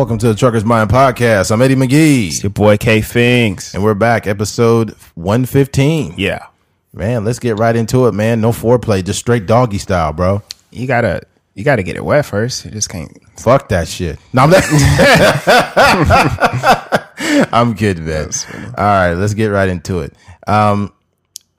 Welcome to the Trucker's Mind Podcast. I'm Eddie McGee. It's your boy K Finks. And we're back, episode 115. Yeah. Man, let's get right into it, man. No foreplay, just straight doggy style, bro. You gotta you gotta get it wet first. You just can't Fuck that shit. No, I'm, I'm kidding, man. All right, let's get right into it. Um,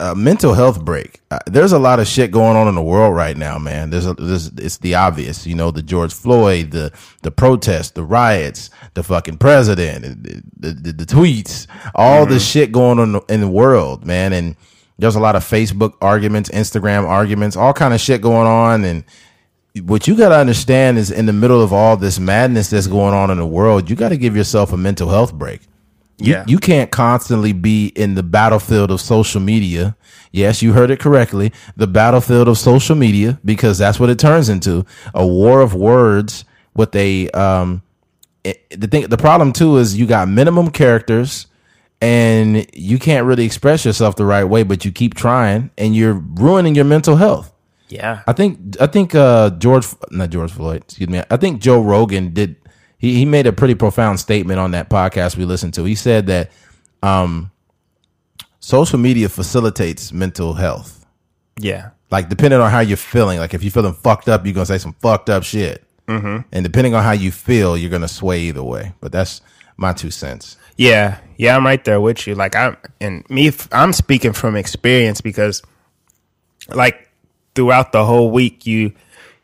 a mental health break. Uh, there's a lot of shit going on in the world right now, man. There's, a, there's it's the obvious, you know, the George Floyd, the the protests, the riots, the fucking president, the the, the, the tweets, all the shit going on in the world, man. And there's a lot of Facebook arguments, Instagram arguments, all kind of shit going on. And what you got to understand is in the middle of all this madness that's going on in the world, you got to give yourself a mental health break. You, Yeah. you can't constantly be in the battlefield of social media. Yes, you heard it correctly. The battlefield of social media, because that's what it turns into a war of words with a, um, it- the thing, the problem too is you got minimum characters and you can't really express yourself the right way, but you keep trying and you're ruining your mental health. Yeah. I think I think uh, George not George Floyd, excuse me. I think Joe Rogan did he he made a pretty profound statement on that podcast we listened to. He said that um social media facilitates mental health. Yeah. Like depending on how you're feeling, like if you're feeling fucked up, you're gonna say some fucked up shit. Mm-hmm. And depending on how you feel, you're gonna sway either way. But that's my two cents. Yeah. Yeah, I'm right there with you. Like I'm and me I'm speaking from experience because like throughout the whole week you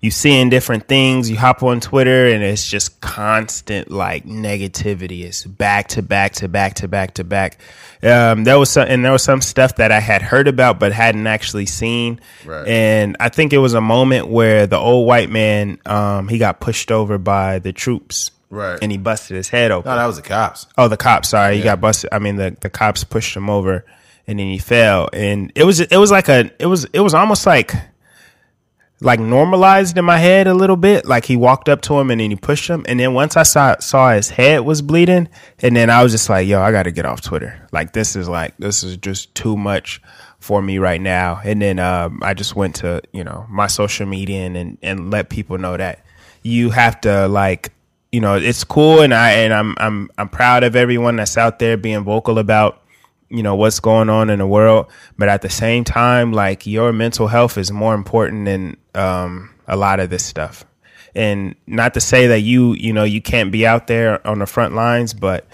you seeing different things, you hop on Twitter and it's just constant like negativity. It's back to back to back to back to back. Um, there was some, and there was some stuff that I had heard about but hadn't actually seen. Right. And I think it was a moment where the old white man, um, he got pushed over by the troops. Right. And he busted his head open. No, that was the cops. Oh, the cops. Sorry, he got busted. I mean, the, the cops pushed him over, and then he fell. And it was it was like a it was it was almost like like normalized in my head a little bit. Like he walked up to him and then he pushed him. And then once I saw saw his head was bleeding, and then I was just like, yo, I got to get off Twitter. Like this is like this is just too much for me right now. And then um, I just went to you know my social media and, and and let people know that you have to like you know it's cool and I and I'm I'm I'm proud of everyone that's out there being vocal about you know what's going on in the world but at the same time like your mental health is more important than um a lot of this stuff. And not to say that you you know you can't be out there on the front lines but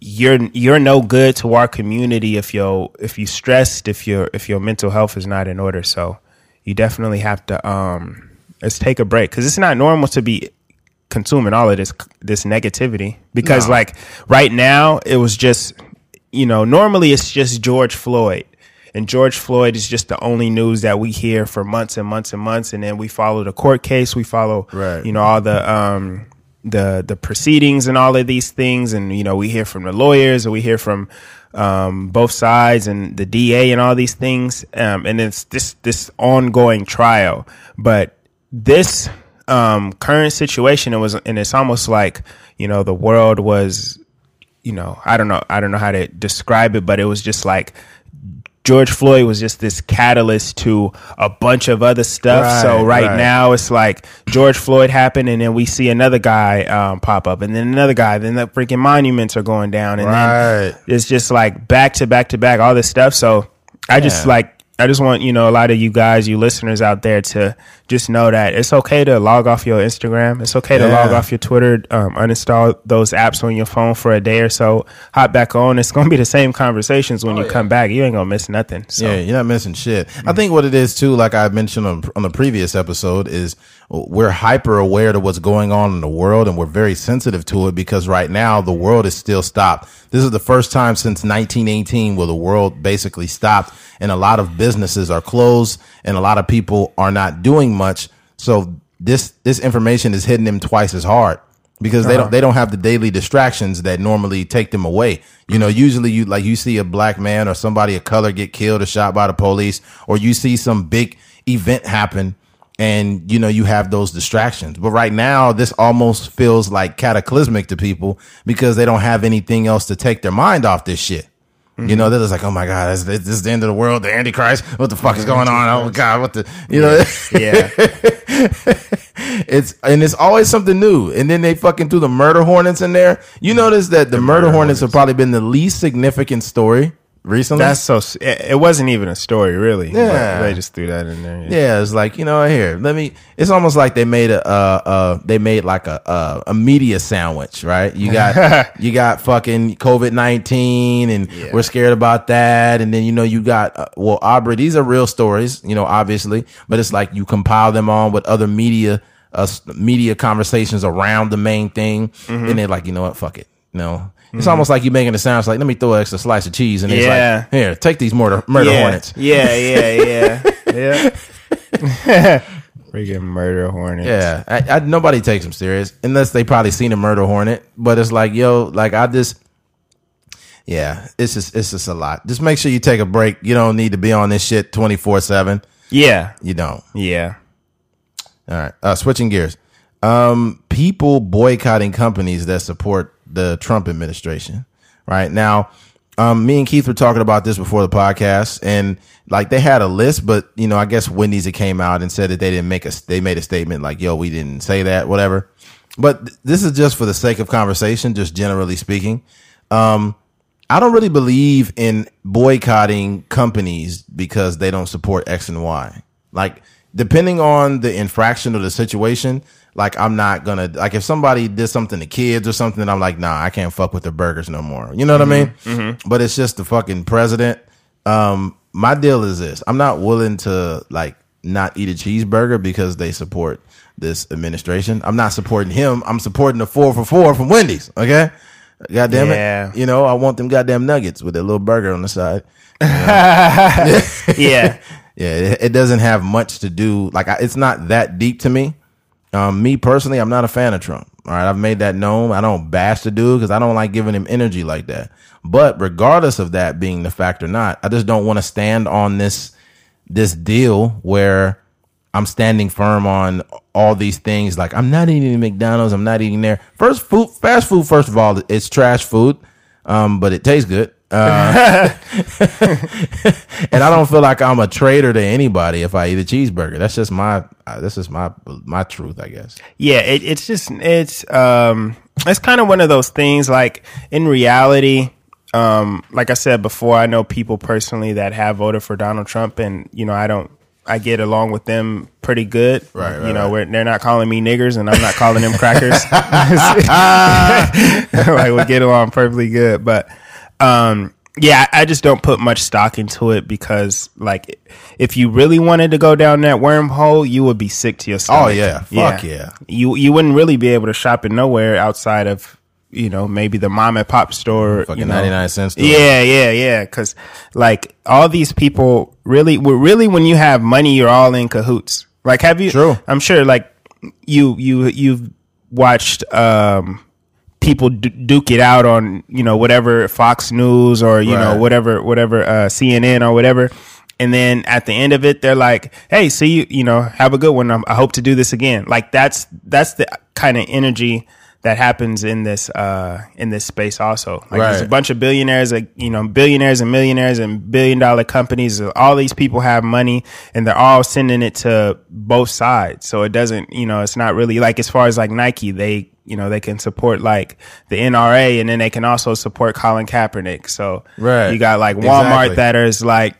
you're you're no good to our community if you're if you stressed if your if your mental health is not in order. So you definitely have to um let's take a break. Because it's not normal to be consuming all of this this negativity because No. like right now it was just you know normally it's just George Floyd. And George Floyd is just the only news that we hear for months and months and months. And then we follow the court case. We follow Right. you know all the um the the proceedings and all of these things. And you know we hear from the lawyers and we hear from um, both sides and the DA and all these things. Um, and it's this this ongoing trial. But this um, current situation it was and it's almost like you know the world was you know I don't know I don't know how to describe it but it was just like George Floyd was just this catalyst to a bunch of other stuff. so Right, right, right. now it's like George Floyd happened, and then we see another guy um, pop up, and then another guy. Then the freaking monuments are going down, and Right. then it's just like back to back to back, all this stuff. So I just like I just want you know a lot of you guys, you listeners out there, to just know that it's okay to log off your Instagram. It's okay to Yeah. log off your Twitter. Um, uninstall those apps on your phone for a day or so. Hop back on. It's gonna be the same conversations when you come back. You ain't gonna miss nothing. So Yeah, you're not missing shit. I think what it is too, like I mentioned on, on the previous episode, is we're hyper aware to what's going on in the world and we're very sensitive to it because right now the world is still stopped. This is the first time since 1918 where the world basically stopped and a lot of businesses are closed and a lot of people are not doing much. So this, this information is hitting them twice as hard because they don't uh-huh. they don't have the daily distractions that normally take them away. You know, usually you like you see a black man or somebody of color get killed or shot by the police, or you see some big event happen, and you know you have those distractions. But right now, this almost feels like cataclysmic to people because they don't have anything else to take their mind off this shit. You know, they're just like, oh my God, this, this is the end of the world, the Antichrist. What the fuck is going on? Oh God, what the, you know, yeah, it's and it's always something new. And then they fucking threw the murder hornets in there. You notice that the, murder, hornets, have probably been the least significant story recently. That's so. It, it wasn't even a story, really. Yeah. they just threw that in there. Yeah. yeah, it's like you know here. Let me. It's almost like they made a uh, uh they made like a uh, a media sandwich, right? You got you got fucking COVID nineteen, and Yeah. we're scared about that, and then you know you got uh, well Aubrey. These are real stories, you know, obviously, but it's like you compile them on with other media uh media conversations around the main thing, Mm-hmm. and they're like, you know what, fuck it, you know. It's almost like you making it sound like, let me throw an extra slice of cheese, and it's Yeah. like, here, take these murder murder yeah. hornets. Yeah, yeah, yeah, yeah. Freaking murder hornets. Yeah, I, I, nobody takes them serious unless they probably seen a murder hornet. But it's like, yo, like I just, yeah, it's just it's just a lot. Just make sure you take a break. You don't need to be on this shit twenty four seven. yeah, You don't. yeah. All right. Uh, switching gears. Um, people boycotting companies that support the Trump administration. Right now, um, me and Keith were talking about this before the podcast, and like they had a list, but you know, I guess Wendy's it came out and said that they didn't make a they made a statement like, "Yo, we didn't say that," whatever. But th- this is just for the sake of conversation, just generally speaking. Um, I don't really believe in boycotting companies because they don't support X and Y. Like, depending on the infraction or the situation, like I'm not gonna like if somebody did something to kids or something, I'm like, nah, I can't fuck with the burgers no more. You know what I mean? But it's just the fucking president. Um, my deal is this: I'm not willing to like not eat a cheeseburger because they support this administration. I'm not supporting him. I'm supporting the four for four from Wendy's. Okay. God damn Yeah. it. You know, I want them goddamn nuggets with their little burger on the side. Yeah. Yeah, it, it doesn't have much to do. Like, I, it's not that deep to me. Um, me personally, I'm not a fan of Trump. All right, I've made that known. I don't bash the dude because I don't like giving him energy like that. But regardless of that being the fact or not, I just don't want to stand on this this deal where I'm standing firm on all these things. Like I'm not eating McDonald's. I'm not eating there. First food, fast food. First of all, it's trash food, um, but it tastes good. Uh, and I don't feel like I'm a traitor to anybody if I eat a cheeseburger. That's just my uh, this is my my truth, I guess. yeah it, it's just it's um it's kind of one of those things like in reality um like i said before i know people personally that have voted for donald trump and you know i don't i get along with them pretty good Right, right, you know right. We're, they're not calling me niggers and i'm not calling them crackers like we get along perfectly good but um yeah I just don't put much stock into it because like if you really wanted to go down that wormhole you would be sick to your stomach Oh, yeah. Fuck yeah. you you wouldn't really be able to shop in nowhere outside of you know maybe the mom and pop store Fucking you know. 99 cents store. yeah yeah yeah because like all these people really well, really when you have money you're all in cahoots like have you True. i'm sure like you you you've watched um people d- duke it out on you know whatever fox news or you know whatever whatever uh cnn or whatever. And then at the end of it they're like hey see you you know have a good one. I hope to do this again. Like that's that's the kind of energy that happens in this uh in this space also. Like there's a bunch of billionaires like you know billionaires and millionaires and billion dollar companies. All these people have money and they're all sending it to both sides. So it doesn't you know it's not really like as far as like nike they you know they can support like the nra and then they can also support colin kaepernick. So Right. you got like walmart Exactly. that is like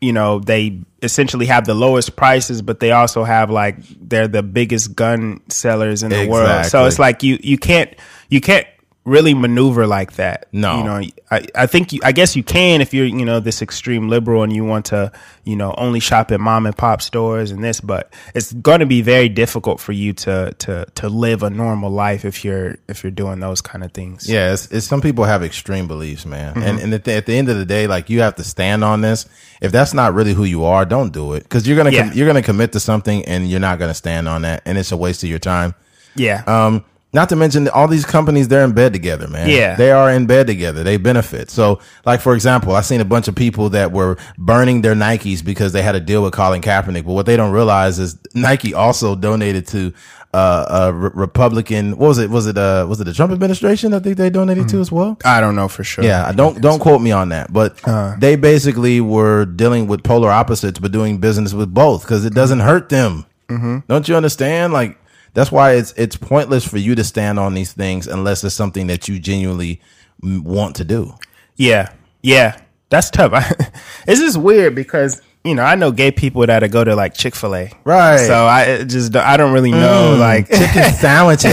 you know they essentially have the lowest prices but they also have like they're the biggest gun sellers in the world. So it's like you you can't you can't really maneuver like that No. you know i i think you i guess you can if you're you know this extreme liberal and you want to you know only shop at mom and pop stores and this but it's going to be very difficult for you to to to live a normal life if you're if you're doing those kind of things Yeah, it's, it's some people have extreme beliefs, man. Mm-hmm. And and at the, at the end of the day, like you have to stand on this. If that's not really who you are, don't do it because you're gonna com- you're gonna commit to something and you're not gonna stand on that, and it's a waste of your time. yeah Um, not to mention all these companies, they're in bed together, man. Yeah. They are in bed together. They benefit. So, like, for example, I seen a bunch of people that were burning their Nikes because they had a deal with Colin Kaepernick. But what they don't realize is Nike also donated to, uh, a re- Republican, what was it? Was it, uh, was it the Trump administration? I think they donated to as well. i don't know for sure Yeah, don't don't quote me on that, but they basically were dealing with polar opposites, but doing business with both because it doesn't hurt them. Don't you understand? Like That's why it's it's pointless for you to stand on these things unless it's something that you genuinely want to do. Yeah, yeah, that's tough. it's just weird because you know I know gay people that go to like Chick Fil A, Right. So I just I don't really know Mm, like chicken sandwiches.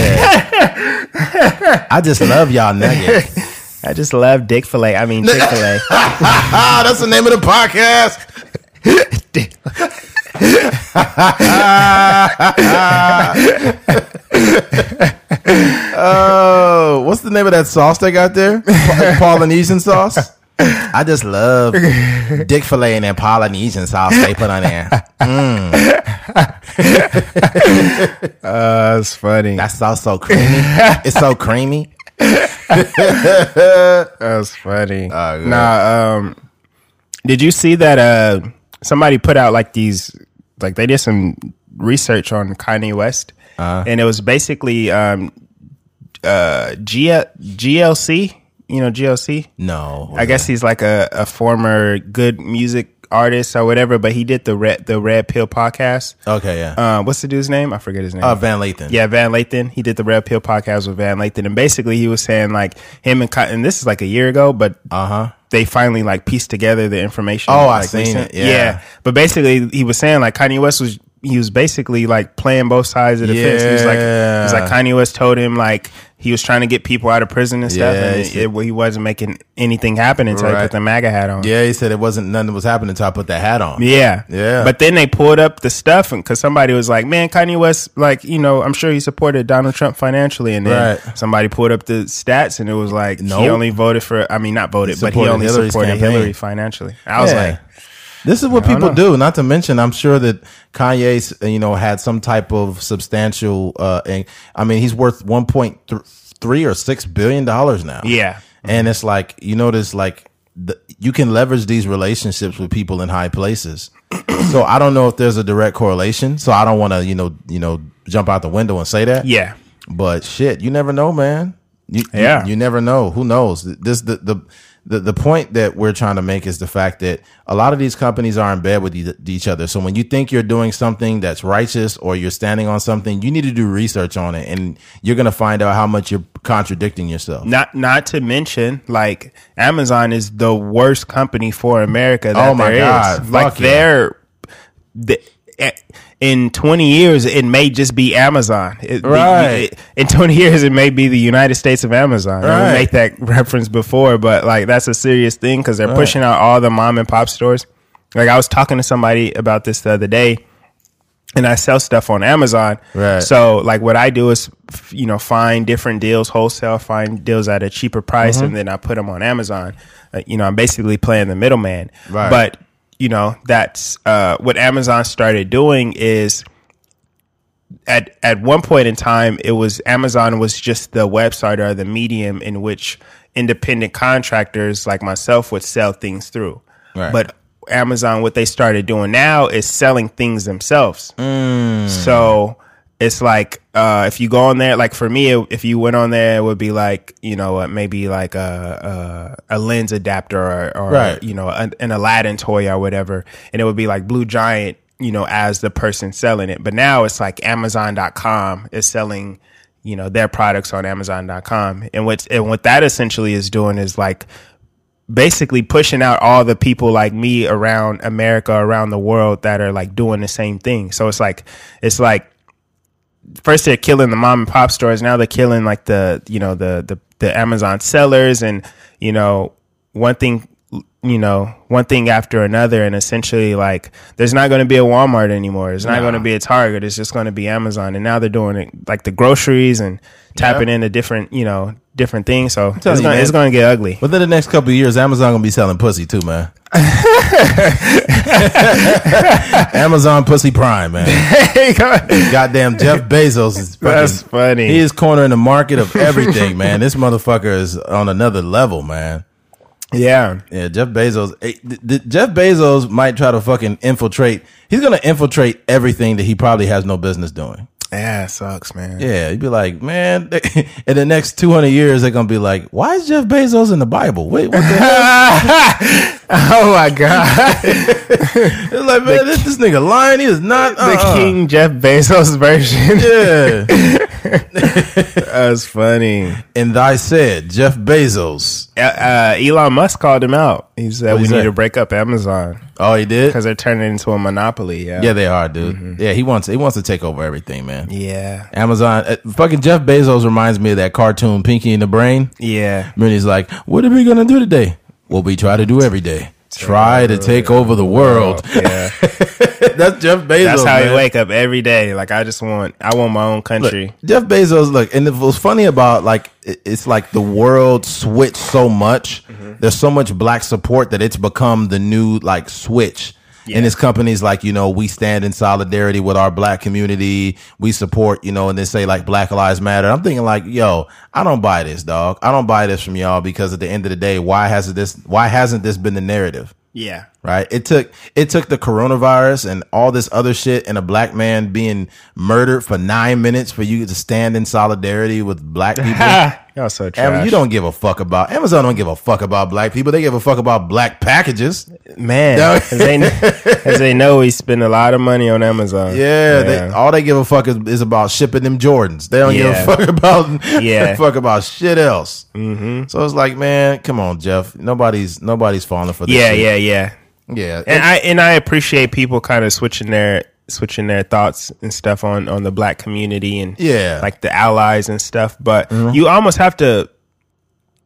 I just love y'all nuggets. I just love Dick Fil A. I mean Chick Fil A. That's the name of the podcast. Oh, what's the name of that sauce they got there? Polynesian sauce. I just love Dick Filet and that Polynesian sauce they put on there. That's funny. That sauce so creamy. It's so creamy. That's funny. Oh, nah, um, did you see that? Uh, somebody put out like these, like they did some research on Kanye West, Uh-huh. and it was basically um, uh, G- GLC. You know GLC. No, I guess he's like a, a former good music artist or whatever, but he did the red the Red Pill podcast. Okay, yeah. Uh, what's the dude's name? I forget his name. Uh, Van Lathan. Yeah, Van Lathan. He did the Red Pill podcast with Van Lathan, and basically he was saying like him and Ka- and this is like a year ago, but Uh huh. They finally like pieced together the information. Oh, I like, seen recent- it, yeah. but basically he was saying like Kanye West was he was basically like playing both sides of the fence. He was like, he was like Kanye West told him like he was trying to get people out of prison and stuff, Yeah, and he it, he wasn't making anything happen until he put the MAGA hat on. Yeah, he said it wasn't nothing was happening until I put that hat on. Yeah. Yeah. But then they pulled up the stuff because somebody was like, man, Kanye West, like, you know, I'm sure he supported Donald Trump financially. And then Right. somebody pulled up the stats and it was like, he only voted for, I mean, not voted, but he only Hillary's supported campaign. Hillary financially. I was Yeah. like, This is what people know. do. Not to mention, I'm sure that Kanye's, uh, you know, had some type of substantial. Uh, and, I mean, he's worth 1.3 or six billion dollars now. yeah. and it's like you notice, like the, you can leverage these relationships with people in high places. so I don't know if there's a direct correlation. So I don't want to, you know, you know, jump out the window and say that. Yeah. But shit, you never know, man. You, you- Yeah. you, never know. Who knows? This the, the the the point that we're trying to make is the fact that a lot of these companies are in bed with e- each other. So when you think you're doing something that's righteous or you're standing on something, you need to do research on it, and you're gonna find out how much you're contradicting yourself. Not not to mention, like Amazon is the worst company for America. That Oh my there is. God, Like fuck yeah. they're the, eh, in twenty years, it may just be Amazon. It- the- Right. it- in twenty years, it may be the United States of Amazon. Right. We make that reference before, but like that's a serious thing because they're pushing out all the mom and pop stores. Like I was talking to somebody about this the other day and I sell stuff on Amazon. Right. So like what I do is, you know, find different deals wholesale, find deals at a cheaper price, Mm-hmm. and then I put them on Amazon. Uh, you know, I'm basically playing the middleman. Right. But you know, that's uh, what Amazon started doing is at at one point in time, it was Amazon was just the website or the medium in which independent contractors like myself would sell things through. Right. But Amazon, what they started doing now is selling things themselves. Mm. So it's like uh, if you go on there, like for me, if you went on there, it would be like you know uh, maybe like a a, a lens adapter or, or Right. you know an, an Aladdin toy or whatever, and it would be like Blue Giant, you know, as the person selling it. But now it's like Amazon.com is selling you know their products on Amazon.com, and what's and what that essentially is doing is like basically pushing out all the people like me around America, around the world that are like doing the same thing. So it's like it's like first they're killing the mom and pop stores, now they're killing like the you know the the the Amazon sellers. And you know one thing you know one thing after another and essentially like there's not going to be a Walmart anymore. There's not going to be a Target. It's just going to be Amazon and now they're doing it like the groceries and tapping into different, you know, different things. So it's to it's to get ugly. Within the next couple of years, Amazon gonna be selling pussy too, man. Amazon Pussy Prime, man. Goddamn Jeff Bezos is fucking, That's funny. He is cornering the market of everything, man. This motherfucker is on another level, man. Yeah. Yeah, Jeff Bezos. eh, Jeff Bezos might try to fucking infiltrate. He's gonna infiltrate everything that he probably has no business doing. Yeah, it sucks, man. Yeah, you'd be like, man. In the next two hundred years, they're gonna be like, why is Jeff Bezos in the Bible? Wait, what the hell? Oh my god, It's like, man, this, this nigga lying. He is not the uh-uh. King Jeff Bezos version. Yeah. That's funny. and I said, Jeff Bezos. Uh, uh, Elon Musk called him out. He said we need to break up Amazon Oh, he did. because they're turning into a monopoly. Yeah, Yeah, they are, dude. Yeah, he wants he wants to take over everything, man. yeah, Amazon, uh, fucking Jeff Bezos reminds me of that cartoon Pinky and the Brain. yeah. When he's like, "What are we gonna do today? What we try to do every day." Try to take over the world. Yeah, That's Jeff Bezos. that's how man. you wake up every day. Like I just want, I want my own Look, country. Jeff Bezos, look, and it was funny about like it's like the world switched so much. Mm-hmm. There's so much black support that it's become the new like switch. Yeah. And his companies like, you know, we stand in solidarity with our black community. We support, you know, and they say like Black Lives Matter. I'm thinking like, yo, I don't buy this, dog. I don't buy this from y'all because at the end of the day, why hasn't this why hasn't this been the narrative? Yeah, right? It took it took the coronavirus and all this other shit and a black man being murdered for nine minutes for you to stand in solidarity with black people. y'all so trash. you don't give a fuck about Amazon. Don't give a fuck about black people. They give a fuck about black packages. man. As, they, as they know, we spend a lot of money on Amazon. Yeah, They, all they give a fuck is, is about shipping them Jordans. They don't Yeah. give a fuck about Yeah. fuck about shit else. Mm-hmm. So it's like, man, come on, Jeff. Nobody's nobody's falling for this. yeah, shit. yeah, yeah. yeah. And I and I appreciate people kind of switching their switching their thoughts and stuff on on the black community and Yeah. like the allies and stuff. But Mm-hmm. you almost have to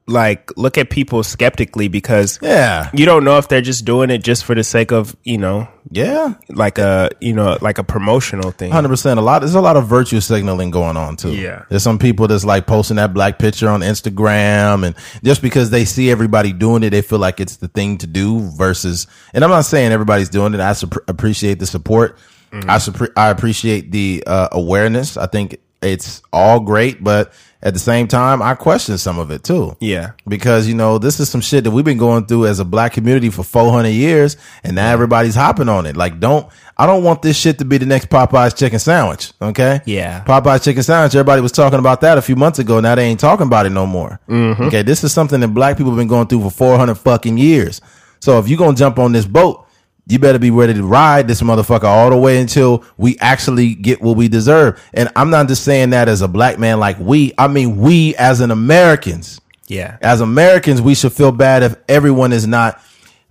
like look at people skeptically because yeah, you don't know if they're just doing it just for the sake of you know yeah. like a you know like a promotional thing. Hundred percent. A lot. There's a lot of virtue signaling going on too. Yeah. There's some people that's like posting that black picture on Instagram, and just because they see everybody doing it, they feel like it's the thing to do. Versus, and I'm not saying everybody's doing it. I sup- appreciate the support. I supp- I appreciate the uh, awareness. I think it's all great, but at the same time, I question some of it too. Yeah, because you know this is some shit that we've been going through as a black community for 400 years and now everybody's hopping on it. Like don't i don't want this shit to be the next popeye's chicken sandwich okay? Yeah. popeye's chicken sandwich everybody was talking about that a few months ago. Now they ain't talking about it no more. Okay this is something that black people have been going through for 400 fucking years. So if you're gonna jump on this boat you better be ready to ride this motherfucker all the way until we actually get what we deserve. And I'm not just saying that as a black man like we, I mean we as an Americans yeah, as Americans, we should feel bad if everyone is not.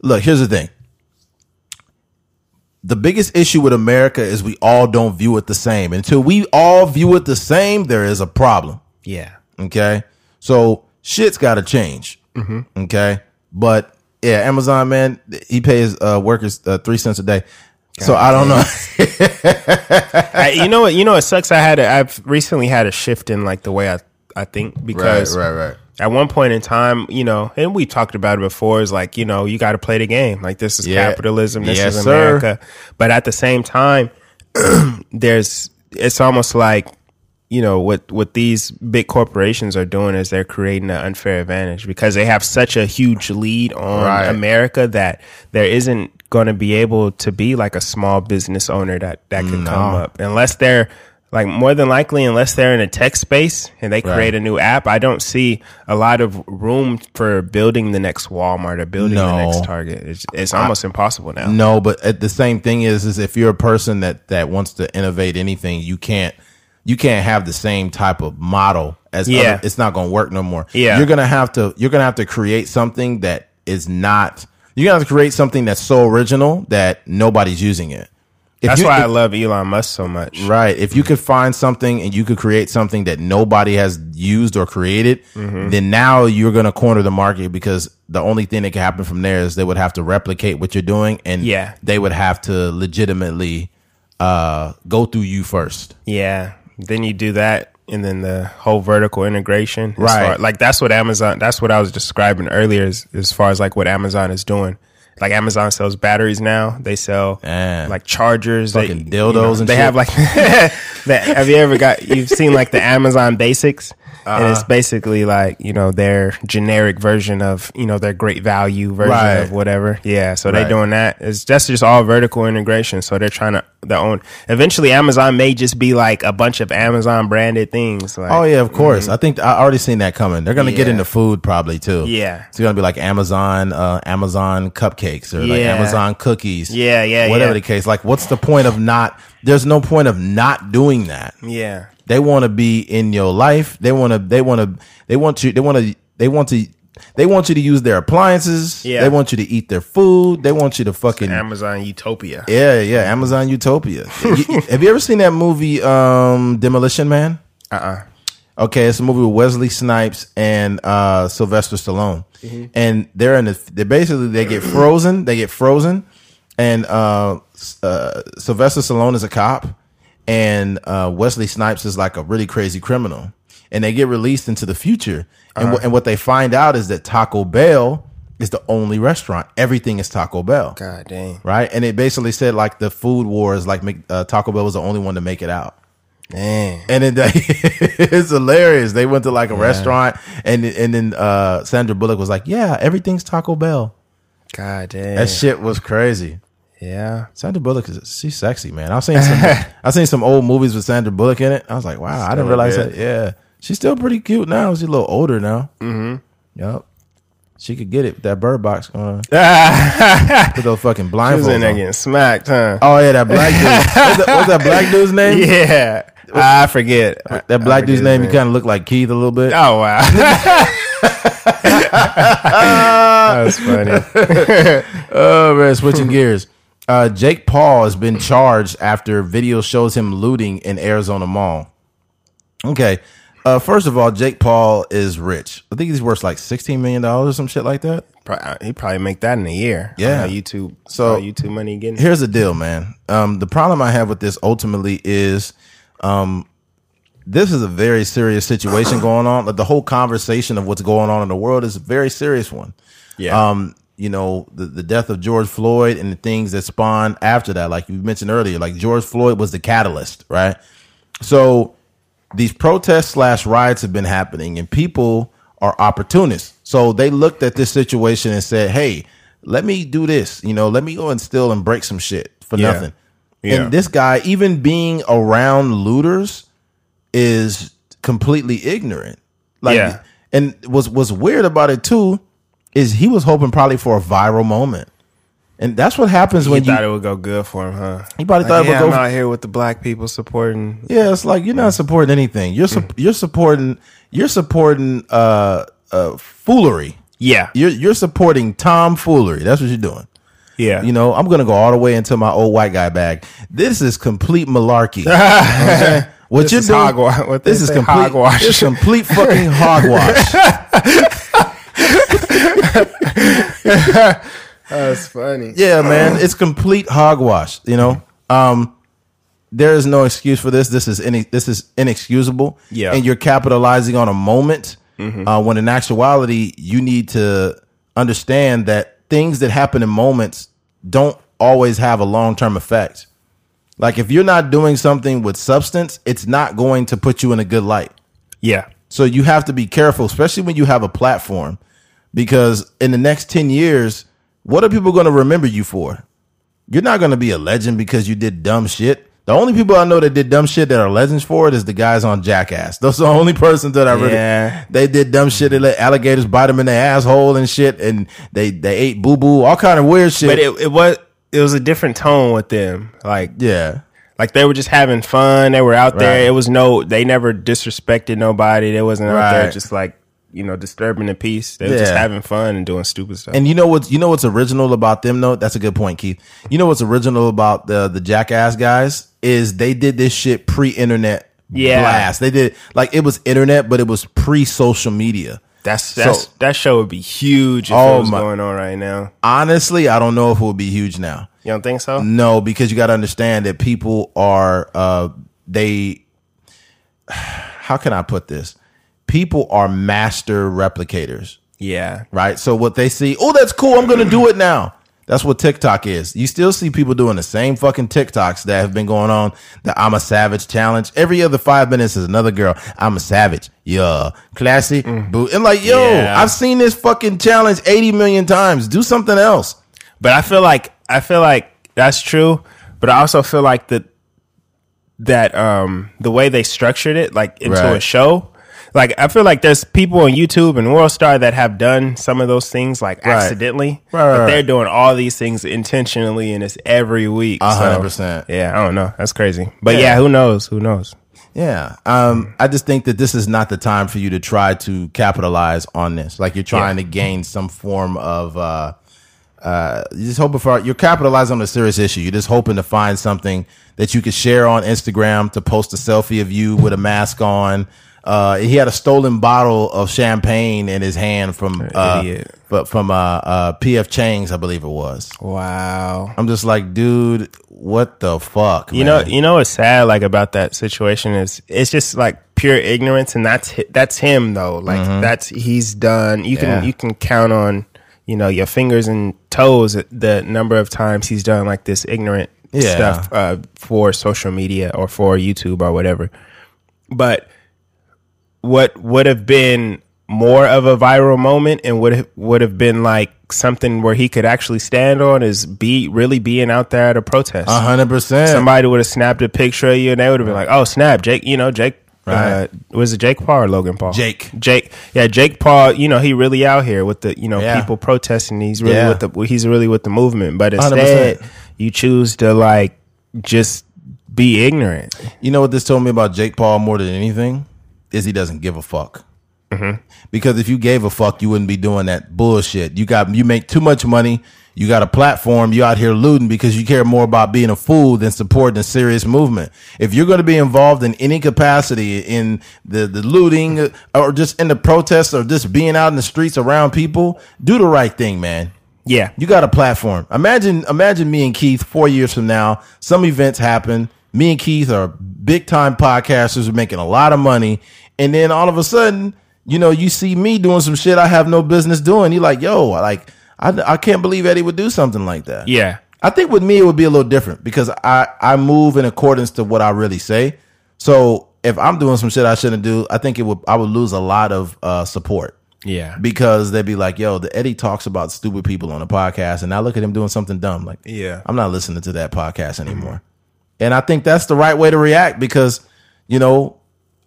Look, here's the thing. The biggest issue with America is we all don't view it the same. Until we all view it the same, there is a problem. yeah. Okay. So shit's got to change. Mm-hmm. Okay. But yeah, Amazon, man, he pays uh, workers uh, three cents a day. so I don't know. I, you know what? You know what sucks? I had a, I've recently had a shift in like the way I I think because right. right, right. at one point in time, you know, and we talked about it before, is like, you know, you got to play the game. Like, this is Yeah. capitalism, this Yes, is sir. America. But at the same time, there's, it's almost like, you know, what, what these big corporations are doing is they're creating an unfair advantage because they have such a huge lead on Right. America that there isn't going to be able to be like a small business owner that, that could come up unless they're, like more than likely, unless they're in a tech space and they create a new app, I don't see a lot of room for building the next Walmart or building the next Target. It's, it's almost impossible now. No, but uh, the same thing is, is if you're a person that that wants to innovate anything, you can't you can't have the same type of model as Yeah. other, it's not going to work no more. Yeah. you're gonna have to you're gonna have to create something that is not. You're gonna have to create something that's so original that nobody's using it. If That's you- why I love Elon Musk so much. Right. If you could find something and you could create something that nobody has used or created, Mm-hmm. then now you're going to corner the market because the only thing that can happen from there is they would have to replicate what you're doing and Yeah. they would have to legitimately uh, go through you first. Yeah. Then you do that, and then the whole vertical integration. Right. far- like that's what Amazon. That's what I was describing earlier, as, as far as like what Amazon is doing. Like Amazon sells batteries now. They sell Yeah. like chargers, they- Fucking you dildos and they shit. have like. that, have you ever got? You've seen like the Amazon Basics, and Uh-huh. it's basically like you know their generic version of you know their great value version Right. of whatever. Yeah, so they're doing that. It's that's just all vertical integration. So they're trying to the own. Eventually, Amazon may just be like a bunch of Amazon branded things. Like, Oh yeah, of course. I think I already seen that coming. They're gonna get into food probably too. Yeah. it's gonna be like Amazon, uh, Amazon cupcakes or like Amazon cookies. Yeah, yeah, whatever yeah. the case. Like, what's the point of not? There's no point of not doing that. yeah, They want to be in your life. They want to. They want to. They want you. They want to. They want to. They want you to use their appliances. Yeah. They want you to eat their food. They want you to fucking. Amazon Utopia. yeah, yeah. Amazon Utopia. You- have you ever seen that movie, um, Demolition Man? Uh uh Okay, it's a movie with Wesley Snipes and uh, Sylvester Stallone, and they're in the. They basically they get frozen. They get frozen, and uh, S- uh, Sylvester Stallone is a cop, and uh, Wesley Snipes is like a really crazy criminal, and they get released into the future, and wh- and what they find out is that Taco Bell is the only restaurant. Everything is Taco Bell, God dang. right? And it basically said like the food wars, like uh, Taco Bell was the only one to make it out. Dang. And then they, it's hilarious. They went to like a restaurant, and and then uh, Sandra Bullock was like, "Yeah, everything's Taco Bell." God dang. That shit was crazy. yeah. Sandra Bullock is she's sexy, man. I've seen some I've seen some old movies with Sandra Bullock in it. I was like, wow, I didn't realize good. that. Yeah, she's still pretty cute now. She's a little older now. Mm-hmm. Yep. She could get it with that bird box going. Put those fucking She was in there on. getting smacked, huh? Oh yeah, that black dude. what's, that, what's that black dude's name? yeah. I forget. That black forget dude's name. You kind of look like Keith a little bit. Oh wow. that was funny. Oh man, switching gears. Uh, Jake Paul has been charged after video shows him looting in Arizona Mall. Okay. Uh, first of all, Jake Paul is rich. I think he's worth like sixteen million dollars or some shit like that. Pro- He probably make that in a year. Yeah. On YouTube. So- So YouTube money getting. Here's the deal, man. Um, the problem I have with this ultimately is, um, this is a very serious situation going on. Like the whole conversation of what's going on in the world is a very serious one. Yeah. um, you know, the, the death of George Floyd and the things that spawned after that, like you mentioned earlier, like George Floyd was the catalyst, right? So these protests slash riots have been happening and people are opportunists. So they looked at this situation and said, Hey, let me do this, you know, let me go and steal and break some shit for Yeah. nothing. Yeah. And this guy, even being around looters, is completely ignorant. Like Yeah. and what's what's weird about it too is he was hoping probably for a viral moment. And that's what happens he when you thought it would go good for him, huh? He probably Like, thought it would go yeah, go I'm out here with the black people supporting. Yeah, it's like you're not supporting anything. You're su- you're supporting you're supporting uh uh foolery. Yeah. You're you're supporting tomfoolery. That's what you're doing. Yeah. You know, I'm gonna go all the way into my old white guy bag. This is complete malarkey. Okay? What This you're is doing? hogwash. What this is complete hogwash. This is complete fucking hogwash. That's funny. Yeah, man, it's complete hogwash. You know, um, there is no excuse for this. This is any. This is inexcusable. Yeah. and you're capitalizing on a moment uh, when in actuality you need to understand that things that happen in moments don't always have a long term effect. Like if you're not doing something with substance, it's not going to put you in a good light. Yeah. So you have to be careful, especially when you have a platform, because in the next 10 years, what are people going to remember you for? You're not going to be a legend because you did dumb shit. The only people I know that did dumb shit that are legends for it is the guys on Jackass. Those are the only persons that I really. Yeah. They did dumb shit. They let alligators bite them in the asshole and shit, and they they ate boo boo, all kind of weird shit. But it, it was it was a different tone with them. Like yeah, like they were just having fun. They were out there. Right. It was no they never disrespected nobody. They wasn't out there just like, you know, disturbing the peace. They were just having fun and doing stupid stuff. And you know what's you know what's original about them though? That's a good point, Keith. You know what's original about the the Jackass guys is they did this shit pre-internet Yeah. blast. They did like it was internet, but it was pre-social media. that's that's So- that show would be huge if Oh it was my- going on right now. Honestly, I don't know if it would be huge now. You don't think so? No, because you got to understand that people are uh they how can I put this? People are master replicators. Yeah. right? So what they see, oh, that's cool. I'm going to do it now. That's what TikTok is. You still see people doing the same fucking TikToks that have been going on. The I'm a savage challenge. Every other five minutes is another girl. I'm a savage. Yeah. Classy. Boo. And like, yo, Yeah. I've seen this fucking challenge 80 million times. Do something else. But I feel like I feel like that's true. but I also feel like that that um the way they structured it, like into a show. Like I feel like there's people on YouTube and Worldstar that have done some of those things like Right. accidentally, Right, right, but they're doing all these things intentionally, and it's every week. A So, hundred percent. Yeah, I don't know. That's crazy. But Yeah. yeah, who knows? Who knows? Yeah. Um, I just think that this is not the time for you to try to capitalize on this. Like you're trying to gain some form of, uh, uh, you're just hoping for, you're capitalizing on a serious issue. You're just hoping to find something that you could share on Instagram to post a selfie of you with a mask on. Uh, he had a stolen bottle of champagne in his hand from, uh, but from, uh, uh, PF Chang's, I believe it was. Wow. I'm just like, dude, what the fuck? You know, you know what's sad like about that situation is it's just like pure ignorance, and that's that's him though. Like that's he's done. You can Mm-hmm. Yeah. you can count on you know your fingers and toes the number of times he's done like this ignorant Yeah. stuff uh, for social media or for YouTube or whatever. But what would have been more of a viral moment and would have, would have been like something where he could actually stand on is be really being out there at a protest a hundred percent. somebody would have snapped a picture of you and they would have been like, "Oh, snap, Jake." You know, Jake. Uh, was it Jake Paul or Logan Paul? Jake. Jake. Yeah, Jake Paul. You know, he really out here with the you know Yeah. people protesting. He's really Yeah. with the he's really with the movement. But 100%. instead, you choose to like just be ignorant. You know what this told me about Jake Paul more than anything is he doesn't give a fuck. Because if you gave a fuck, you wouldn't be doing that bullshit. You got you make too much money. You got a platform. You out here looting because you care more about being a fool than supporting a serious movement. If you're going to be involved in any capacity in the the looting uh, or just in the protests or just being out in the streets around people, do the right thing, man. Yeah, You got a platform. Imagine, imagine me and Keith four years from now. Some events happen. Me and Keith are big time podcasters. We're making a lot of money, and then all of a sudden, you know, you see me doing some shit I have no business doing. You're like, yo, like I, I can't believe Eddie would do something like that. yeah, I think with me it would be a little different because I I move in accordance to what I really say. So if I'm doing some shit I shouldn't do, I think it would I would lose a lot of uh, support yeah, because they'd be like, "Yo, the Eddie talks about stupid people on the podcast, and now look at him doing something dumb." Like, Yeah. I'm not listening to that podcast anymore. And I think that's the right way to react because, you know,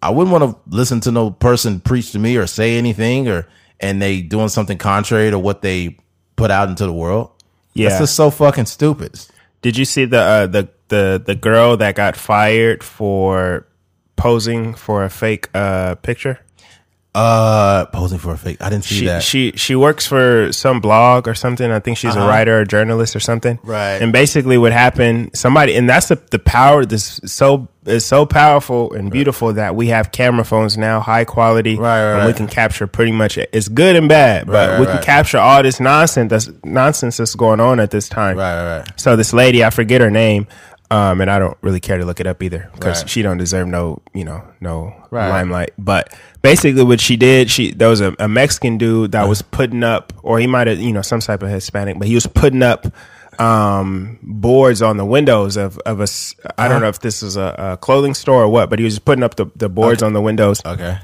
I wouldn't want to listen to no person preach to me or say anything or and they doing something contrary to what they put out into the world. yeah. That's just so fucking stupid. Did you see the uh, the the the girl that got fired for posing for a fake uh, picture? Uh, posing for a fake. I didn't see she, that. she she works for some blog or something. I think she's a writer or journalist or something. Uh-huh. Right. And basically, what happened? Somebody, and that's the the power. This so is so powerful and beautiful that we have camera phones now, high quality, Right, right, and we can capture pretty much it's good and bad, but Right, we can right. capture all this nonsense that's nonsense that's going on at this time. right, right, right. So this lady, I forget her name, um, and I don't really care to look it up either because Right. she don't deserve no, you know, no Right. limelight. But basically, what she did, she there was a, a Mexican dude that was putting up, or he might have, you know, some type of Hispanic, but he was putting up um boards on the windows of of a. I don't know if this is a, a clothing store or what but he was putting up the, the boards on the windows Okay.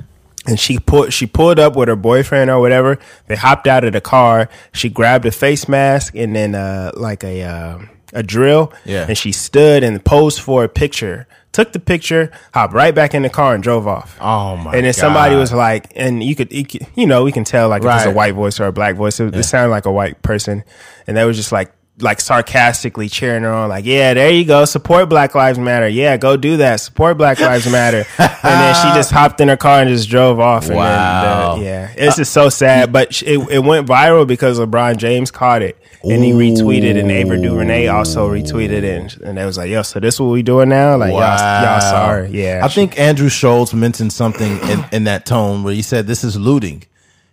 and she put she pulled up with her boyfriend or whatever. They hopped out of the car. She grabbed a face mask and then uh, like a uh, a drill. Yeah. And she stood and posed for a picture. Took the picture, hopped right back in the car and drove off. Oh my And then somebody was like, and you could, you, know, we can tell like if it's a white voice or a black voice. It, it sounded like a white person, and they was just like. Like sarcastically cheering her on, like, yeah, there you go, support Black Lives Matter. Yeah, go do that, support Black Lives Matter. and then she just hopped in her car and just drove off. And uh, Wow. Then the, yeah, it's uh, just so sad. But it, it went viral because LeBron James caught it and he retweeted, and Ava DuVernay also retweeted it, and, and they was like, yo, so this what we doing now? Like, y'all, y'all sorry, yeah. I think Andrew Schulz mentioned something in, in that tone where he said this is looting.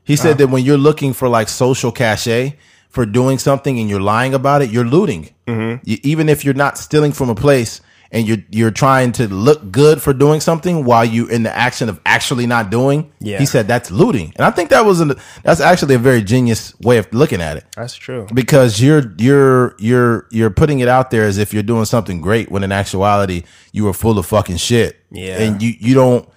He said uh. that when you're looking for like social cachet for doing something and you're lying about it, you're looting. Mm-hmm. You, even if you're not stealing from a place and you're you're trying to look good for doing something while you're in the action of actually not doing. Yeah. He said that's looting, and I think that was an, that's actually a very genius way of looking at it That's true. because you're you're you're you're putting it out there as if you're doing something great when in actuality you are full of fucking shit. Yeah. And you you don't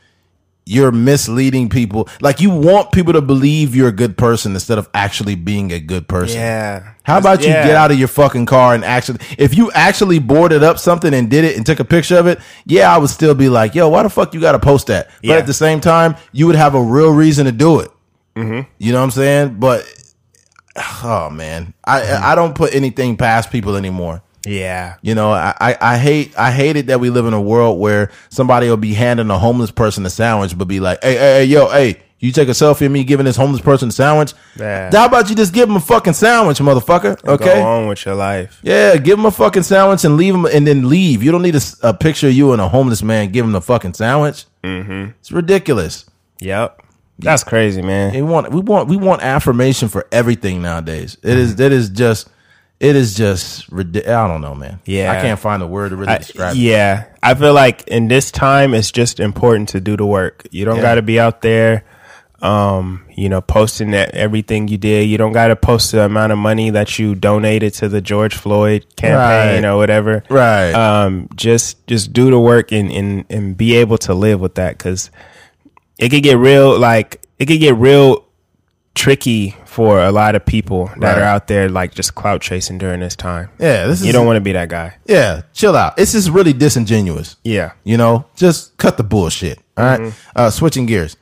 you're misleading people. Like you want people to believe you're a good person instead of actually being a good person. Yeah. How about you get out of your fucking car and actually, if you actually boarded up something and did it and took a picture of it, yeah, I would still be like, yo, why the fuck you got to post that? But Yeah. at the same time, you would have a real reason to do it. Mm-hmm. You know what I'm saying? But, oh man, I, I don't put anything past people anymore. Yeah. You know, I, I, I hate I hate it that we live in a world where somebody will be handing a homeless person a sandwich, but be like, hey, hey, hey yo, hey, you take a selfie of me giving this homeless person a sandwich? Yeah. How about you just give him a fucking sandwich, motherfucker? Go Okay. on with your life. Yeah, give him a fucking sandwich and leave him, and then leave. You don't need a picture of you and a homeless man giving him a fucking sandwich. Mm-hmm. It's ridiculous. Yep. That's crazy, man. We want we want we want affirmation for everything nowadays. It is it is just it is just. I don't know, man. Yeah. I can't find a word to really I- describe. it. yeah, I feel like in this time, it's just important to do the work. You don't Yeah. got to be out there, um, you know, posting that everything you did. You don't got to post the amount of money that you donated to the George Floyd campaign Right. or whatever. Right. Um, just just do the work and and and be able to live with that because it could get real. Like it could get real tricky for a lot of people that Right. are out there like just clout chasing during this time. Yeah, this is You don't want to be that guy. Yeah, chill out. It's just really disingenuous. Yeah. You know, just cut the bullshit. All right? Uh, switching gears.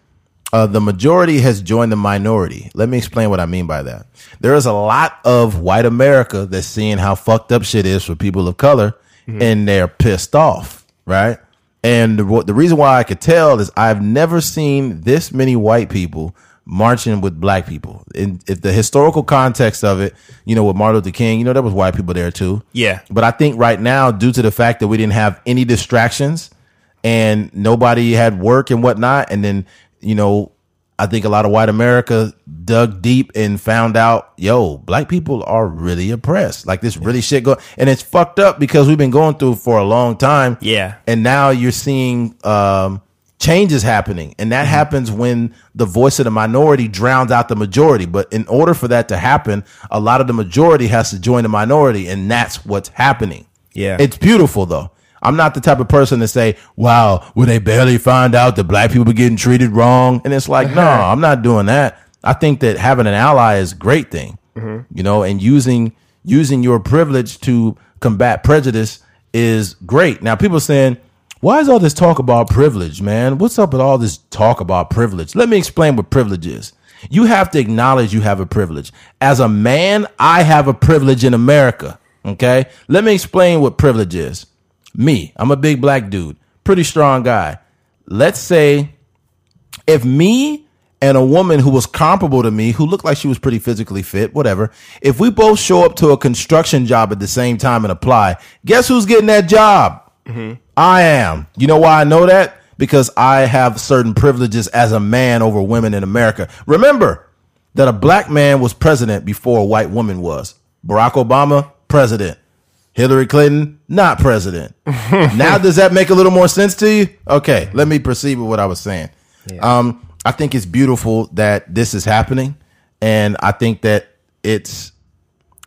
Uh, the majority has joined the minority. Let me explain what I mean by that. There is a lot of white America that's seeing how fucked up shit is for people of color, and they're pissed off, right? And the, the reason why I could tell is I've never seen this many white people marching with black people. In if the historical context of it, you know, with Martin Luther King, you know, there was white people there too. Yeah. But I think right now, due to the fact that we didn't have any distractions and nobody had work and whatnot, and then, you know, I think a lot of white America dug deep and found out, yo, black people are really oppressed. Like this really shit go and it's fucked up because we've been going through for a long time. Yeah. And now you're seeing um changes happening. And that mm-hmm. happens when the voice of the minority drowns out the majority. But in order for that to happen, a lot of the majority has to join the minority, and that's what's happening. Yeah. It's beautiful though. I'm not the type of person to say, wow, will they barely find out that black people are getting treated wrong? And it's like, no, I'm not doing that. I think that having an ally is a great thing, mm-hmm. you know, and using, using your privilege to combat prejudice is great. Now people saying, why is all this talk about privilege, man? What's up with all this talk about privilege? Let me explain what privilege is. You have to acknowledge you have a privilege. As a man, I have a privilege in America. Okay. Let me explain what privilege is. Me, I'm a big black dude, pretty strong guy. Let's say if me and a woman who was comparable to me, who looked like she was pretty physically fit, whatever, if we both show up to a construction job at the same time and apply, guess who's getting that job? I am. You know why I know that? Because I have certain privileges as a man over women in America. Remember that a black man was president before a white woman was. Barack Obama, president. Hillary Clinton, not president. now, does that make a little more sense to you? Okay, let me proceed with what I was saying. Um, I think it's beautiful that this is happening, and I think that it's,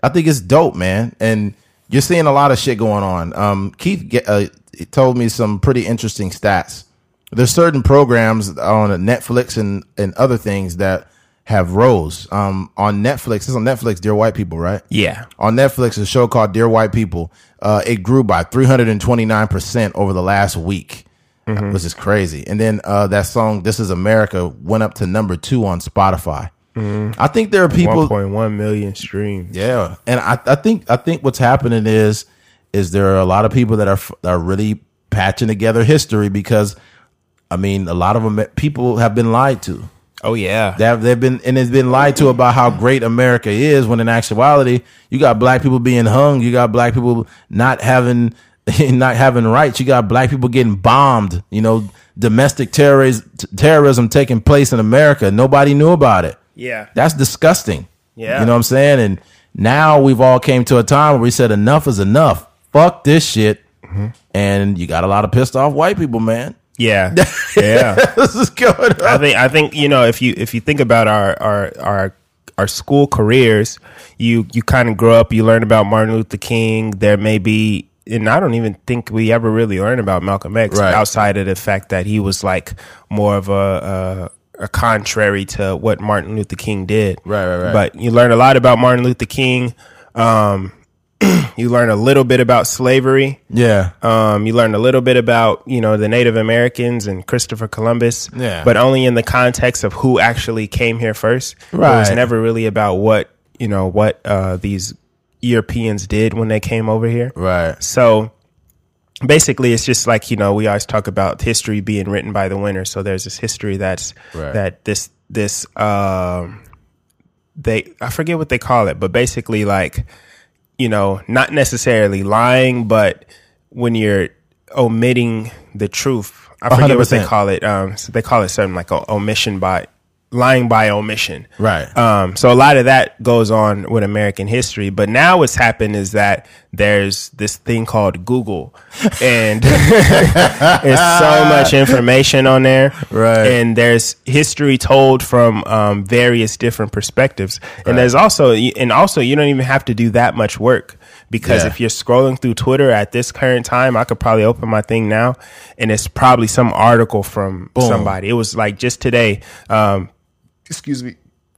I think it's dope, man. And you're seeing a lot of shit going on. Um, Keith uh, told me some pretty interesting stats. There's certain programs on Netflix and and other things that have rose. Um, on Netflix, it's on Netflix, Dear White People, right? Yeah. on Netflix, a show called Dear White People. Uh, it grew by 329% over the last week, which is crazy. And then uh, that song, This Is America, went up to number two on Spotify. I think there are people. 1.1 million streams. Yeah, and I, I think I think what's happening is is there are a lot of people that are are really patching together history because, I mean, a lot of them people have been lied to. Oh yeah. They have, they've been and it's been lied to about how great America is. When in actuality, you got black people being hung. You got black people not having not having rights. You got black people getting bombed. You know, domestic terrorism terrorism taking place in America. Nobody knew about it. Yeah. That's disgusting. Yeah. you know what I'm saying. And now we've all came to a time where we said enough is enough. Fuck this shit. Mm-hmm. And you got a lot of pissed off white people, man. Yeah. Yeah. this is going I think I think you know if you if you think about our our our our school careers, you you kind of grow up, you learn about Martin Luther King. There may be and I don't even think we ever really learned about Malcolm X Right. outside of the fact that he was like more of a, a, a contrary to what Martin Luther King did. Right, right, right. But you learn a lot about Martin Luther King. Um, you learn a little bit about slavery. Yeah. Um, you learn a little bit about you know the Native Americans and Christopher Columbus, Yeah. but only in the context of who actually came here first. Right. It was never really about what you know what uh, these Europeans did when they came over here. Right. So basically, it's just like you know we always talk about history being written by the winner. So there's this history that's Right. that this this um, they I forget what they call it, but basically like you know not necessarily lying, but when you're omitting the truth. I forget what they call it. Um, so they call it something like o- omission by lying by omission. Right. Um, so a lot of that goes on with American history, but now what's happened is that there's this thing called Google, and there's so much information on there, Right. And there's history told from um, various different perspectives, and there's also and also you don't even have to do that much work because Yeah. if you're scrolling through Twitter at this current time, I could probably open my thing now, and it's probably some article from somebody. It was like just today. Um, excuse me,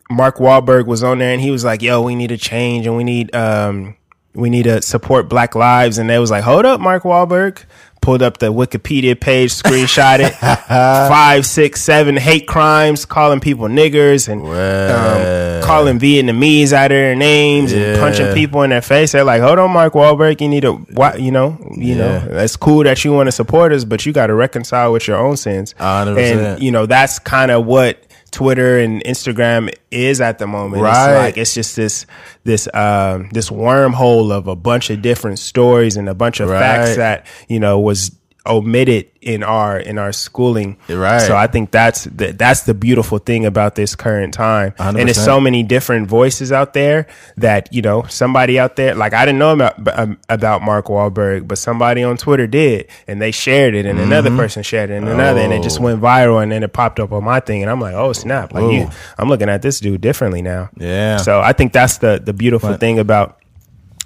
Mark Wahlberg was on there and he was like, "Yo, we need a change and we need um we need to support Black lives." And they was like, "Hold up, Mark Wahlberg." Pulled up the Wikipedia page, screenshot it. Five, six, seven hate crimes, calling people niggers and um, calling Vietnamese out of their names and punching people in their face. They're like, "Hold on, Mark Wahlberg, you need to, you know, you Yeah. know, it's cool that you want to support us, but you got to reconcile with your own sins." 100%. And you know, that's kind of what Twitter and Instagram is at the moment. Right. It's like it's just this this um this wormhole of a bunch of different stories and a bunch of Right. facts that, you know, was omitted in our in our schooling. Right. So I think that's the, that's the beautiful thing about this current time. And there's so many different voices out there that, you know, somebody out there like I didn't know about um, about Mark Wahlberg, but somebody on Twitter did and they shared it and another person shared it and another and it just Mm-hmm. Oh. went viral and then it popped up on my thing and I'm like, "Oh, snap. Like you I'm looking at this dude differently now." Yeah. So I think that's the the beautiful thing about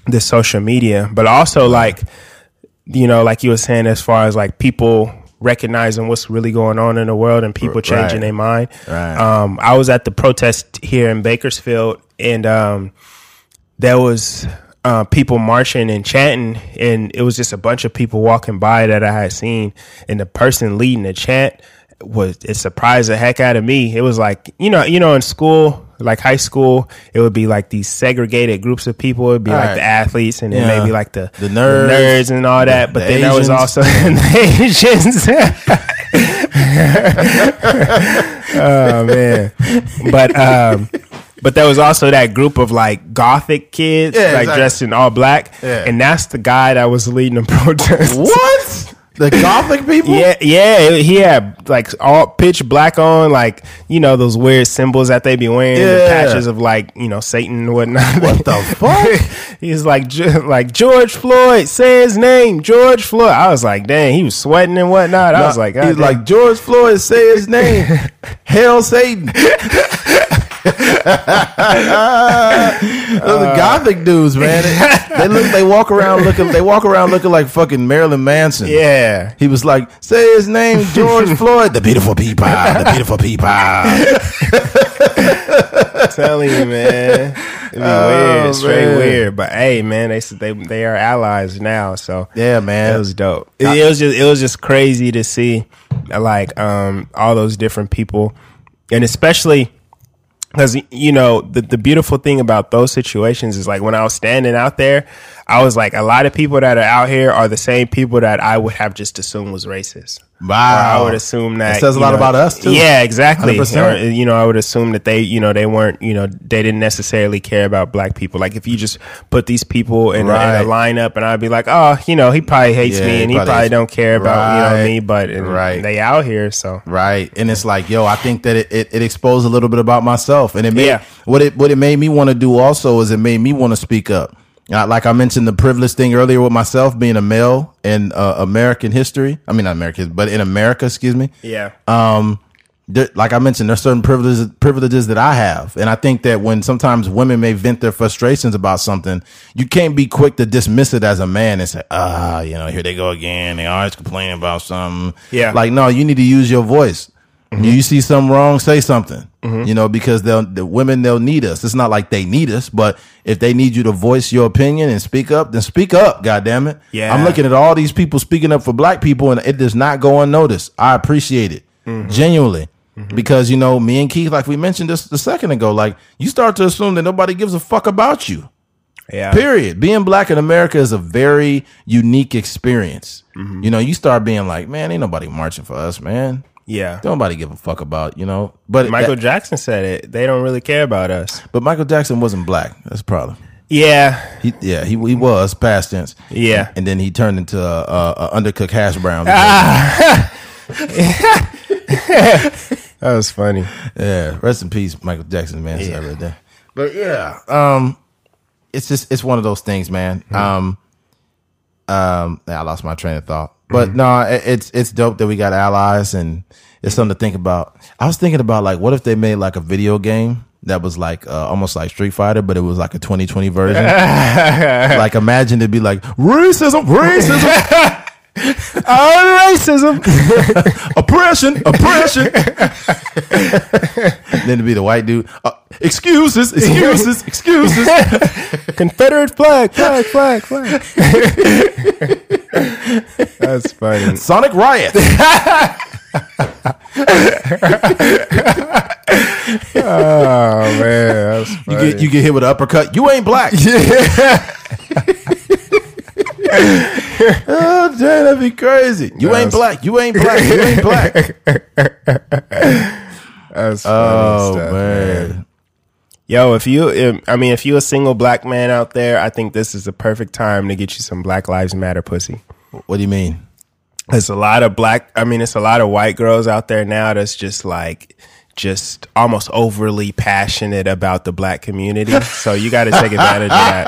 the social media, but also like you know, like you were saying, as far as like people recognizing what's really going on in the world and people changing Right. their mind. Right. Um, I was at the protest here in Bakersfield, and um, there was uh, people marching and chanting, and it was just a bunch of people walking by that I had seen, and the person leading the chant was it surprised the heck out of me. It was like you know, you know, in school. Like high school, it would be like these segregated groups of people. It'd be like Right. the athletes, and then Yeah. maybe like the The nerds, nerds and all that. But the then there was also the Asians. oh man, but um, but there was also that group of like gothic kids, Yeah, like exactly. dressed in all black, Yeah. and that's the guy that was leading the protest. What? The Gothic people? Yeah, yeah, he had like all pitch black on, like you know those weird symbols that they be wearing, the patches of like you know Satan and whatnot. What the fuck? He's like like George Floyd, say his name, George Floyd. I was like, dang, he was sweating and whatnot. I was like, he's "God like George Floyd. Say his name. Hell, Satan. Are Gothic dudes, man. They, they look. They walk around looking. They walk around looking like fucking Marilyn Manson. yeah, He was like, "Say his name, George Floyd, the beautiful people, the beautiful people." telling you, man. It'd be weird, it's straight Oh, weird. But hey, man, they they they are allies now, so Yeah, man. It was dope. It, it was just it was just crazy to see like um all those different people, and especially because you know the the beautiful thing about those situations is like when I was standing out there, I was like a lot of people that are out here are the same people that I would have just assumed was racist. Wow. Or I would assume that That says a lot know- about us, too. Yeah, exactly. 100%. Or, you know, I would assume that they, you know, they weren't, you know, they didn't necessarily care about black people. Like if you just put these people in, a, Right. in a lineup, and I'd be like, oh, you know, he probably hates Yeah, me, and he probably probably don't care about you know me, but and Right. they out here, so Right. And it's like, yo, I think that it, it, it exposed a little bit about myself. And it made Yeah. what it what it made me want to do also is it made me want to speak up. Uh, like I mentioned the privilege thing earlier with myself being a male in uh, American history. I mean not American, but in America, excuse me. yeah, Um there, like I mentioned, there's certain privileges privileges that I have, and I think that when sometimes women may vent their frustrations about something, you can't be quick to dismiss it as a man and say, "Ah, you know, here they go again. They always complaining about something." Yeah. like no, you need to use your voice. You see something wrong, say something. You know, because they'll the women they'll need us. It's not like they need us, but if they need you to voice your opinion and speak up, then speak up. God damn it! Yeah. I'm looking at all these people speaking up for black people, and it does not go unnoticed. I appreciate it mm-hmm. genuinely. Mm-hmm. Because you know, me and Keith, like we mentioned this a second ago, like you start to assume that nobody gives a fuck about you. Yeah. Period. Being black in America is a very unique experience. Mm-hmm. You know, you start being like, man, ain't nobody marching for us, man. Yeah. Don't nobody give a fuck about, you know. But Michael that- Jackson said it. They don't really care about us. but Michael Jackson wasn't black. That's the problem. Yeah. He, yeah, he he was past tense. Yeah. and then he turned into a, a, a undercooked hash brown. That was funny. Yeah, rest in peace, Michael Jackson, man. Yeah. Right there. But yeah, um, it's just it's one of those things, man. Um, um, I lost my train of thought, but no, it, it's it's dope that we got allies, and it's something to think about. I was thinking about like, what if they made like a video game that was like uh, almost like Street Fighter, but it was like a 2020 version. like, imagine it'd be like racism, racism. racism. oppression, oppression. then it'd be the white dude. Uh, excuses, excuses, excuses. Confederate flag, flag, flag, flag. That's funny. Sonic riot. Oh man, that's You get you get hit with an uppercut. You ain't black. oh damn, that'd be crazy. You ain't black. You ain't black. You ain't black. That's funny Oh stuff, man. Yo, if you, I mean, if you a single black man out there, I think this is the perfect time to get you some Black Lives Matter pussy. What do you mean? There's a lot of black, I mean, it's a lot of white girls out there now that's just like, just almost overly passionate about the black community. So you got to take advantage of that.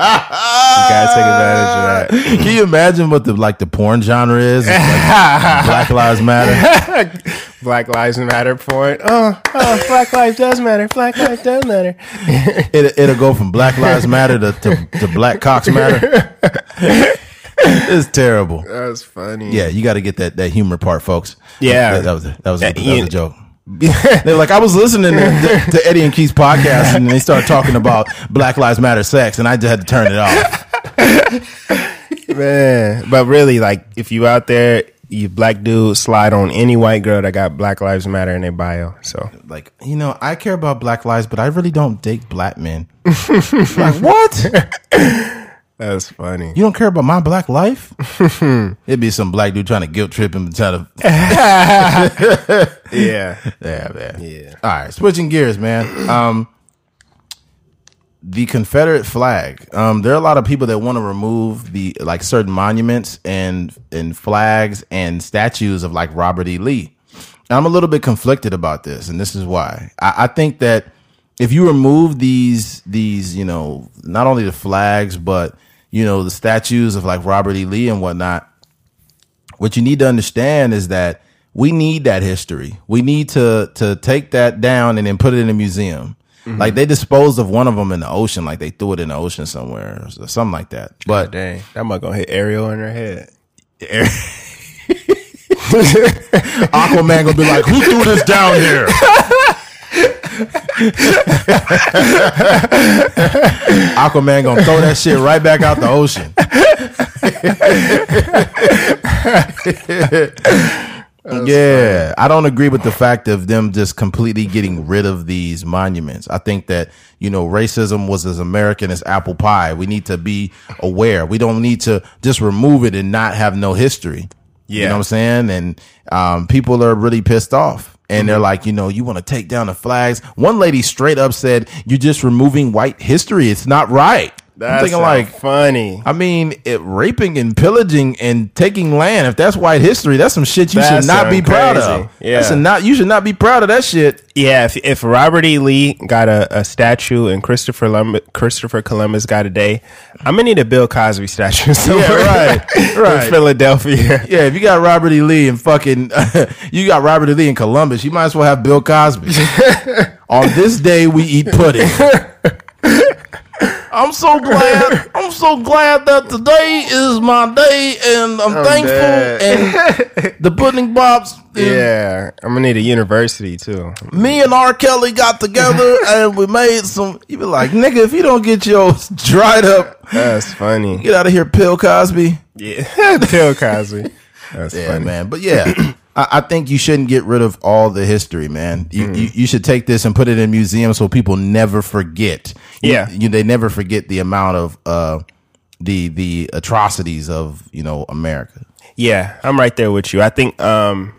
You got to take advantage of that. Can you imagine what the like the porn genre is? Like Black Lives Matter. Black Lives Matter porn. Oh, oh, Black Lives does matter. Black Lives does matter. It, it'll go from Black Lives Matter to, to, to Black Cocks Matter. it's terrible. That's funny. Yeah, you got to get that that humor part, folks. Yeah. that, that was a, that was a, that was a eh, joke. They're like, I was listening to, to, to Eddie and Keith's podcast, and they started talking about Black Lives Matter sex, and I just had to turn it off. Man, but really, like, if you out there, you black dude, slide on any white girl that got Black Lives Matter in their bio. So Like, you know, I care about Black lives, but I really don't date black men. like, what? that's funny. You don't care about my black life? It'd be some black dude trying to guilt trip him and try to. Yeah, Yeah, man. Yeah. All right, switching gears, man. Um, the Confederate flag. Um, there are a lot of people that want to remove the like certain monuments and and flags and statues of like Robert E. Lee. And I'm a little bit conflicted about this, and this is why. I, I think that if you remove these these, you know, not only the flags but you know the statues of like Robert E. Lee and whatnot, what you need to understand is that we need that history. We need to to take that down and then put it in a museum. Mm-hmm. Like they disposed of one of them in the ocean, like they threw it in the ocean somewhere or something like that. But dang, that might gonna hit Ariel in her head. Aquaman gonna be like, "Who threw this down here?" Aquaman gonna throw that shit right back out the ocean. yeah, I don't agree with the fact of them just completely getting rid of these monuments. I think that, you know, racism was as American as apple pie. We need to be aware. We don't need to just remove it and not have no history. You Yeah. know what I'm saying? And um, people are really pissed off. And they're like, you know, you want to take down the flags. One lady straight up said, You're just removing white history. It's not right. That's thinking like- funny. I mean, it, raping and pillaging and taking land. If that's white history, that's some shit you That should not be proud crazy. of. Yeah. That should not. You should not be proud of that shit. Yeah, if if Robert E. Lee got a, a statue and Christopher Columbus, Christopher Columbus got a day, I'm gonna need a Bill Cosby statue somewhere right, in. Philadelphia. Yeah, if you got Robert E. Lee and fucking, you got Robert E. Lee and Columbus, you might as well have Bill Cosby. On this day, we eat pudding. I'm so glad. I'm so glad that today is my day, and I'm, thankful. And the pudding bops. Yeah, I'm gonna need a university too. Me and R. Kelly got together and we made some. You be like, nigga, if you don't get yours dried up, That's funny. get out of here, Bill Cosby. Yeah, Bill Cosby. That's Yeah, funny. man. But yeah, I, I think you shouldn't get rid of all the history, man. You, you you should take this and put it in museums so people never forget. Yeah. you, they never forget the amount of uh the the atrocities of you know America. Yeah, I'm right there with you. I think um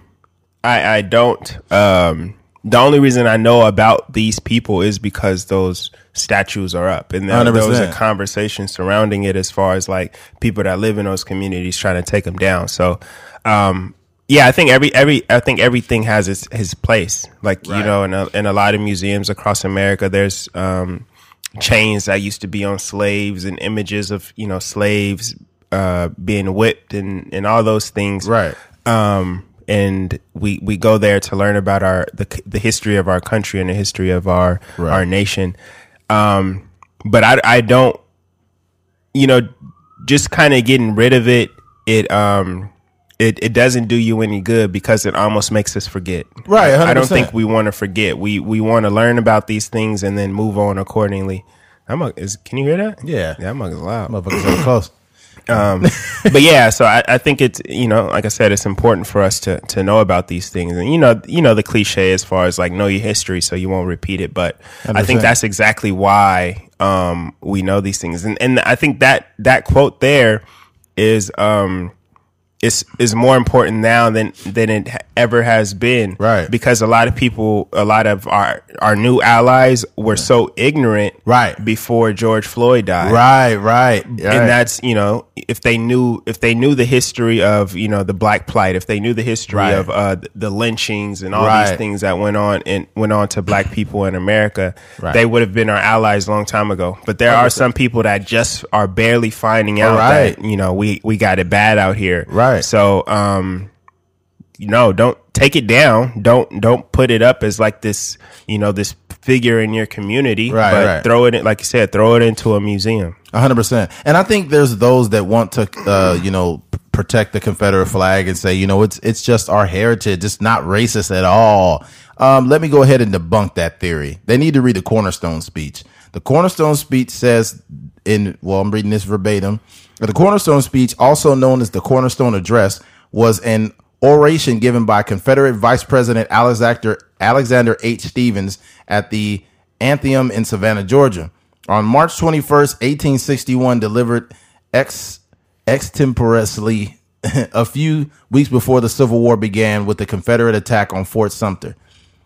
I I don't um the only reason I know about these people is because those statues are up and there, there was a conversation surrounding it as far as like people that live in those communities trying to take them down. So um yeah, I think every every I think everything has its his place. Like you know, in a, in a lot of museums across America, there's um chains that used to be on slaves and images of you know slaves uh, being whipped and and all those things. Right. Um, and we we go there to learn about our the the history of our country and the history of our Right. our nation. Um, but I I don't you know just kind of getting rid of it. It um. It, it doesn't do you any good because it almost makes us forget. Right, I don't think we want to forget. We we want to learn about these things and then move on accordingly. I'm a, is can you hear that? Yeah. yeah, I'm a loud. Motherfuckers so close. but yeah, so I, I think it's you know, like I said, it's important for us to to know about these things, and you know, you know the cliche as far as like know your history so you won't repeat it. But I think that's exactly why um, we know these things, and and I think that that quote there is um is is more important now than than it ever has been. Right. Because a lot of people, a lot of our our new allies were so ignorant. Right. Before George Floyd died Right, right, right. and that's you know if they knew if they knew the history of you know the black plight if they knew the history Right. of uh the lynchings and all these things that went on and went on to black people in America Right. they would have been our allies a long time ago but there are some people that just are barely finding out that you know we we got it bad out here Right. So um you know don't take it down don't don't put it up as like this you know this figure in your community Right, but right. throw it in like you said throw it into a museum A hundred percent. And I think there's those that want to, uh, you know, protect the Confederate flag and say, you know, it's it's just our heritage. It's not racist at all. Um, let me go ahead and debunk that theory. They need to read the Cornerstone speech. The Cornerstone speech says, in well, I'm reading this verbatim. The Cornerstone speech, also known as the Cornerstone Address, was an oration given by Confederate Vice President Alexander H. Stephens at the Anthem in Savannah, Georgia. On March 21st, 1861, delivered ex extemporaneously a few weeks before the Civil War began with the Confederate attack on Fort Sumter.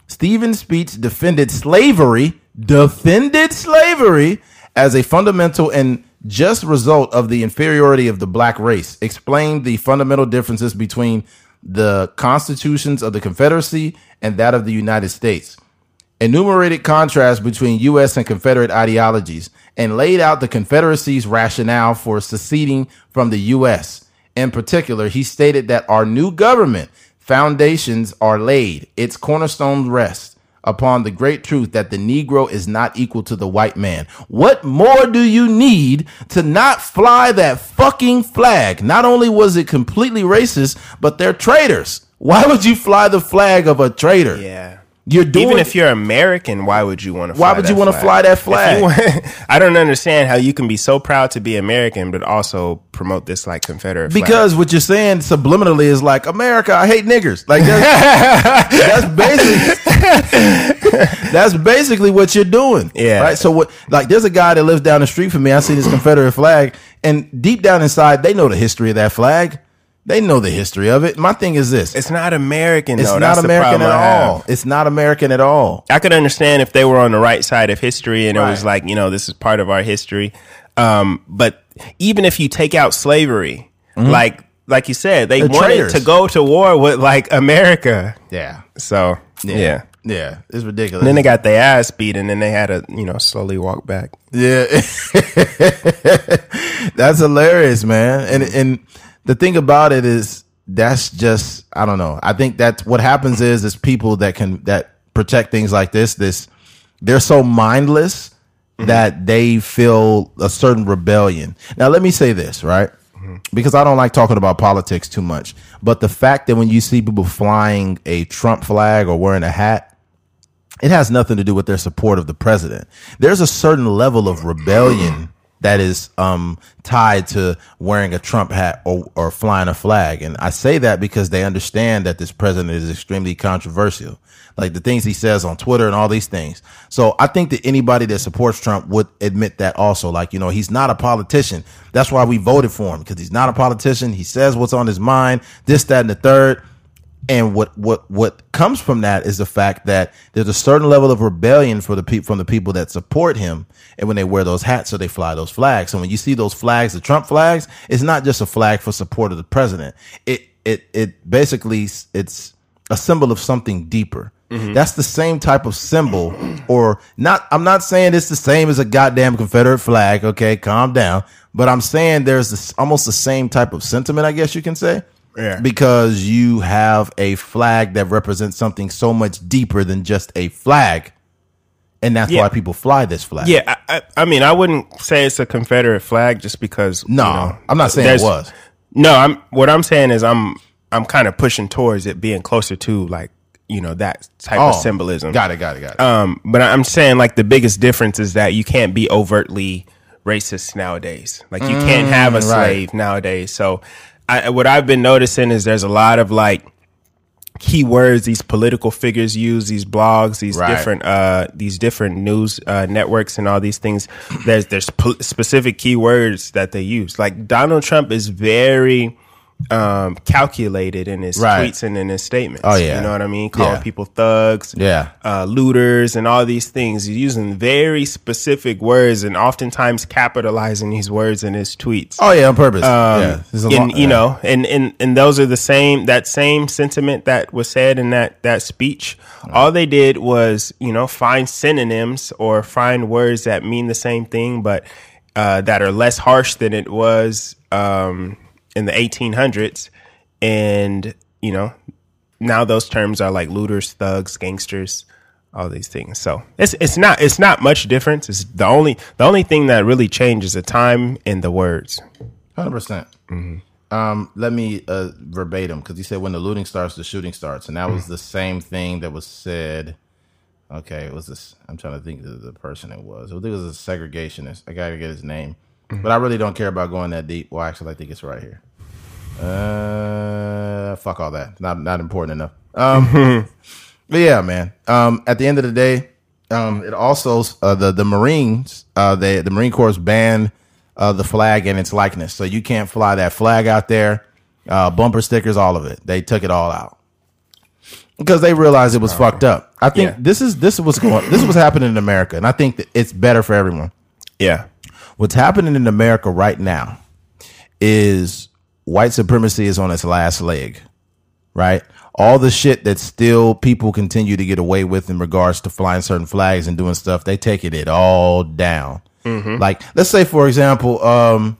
Stephens' speech defended slavery, defended slavery as a fundamental and just result of the inferiority of the black race, explained the fundamental differences between the constitutions of the Confederacy and that of the United States enumerated contrasts between U.S. and Confederate ideologies, and laid out the Confederacy's rationale for seceding from the U.S. In particular, he stated that our new government foundations are laid, its cornerstones rest upon the great truth that the Negro is not equal to the white man. What more do you need to not fly that fucking flag? Not only was it completely racist, but they're traitors. Why would you fly the flag of a traitor? yeah You're doing Even if you're American, why would you want to? Why would you wanna fly that flag? I don't understand how you can be so proud to be American, but also promote this like Confederate. flag. Because what you're saying subliminally is like America, I hate niggers. Like that's, that's basically that's basically what you're doing. Yeah. Right. So what? Like, there's a guy that lives down the street from me. I see this Confederate flag, and deep down inside, they know the history of that flag. They know the history of it. My thing is this: it's not American. it's though. not That's American at problem I have. all. It's not American at all. I could understand if they were on the right side of history and it was like, you know, this is part of our history. Um, but even if you take out slavery, like like you said, they. They're wanted traitors. to go to war with like America. Yeah. So yeah. Yeah. It's ridiculous. Then they got their ass beat, and then they had to, you know, slowly walk back. Yeah. that's hilarious, man. And and the thing about it is that's just I don't know. I think that's what happens is is people that can that protect things like this, this they're so mindless mm-hmm. that they feel a certain rebellion. Now let me say this, right? Mm-hmm. Because I don't like talking about politics too much. But the fact that when you see people flying a Trump flag or wearing a hat, it has nothing to do with their support of the president. There's a certain level of rebellion that is um, tied to wearing a Trump hat or, or flying a flag. And I say that because they understand that this president is extremely controversial. Like the things he says on Twitter and all these things. So I think that anybody that supports Trump would admit that also. Like, you know, he's not a politician. That's why we voted for him because he's not a politician. He says what's on his mind, this, that, and the third. And what what what comes from that is the fact that there's a certain level of rebellion for the people from the people that support him, and when they wear those hats, so they fly those flags. So when you see those flags, the Trump flags, it's not just a flag for support of the president. It it it basically it's a symbol of something deeper. Mm-hmm. That's the same type of symbol, or not. I'm not saying it's the same as a goddamn Confederate flag. Okay, calm down. But I'm saying there's this, almost the same type of sentiment, I guess you can say Yeah. because you have a flag that represents something so much deeper than just a flag. And that's Yeah. why people fly this flag. Yeah, I, I, I mean, I wouldn't say it's a Confederate flag just because. No, you know, I'm not saying it was. No, I'm. What I'm saying is, I'm. I'm kind of pushing towards it being closer to like you know that type of symbolism. Oh, Got it, got it, got it. Um, but I'm saying like the biggest difference is that you can't be overtly racist nowadays. Like you can't have a Mm, right. slave nowadays. So, I, what I've been noticing is there's a lot of like keywords these political figures use, these blogs, these Right. different uh these different news uh, networks and all these things. There's there's specific keywords that they use. Like Donald Trump is very um calculated in his Right. tweets and in his statements. Oh, yeah. You know what I mean? Calling Yeah. people thugs yeah. uh, looters and all these things. He's using very specific words and oftentimes capitalizing these words in his tweets. Oh yeah, on purpose. yeah. And you know, and, and and those are the same that same sentiment that was said in that that speech. All they did was you know find synonyms or find words that mean the same thing, but uh, that are less harsh than it was um, in the 1800s, and you know now those terms are like looters, thugs, gangsters, all these things. So it's it's not it's not much difference. It's the only the only thing that really changes is the time and the words. Hundred percent. Um, let me uh, verbatim because you said when the looting starts, the shooting starts, and that was the same thing that was said. Okay, it was this. I'm trying to think of the person it was. I think it was a segregationist. I gotta get his name, but I really don't care about going that deep. Well, actually, I think it's right here. Uh, fuck all that. Not not important enough. Um, but yeah, man. Um, at the end of the day, um, it also uh, the the Marines, uh, they the Marine Corps banned uh, the flag and its likeness, so you can't fly that flag out there. Uh, bumper stickers, all of it. They took it all out because they realized it was fucked up. I think Yeah. this is this is what's going. This is what's happening in America, and I think that it's better for everyone. Yeah. What's happening in America right now is white supremacy is on its last leg, right? All the shit that still people continue to get away with in regards to flying certain flags and doing stuff, they taking it all down. Like, let's say for example, um,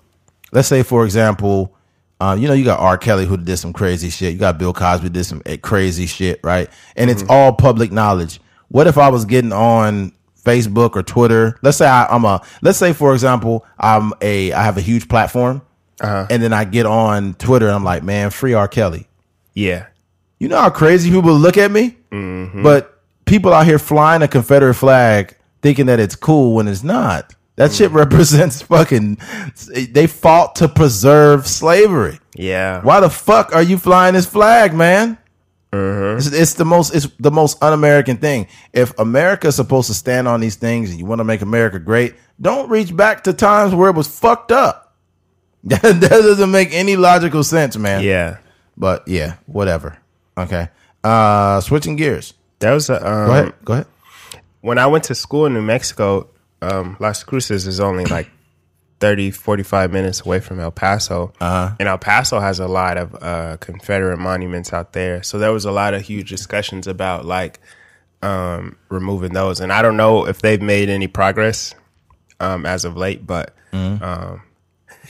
let's say for example, uh, you know, you got R. Kelly who did some crazy shit. You got Bill Cosby did some eh, crazy shit, right? And it's all public knowledge. What if I was getting on Facebook or Twitter? Let's say I, I'm a. Let's say for example, I'm a. I have a huge platform, uh-huh. and then I get on Twitter and I'm like, man, free R. Kelly. Yeah. You know how crazy people look at me? Mm-hmm. But people out here flying a Confederate flag thinking that it's cool when it's not. That shit mm. represents fucking. They fought to preserve slavery. Yeah. Why the fuck are you flying this flag, man? It's, it's the most it's the most un-American thing. If America's supposed to stand on these things and you want to make America great, don't reach back to times where it was fucked up. that doesn't make any logical sense, man. Yeah. But yeah, whatever. Okay. Uh switching gears. That was a, um, Go ahead. Go ahead. when I went to school in New Mexico, um, Las Cruces is only like 30, 45 minutes away from El Paso. Uh-huh. And El Paso has a lot of uh, Confederate monuments out there. So there was a lot of huge discussions about like um, removing those. And I don't know if they've made any progress um, as of late, but Mm-hmm. um,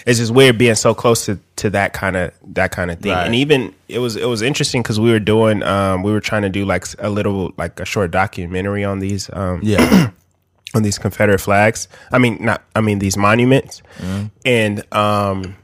it's just weird being so close to, to that kind of that kind of thing. Right. And even it was it was interesting because we were doing um, we were trying to do like a little like a short documentary on these um, Yeah. on these Confederate flags. I mean, not I mean these monuments, and um,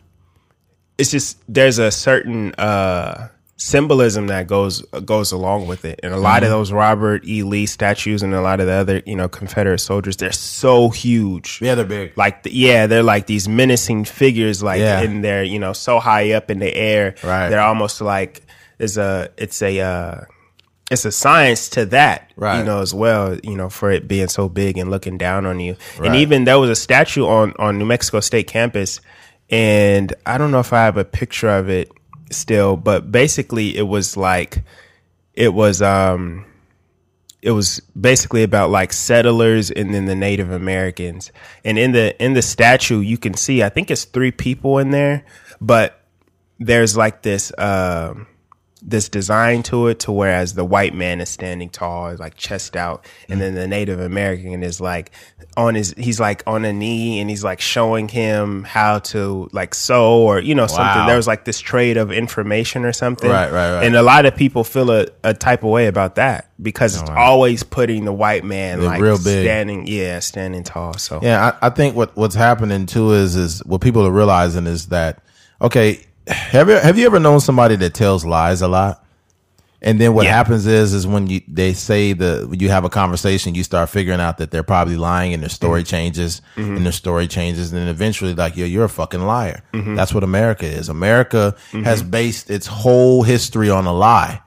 it's just there's a certain uh, symbolism that goes goes along with it, and a lot of those Robert E. Lee statues and a lot of the other you know Confederate soldiers, they're so huge. yeah, they're big. Like the, yeah, they're like these menacing figures, like Yeah. in they're you know so high up in the air. Right. They're almost like there's a it's a uh, it's a science to that, Right. You know as well, you know for it being so big and looking down on you. Right. And even there was a statue on on New Mexico State campus, and I don't know if I have a picture of it still, but basically it was like it was um it was basically about like settlers and then the Native Americans. And in the in the statue you can see I think it's three people in there, but there's like this um this design to it to whereas the white man is standing tall, like chest out, and then the Native American is like on his he's like on a knee and he's like showing him how to like sew or you know something. Wow. There was like this trade of information or something. Right, right, right. And a lot of people feel a, a type of way about that because it's oh, always putting the white man They're like real big. standing yeah, standing tall. So Yeah, I, I think what what's happening too is is what people are realizing is that okay, have you have you ever known somebody that tells lies a lot? And then what Yeah. happens is is when you they say the you have a conversation, you start figuring out that they're probably lying, and their story mm-hmm. changes, mm-hmm. and their story changes, and then eventually, like you're you're a fucking liar. Mm-hmm. That's what America is. America has based its whole history on a lie,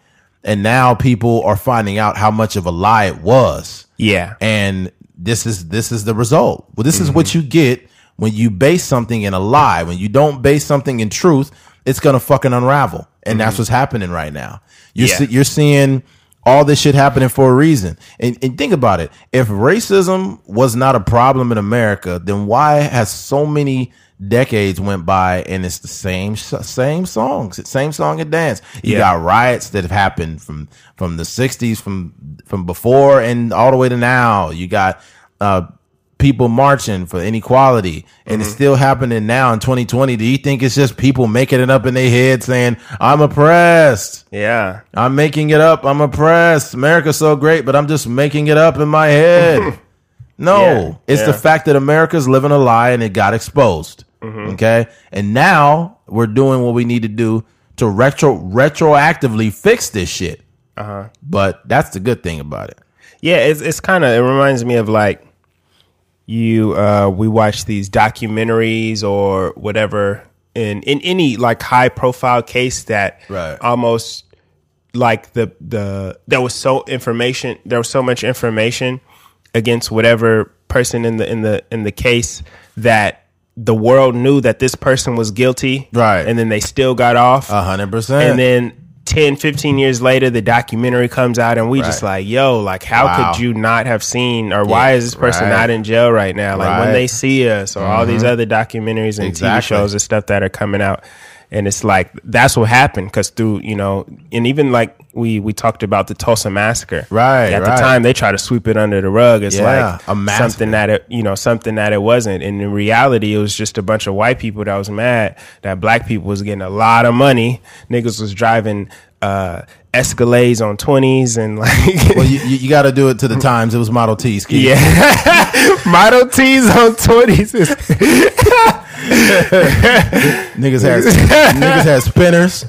and now people are finding out how much of a lie it was yeah. and this is this is the result. Well, this is what you get when you base something in a lie. When you don't base something in truth, it's gonna fucking unravel, and that's what's happening right now. You're Yeah. see, you're seeing all this shit happening for a reason. And, and think about it: if racism was not a problem in America, then why has so many decades went by and it's the same same songs, same song and dance? You Yeah. got riots that have happened from from the 60s from from before and all the way to now you got uh people marching for inequality and it's still happening now in 2020 do you think it's just people making it up in their head saying i'm oppressed. Yeah. i'm making it up. I'm oppressed. America's so great but i'm just making it up in my head. No. Yeah, it's the fact that america's living a lie and it got exposed. Okay? And now we're doing what we need to do to retro retroactively fix this shit. Uh-huh. but that's the good thing about it. Yeah, it's it's kind of it reminds me of like you uh we watch these documentaries or whatever in in any like high profile case that Right. almost like the the there was so information there was so much information against whatever person in the in the in the case that the world knew that this person was guilty Right. and then they still got off A hundred percent. and then 10 15 years later the documentary comes out and we just like yo like how Wow. could you not have seen or why Yeah, is this person right. not in jail right now like when Right. Mm-hmm. they see us or all these other documentaries and Exactly. tv shows and stuff that are coming out and it's like that's what happened because through you know and even like we we talked about the tulsa massacre Right, at right. the time they try to sweep it under the rug it's Yeah, like a massacre. something that it you know something that it wasn't and in reality it was just a bunch of white people that was mad that black people was getting a lot of money niggas was driving uh escalades on 20s and like well, you, you, got to do it to the times. It was Model T's. Keith. yeah model t's on 20s is niggas had niggas had spinners.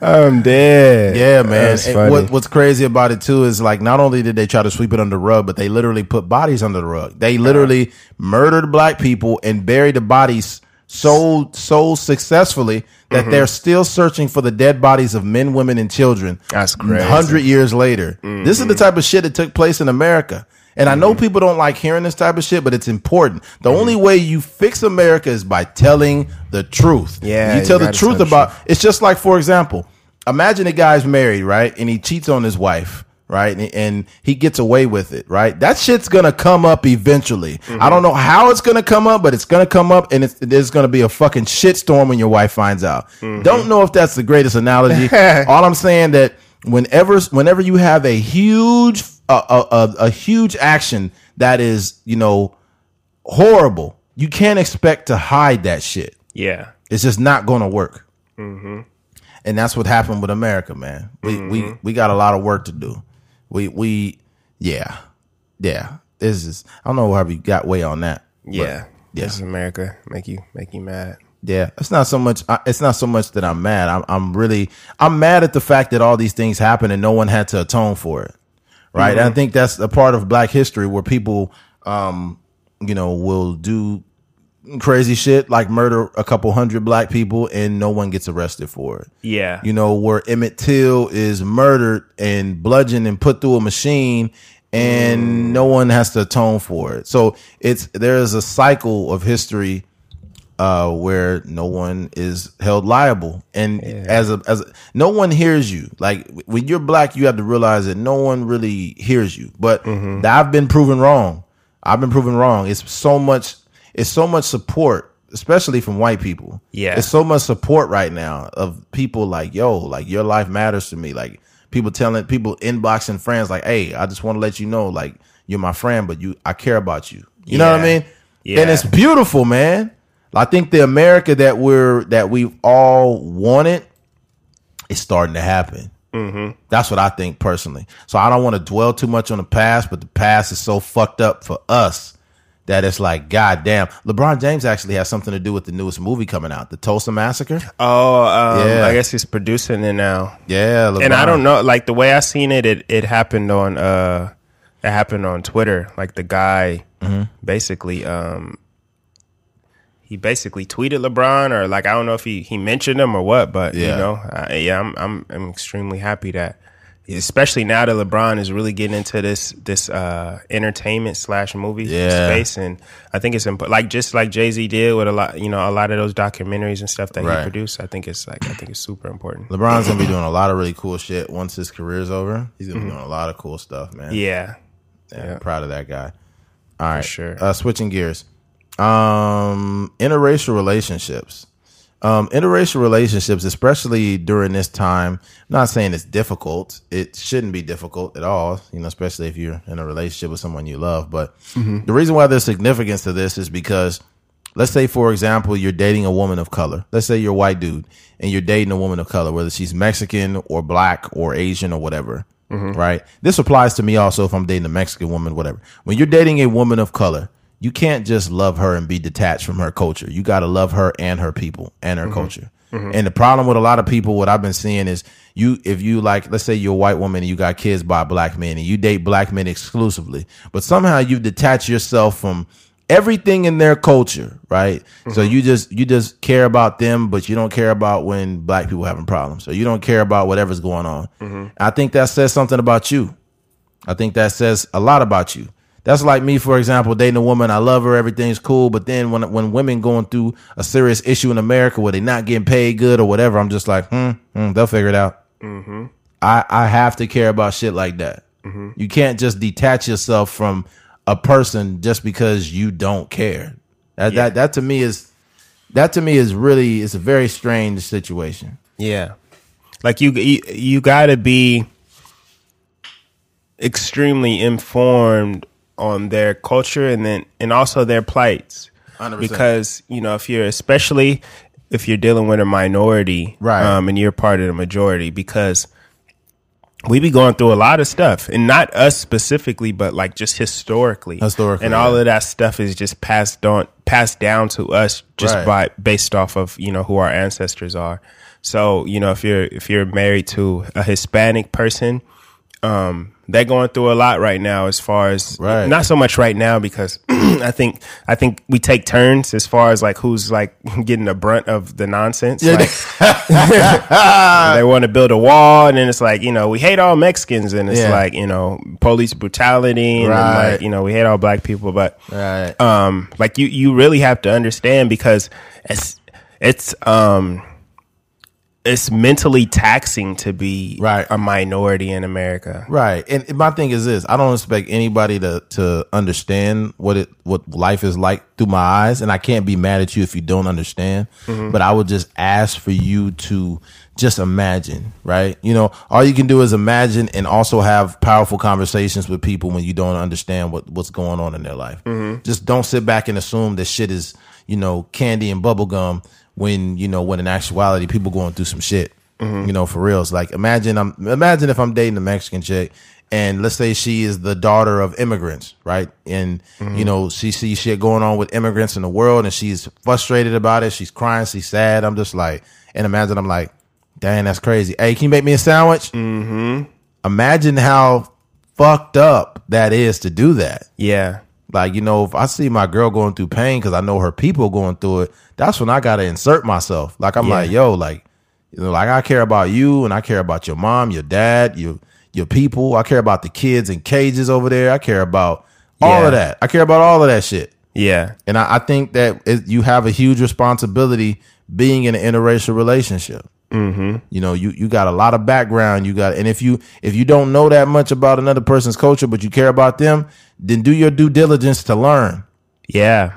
i'm dead Yeah, man. And what, what's crazy about it too is like not only did they try to sweep it under the rug, but they literally put bodies under the rug. They literally murdered black people and buried the bodies so so successfully that Mm-hmm. they're still searching for the dead bodies of men, women, and children. That's crazy. Mm-hmm. Hundred years later, this is the type of shit that took place in America. And I know people don't like hearing this type of shit, but it's important. The Mm-hmm. only way you fix America is by telling the truth. Yeah, you you tell the truth about. It's just like, for example, imagine a guy's married, right, and he cheats on his wife right? And, and he gets away with it, right? That shit's gonna come up eventually. I don't know how it's gonna come up, but it's gonna come up, and it's, there's gonna be a fucking shitstorm when your wife finds out. Don't know if that's the greatest analogy. All I'm saying that whenever whenever you have a huge a, a, a, a huge action that is you know horrible, you can't expect to hide that shit. Yeah. It's just not going to work. Mm-hmm. And that's what happened with America, man. We we mm-hmm. we got a lot of work to do. We we yeah yeah. This is I don't know how we got way on that. Yeah. yeah. This is America. Make you make you mad. Yeah, it's not so much. It's not so much that I'm mad. I'm, I'm really, I'm mad at the fact that all these things happen and no one had to atone for it, right? And I think that's a part of Black history where people, um, you know, will do crazy shit like murder a couple hundred black people and no one gets arrested for it. Yeah. You know, where Emmett Till is murdered and bludgeoned and put through a machine and no one has to atone for it. So it's there's a cycle of history uh where no one is held liable. And as a as a, no one hears you. Like when you're black you have to realize that no one really hears you. But i've been proven wrong. I've been proven wrong. It's so much it's so much support especially from white people Yeah. it's so much support right now of people like yo like your life matters to me like people telling people inboxing friends like hey i just want to let you know like you're my friend but you i care about you you know what i mean Yeah. and it's beautiful, man. I think the America that we're that we've all wanted is starting to happen. Mm-hmm. That's what I think personally. So I don't want to dwell too much on the past, but the past is so fucked up for us that it's like, God damn. LeBron James actually has something to do with the newest movie coming out, the Tulsa Massacre. Oh, um, Yeah. I guess he's producing it now. Yeah, LeBron. And I don't know, like the way I seen it, it it happened on uh, it happened on Twitter. Like the guy Mm-hmm. basically, um, he basically tweeted LeBron, or like I don't know if he he mentioned him or what, but Yeah. you know, I, yeah, I'm I'm I'm extremely happy that. Especially now that LeBron is really getting into this this uh, entertainment slash movie Yeah. space, and I think it's important. Like just like Jay Z did with a lot, you know, a lot of those documentaries and stuff that Right. he produced. I think it's like I think it's super important. LeBron's gonna be doing a lot of really cool shit once his career's over. He's gonna be doing a lot of cool stuff, man. Mm-hmm. Yeah, Yeah, proud of that guy. All right, sure. Uh, switching gears, um, interracial relationships. Um, interracial relationships, especially during this time. I'm not saying it's difficult. It shouldn't be difficult at all. You know, especially if you're in a relationship with someone you love. But the reason why there's significance to this is because, let's say, for example, you're dating a woman of color. Let's say you're a white dude and you're dating a woman of color, whether she's Mexican or black or Asian or whatever right? This applies to me also if I'm dating a Mexican woman, whatever. When you're dating a woman of color, you can't just love her and be detached from her culture. You got to love her and her people and her mm-hmm. culture. Mm-hmm. And the problem with a lot of people, what I've been seeing is you, if you like, let's say you're a white woman and you got kids by black men and you date black men exclusively, but somehow you detach yourself from everything in their culture, right? So mm-hmm. you just you just care about them, but you don't care about when black people having problems. So you don't care about whatever's going on. I think that says something about you. I think that says a lot about you. That's like me, for example, dating a woman. I love her, everything's cool. But then when when women going through a serious issue in America where they're not getting paid good or whatever, I'm just like, hmm, hmm they'll figure it out. I I have to care about shit like that. You can't just detach yourself from a person just because you don't care. That that that to me is that to me is really it's a very strange situation. Yeah, like you, you, you got to be extremely informed on their culture and then and also their plights, 100%. because you know if you're especially if you're dealing with a minority, Right. um, and you're part of the majority, because we be going through a lot of stuff, and not us specifically, but like just historically, Historically, and all yeah. of that stuff is just passed on, passed down to us just Right. by based off of you know who our ancestors are. So you know if you're if you're married to a Hispanic person, um, they're going through a lot right now. As far as Right. not so much right now because I think I think we take turns as far as like who's like getting the brunt of the nonsense. Like, they want to build a wall, and then it's like you know we hate all Mexicans, and it's Yeah. like you know police brutality, and Right. like you know we hate all black people, but Right. um like you you really have to understand because it's it's um it's mentally taxing to be Right. a minority in America. Right. And my thing is this, I don't expect anybody to to understand what it what life is like through my eyes and I can't be mad at you if you don't understand, mm-hmm. but I would just ask for you to just imagine, right? You know, all you can do is imagine and also have powerful conversations with people when you don't understand what what's going on in their life. Mm-hmm. Just don't sit back and assume that shit is, you know, candy and bubblegum when, you know, when in actuality people going through some shit. You know, for reals. Like imagine I'm imagine if I'm dating a Mexican chick and let's say she is the daughter of immigrants, right? And you know, she sees shit going on with immigrants in the world and she's frustrated about it. She's crying, she's sad. I'm just like, and imagine I'm like, dang, that's crazy. Hey, can you make me a sandwich? Mm-hmm. Imagine how fucked up that is to do that. Yeah. Like, you know, if I see my girl going through pain because I know her people going through it, that's when I got to insert myself. Like, I'm Yeah. like, yo, like, you know, like I care about you and I care about your mom, your dad, your your people. I care about the kids in cages over there. I care about all Yeah. of that. I care about all of that shit. Yeah. And I, I think that it, you have a huge responsibility being in an interracial relationship. Mm-hmm. You know, you you got a lot of background. You got, and if you if you don't know that much about another person's culture, but you care about them, then do your due diligence to learn. Yeah.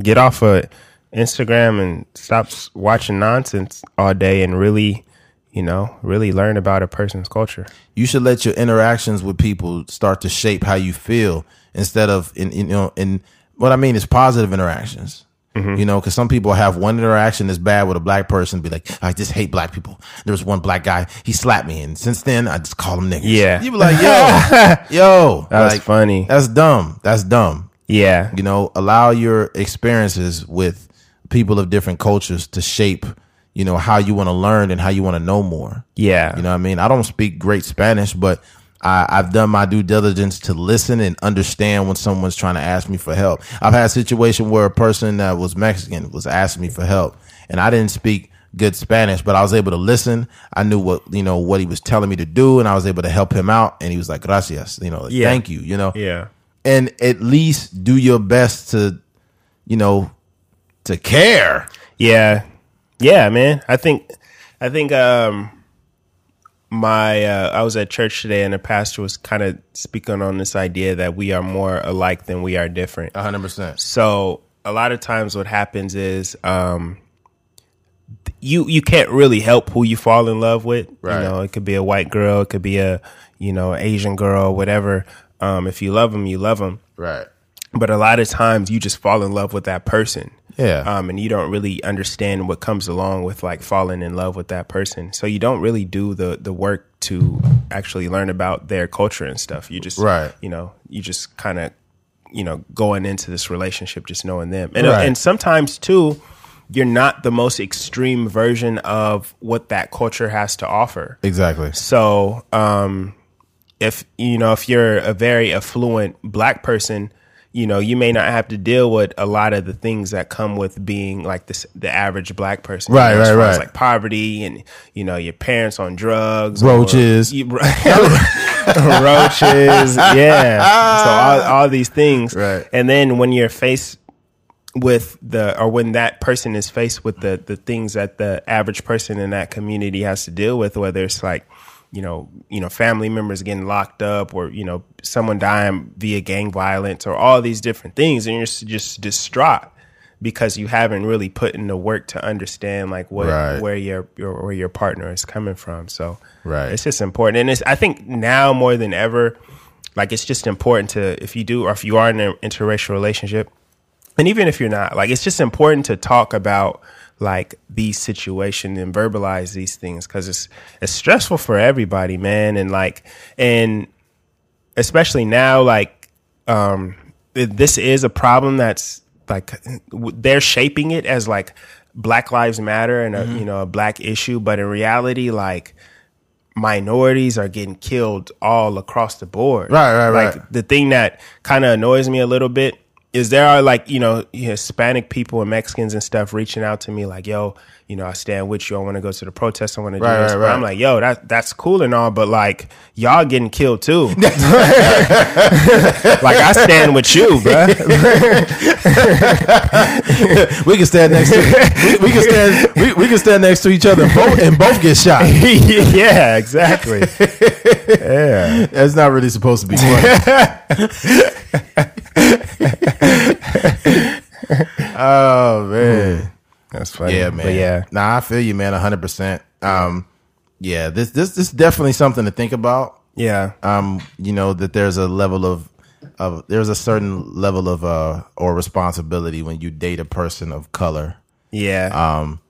Get off of Instagram and stop watching nonsense all day and really, you know, really learn about a person's culture. You should let your interactions with people start to shape how you feel instead of in, you know in what I mean is positive interactions. You know, because some people have one interaction that's bad with a black person, be like, I just hate black people. There was one black guy, he slapped me, and since then I just call him niggas. Yeah. you be like, yo, yo, That's like, funny. That's dumb. That's dumb. Yeah. You know, allow your experiences with people of different cultures to shape, you know, how you want to learn and how you want to know more. Yeah. You know what I mean? I don't speak great Spanish, but I, I've done my due diligence to listen and understand when someone's trying to ask me for help. I've had a situation where a person that was Mexican was asking me for help, and I didn't speak good Spanish, but I was able to listen. I knew what you know what he was telling me to do, and I was able to help him out. And he was like, "Gracias," you know, like, Yeah. thank you, you know, yeah. and at least do your best to, you know, to care. Yeah. Yeah, man. I think I think um my uh I was at church today and the pastor was kind of speaking on this idea that we are more alike than we are different. hundred percent. So a lot of times what happens is um you you can't really help who you fall in love with. Right. You know, it could be a white girl, it could be a you know Asian girl, whatever. Um, if you love them, you love them. Right. But a lot of times you just fall in love with that person. Yeah. Um, and you don't really understand what comes along with like falling in love with that person. So you don't really do the the work to actually learn about their culture and stuff. You just Right. you know, you just kind of you know, going into this relationship just knowing them. And Right. and sometimes too you're not the most extreme version of what that culture has to offer. Exactly. So, um, if you know, if you're a very affluent black person, you know, you may not have to deal with a lot of the things that come with being like this, the average black person. you Right, know, as right, right. like poverty and you know your parents on drugs, or- Roaches. You- roaches, yeah. So all, all these things, Right. And then when you're faced with the or when that person is faced with the the things that the average person in that community has to deal with whether it's like you know you know family members getting locked up or you know someone dying via gang violence or all these different things and you're just distraught because you haven't really put in the work to understand like what Right. where your, your where your partner is coming from so Right. it's just important and it's i think now more than ever like it's just important to if you do or if you are in an interracial relationship and even if you're not like it's just important to talk about like these situations and verbalize these things because it's it's stressful for everybody man and like and especially now like um this is a problem that's like they're shaping it as like black lives matter and a Mm-hmm. you know a black issue but in reality like minorities are getting killed all across the board Right, right, like right. the thing that kind of annoys me a little bit is there are like you know Hispanic people and Mexicans and stuff reaching out to me like, yo, you know, I stand with you. I want to go to the protest. I want to do Right, this. right, But right. I'm like, yo, that that's cool and all, but like y'all getting killed too. like I stand with you, bro. We can stand next to we, we can stand we, we can stand next to each other and both, and both get shot. yeah, exactly. yeah. That's not really supposed to be funny. Oh man. That's funny. Yeah, man. But yeah. Nah, I feel you, man, hundred percent. Um yeah, this this this is definitely something to think about. Yeah. Um, you know, that there's a level of of there's a certain level of uh or responsibility when you date a person of color. Yeah. um,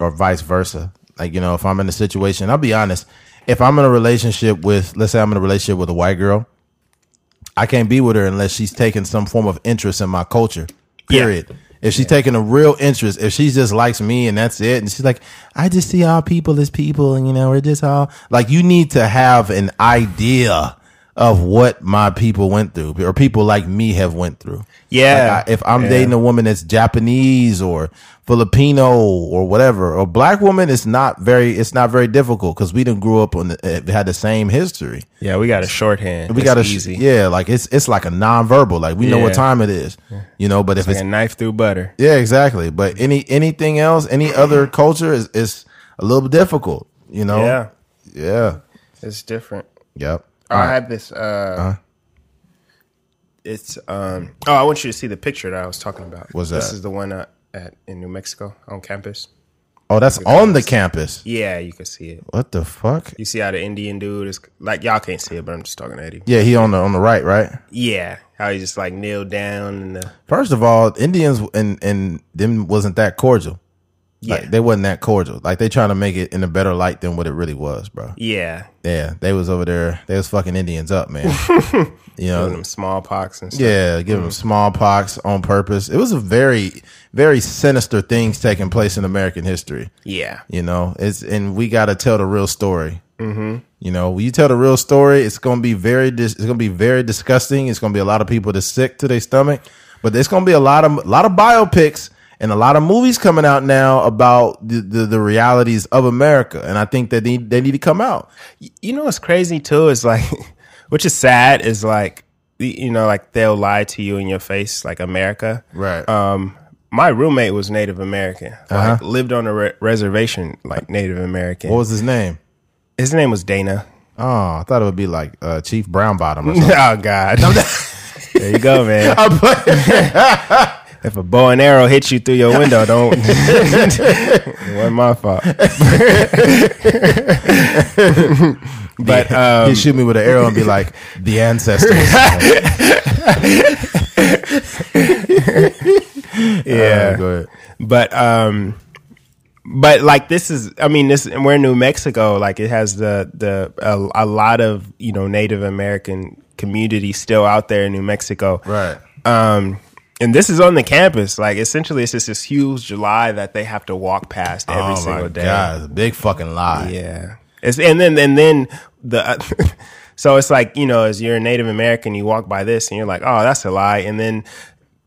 or vice versa. Like, you know, if I'm in a situation, I'll be honest, if I'm in a relationship with, let's say I'm in a relationship with a white girl, I can't be with her unless she's taking some form of interest in my culture. Period. If she's taking a real interest, if she just likes me and that's it, and she's like, I just see all people as people, and you know, we're just all like, you need to have an idea of what my people went through, or people like me have went through. Yeah. Like I, if I'm Yeah. dating a woman that's Japanese or Filipino or whatever, or black woman, it's not very, it's not very difficult because we didn't grew up on the, uh, had the same history. yeah, we got a shorthand. We It's got a easy. yeah, like it's it's like a nonverbal, like we know what time it is, you know. But if Like it's a knife through butter. yeah, exactly. But any anything else, any other culture is is a little difficult, you know. Yeah. yeah, It's different. yep. I have this. Uh, It's um. Oh, I want you to see the picture that I was talking about. What's This that? is the one uh, at in New Mexico on campus. Oh, that's on the campus. Yeah, you can see it. What the fuck? You see how the Indian dude is like y'all can't see it, but I'm just talking to Eddie. Yeah, he on the on the right, right? Yeah, how he just like kneeled down and the First of all, Indians and and them wasn't that cordial. Yeah Like they wasn't that cordial. Like they trying to make it in a better light than what it really was, bro. yeah Yeah, they was over there. They was fucking Indians up, man. you know, giving them smallpox and stuff. yeah, giving them smallpox on purpose. It was a very, very sinister things taking place in American history. yeah You know, it's and we got to tell the real story. Mm-hmm. You know, when you tell the real story, it's gonna be very, dis- it's gonna be very disgusting. It's gonna be a lot of people that's sick to their stomach, but there's gonna be a lot of, a lot of biopics and a lot of movies coming out now about the, the, the realities of America, and I think that they, they need to come out. You know what's crazy too is like, which is sad is like, you know, like they'll lie to you in your face, like America. Right. Um, my roommate was Native American. Like Uh-huh. lived on a re- reservation, like Native American. what was his name? His name was Dana. Oh, I thought it would be like uh, Chief Brown Bottom or something. oh God. there you go, man. If a bow and arrow hits you through your window, don't. it wasn't my fault. but um, He'd shoot me with an arrow and be like, "The ancestors." yeah. Uh, go ahead. but um but like this is i mean this we're in new mexico like it has the the a, a lot of you know native american community still out there in new mexico Right. um and this is on the campus. Like essentially it's just this huge july that they have to walk past every oh single day. God, a big fucking lie. yeah. It's and then and then the uh, so it's like you know as you're a native american you walk by this and you're like oh that's a lie. And then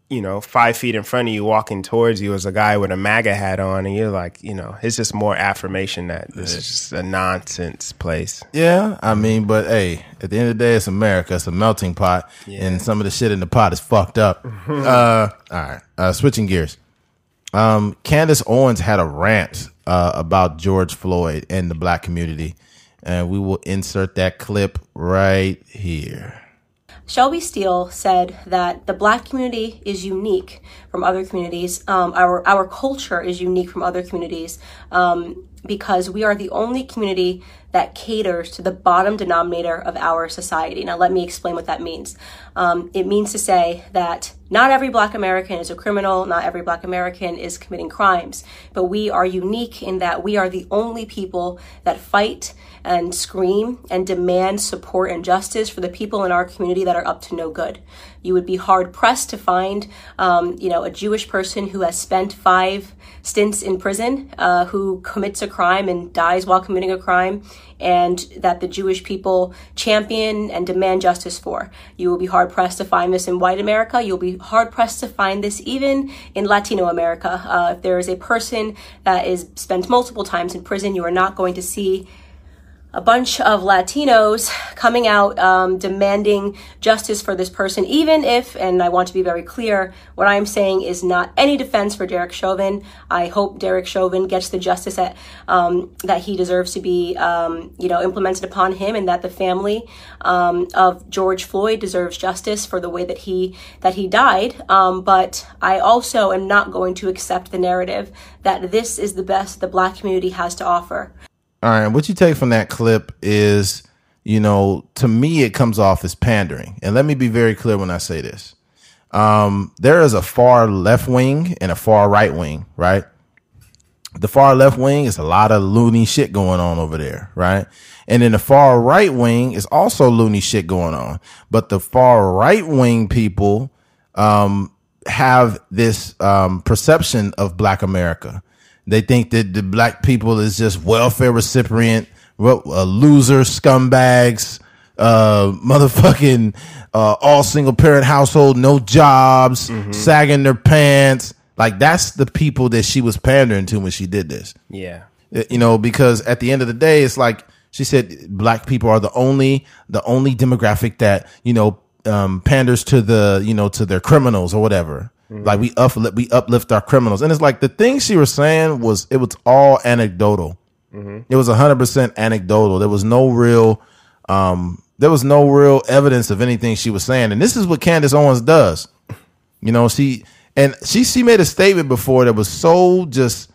you know five feet in front of you walking towards you is a guy with a maga hat on and you're like you know it's just more affirmation that this is just a nonsense place Yeah, I mean, but hey, at the end of the day, it's America. It's a melting pot, and some of the shit in the pot is fucked up. uh, all right, uh, switching gears. Um, Candace Owens had a rant uh, about George Floyd and the black community, and we will insert that clip right here. Shelby Steele said that the black community is unique from other communities. Um, our our culture is unique from other communities um, because we are the only community that caters to the bottom denominator of our society. Now, let me explain what that means. Um, it means to say that not every black American is a criminal, not every black American is committing crimes, but we are unique in that we are the only people that fight and scream and demand support and justice for the people in our community that are up to no good. You would be hard pressed to find, um, you know, a Jewish person who has spent five stints in prison, uh, who commits a crime and dies while committing a crime and that the Jewish people champion and demand justice for. You will be hard pressed to find this in white America. You'll be hard pressed to find this even in Latino America. Uh, if there is a person that is spent multiple times in prison, you are not going to see a bunch of Latinos coming out um, demanding justice for this person, even if, and I want to be very clear, what I'm saying is not any defense for Derek Chauvin. I hope Derek Chauvin gets the justice that um, that he deserves to be, um, you know, implemented upon him, and that the family um, of George Floyd deserves justice for the way that he that he died. Um, but I also am not going to accept the narrative that this is the best the Black community has to offer. All right, what you take from that clip is, you know, to me it comes off as pandering. And let me be very clear when I say this. Um, there is a far left wing and a far right wing, right? The far left wing is a lot of loony shit going on over there, right? And in the far right wing is also loony shit going on. But the far right wing people um, have this um, perception of Black America they think that the black people is just welfare recipient, uh, loser scumbags, uh, motherfucking, uh, all single parent household, no jobs, mm-hmm. sagging their pants. Like that's the people that she was pandering to when she did this. Yeah. Uh, you know, because at the end of the day, it's like she said, black people are the only, the only demographic that, you know, um, panders to the, you know, to their criminals or whatever. Mm-hmm. Like we uplift, we uplift our criminals, and it's like the thing she was saying was it was all anecdotal. Mm-hmm. It was hundred percent anecdotal. There was no real, um, there was no real evidence of anything she was saying. And this is what Candace Owens does. You know, she and she she made a statement before that was so just,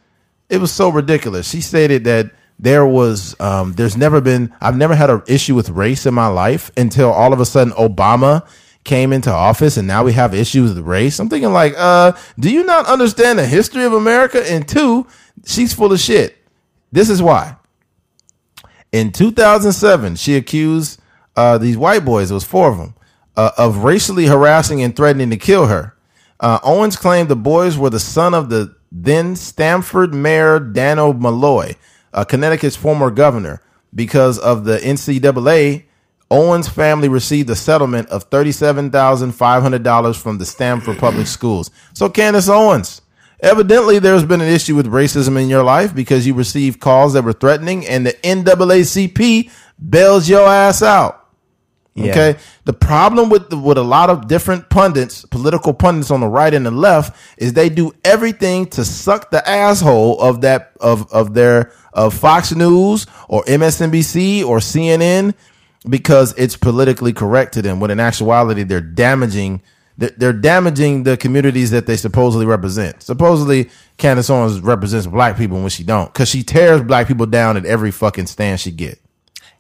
it was so ridiculous. She stated that there was um, there's never been I've never had an issue with race in my life until all of a sudden Obama came into office and now we have issues with race. I'm thinking like, uh, do you not understand the history of America? And two, she's full of shit. This is why. In 2007, she accused uh, these white boys, it was four of them, uh, of racially harassing and threatening to kill her. Uh, Owens claimed the boys were the son of the then Stamford Mayor Dannel Malloy, uh, Connecticut's former governor, because of the NAACP Owens' family received a settlement of $37,500 from the Stamford Public Schools. So, Candace Owens, evidently there's been an issue with racism in your life because you received calls that were threatening and the NAACP bails your ass out. Yeah. Okay. The problem with the, with a lot of different pundits, political pundits on the right and the left, is they do everything to suck the asshole of that of of their of Fox News or MSNBC or CNN because it's politically correct to them when in actuality they're damaging they're damaging the communities that they supposedly represent. Supposedly, Candace Owens represents black people when she don't, because she tears black people down at every fucking stand she get.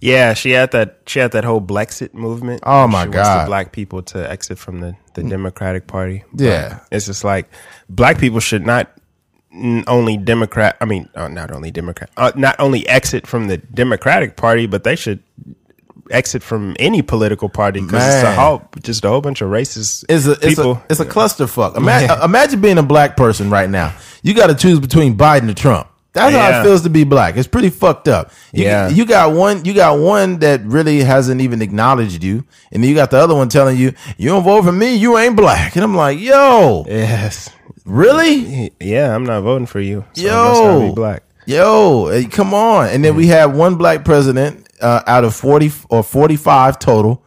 Yeah, she had that. She had that whole Blexit movement. Oh my god, black people to exit from the the Democratic Party. But yeah, it's just like black people should not only Democrat. I mean, uh, not only Democrat, uh, not only exit from the Democratic Party, but they should exit from any political party because it's a whole, just a whole bunch of racist it's a, it's people. A, it's a clusterfuck. Ima- uh, Imagine being a black person right now. You got to choose between Biden and Trump. That's yeah. how it feels to be black. It's pretty fucked up. You, yeah. You got one, you got one that really hasn't even acknowledged you. And then you got the other one telling you, you don't vote for me, you ain't black. And I'm like, yo. Yes. Really? Yeah, I'm not voting for you. So yo. black. Yo, hey, come on. And then we have one black president uh, out of 40 or 45 total.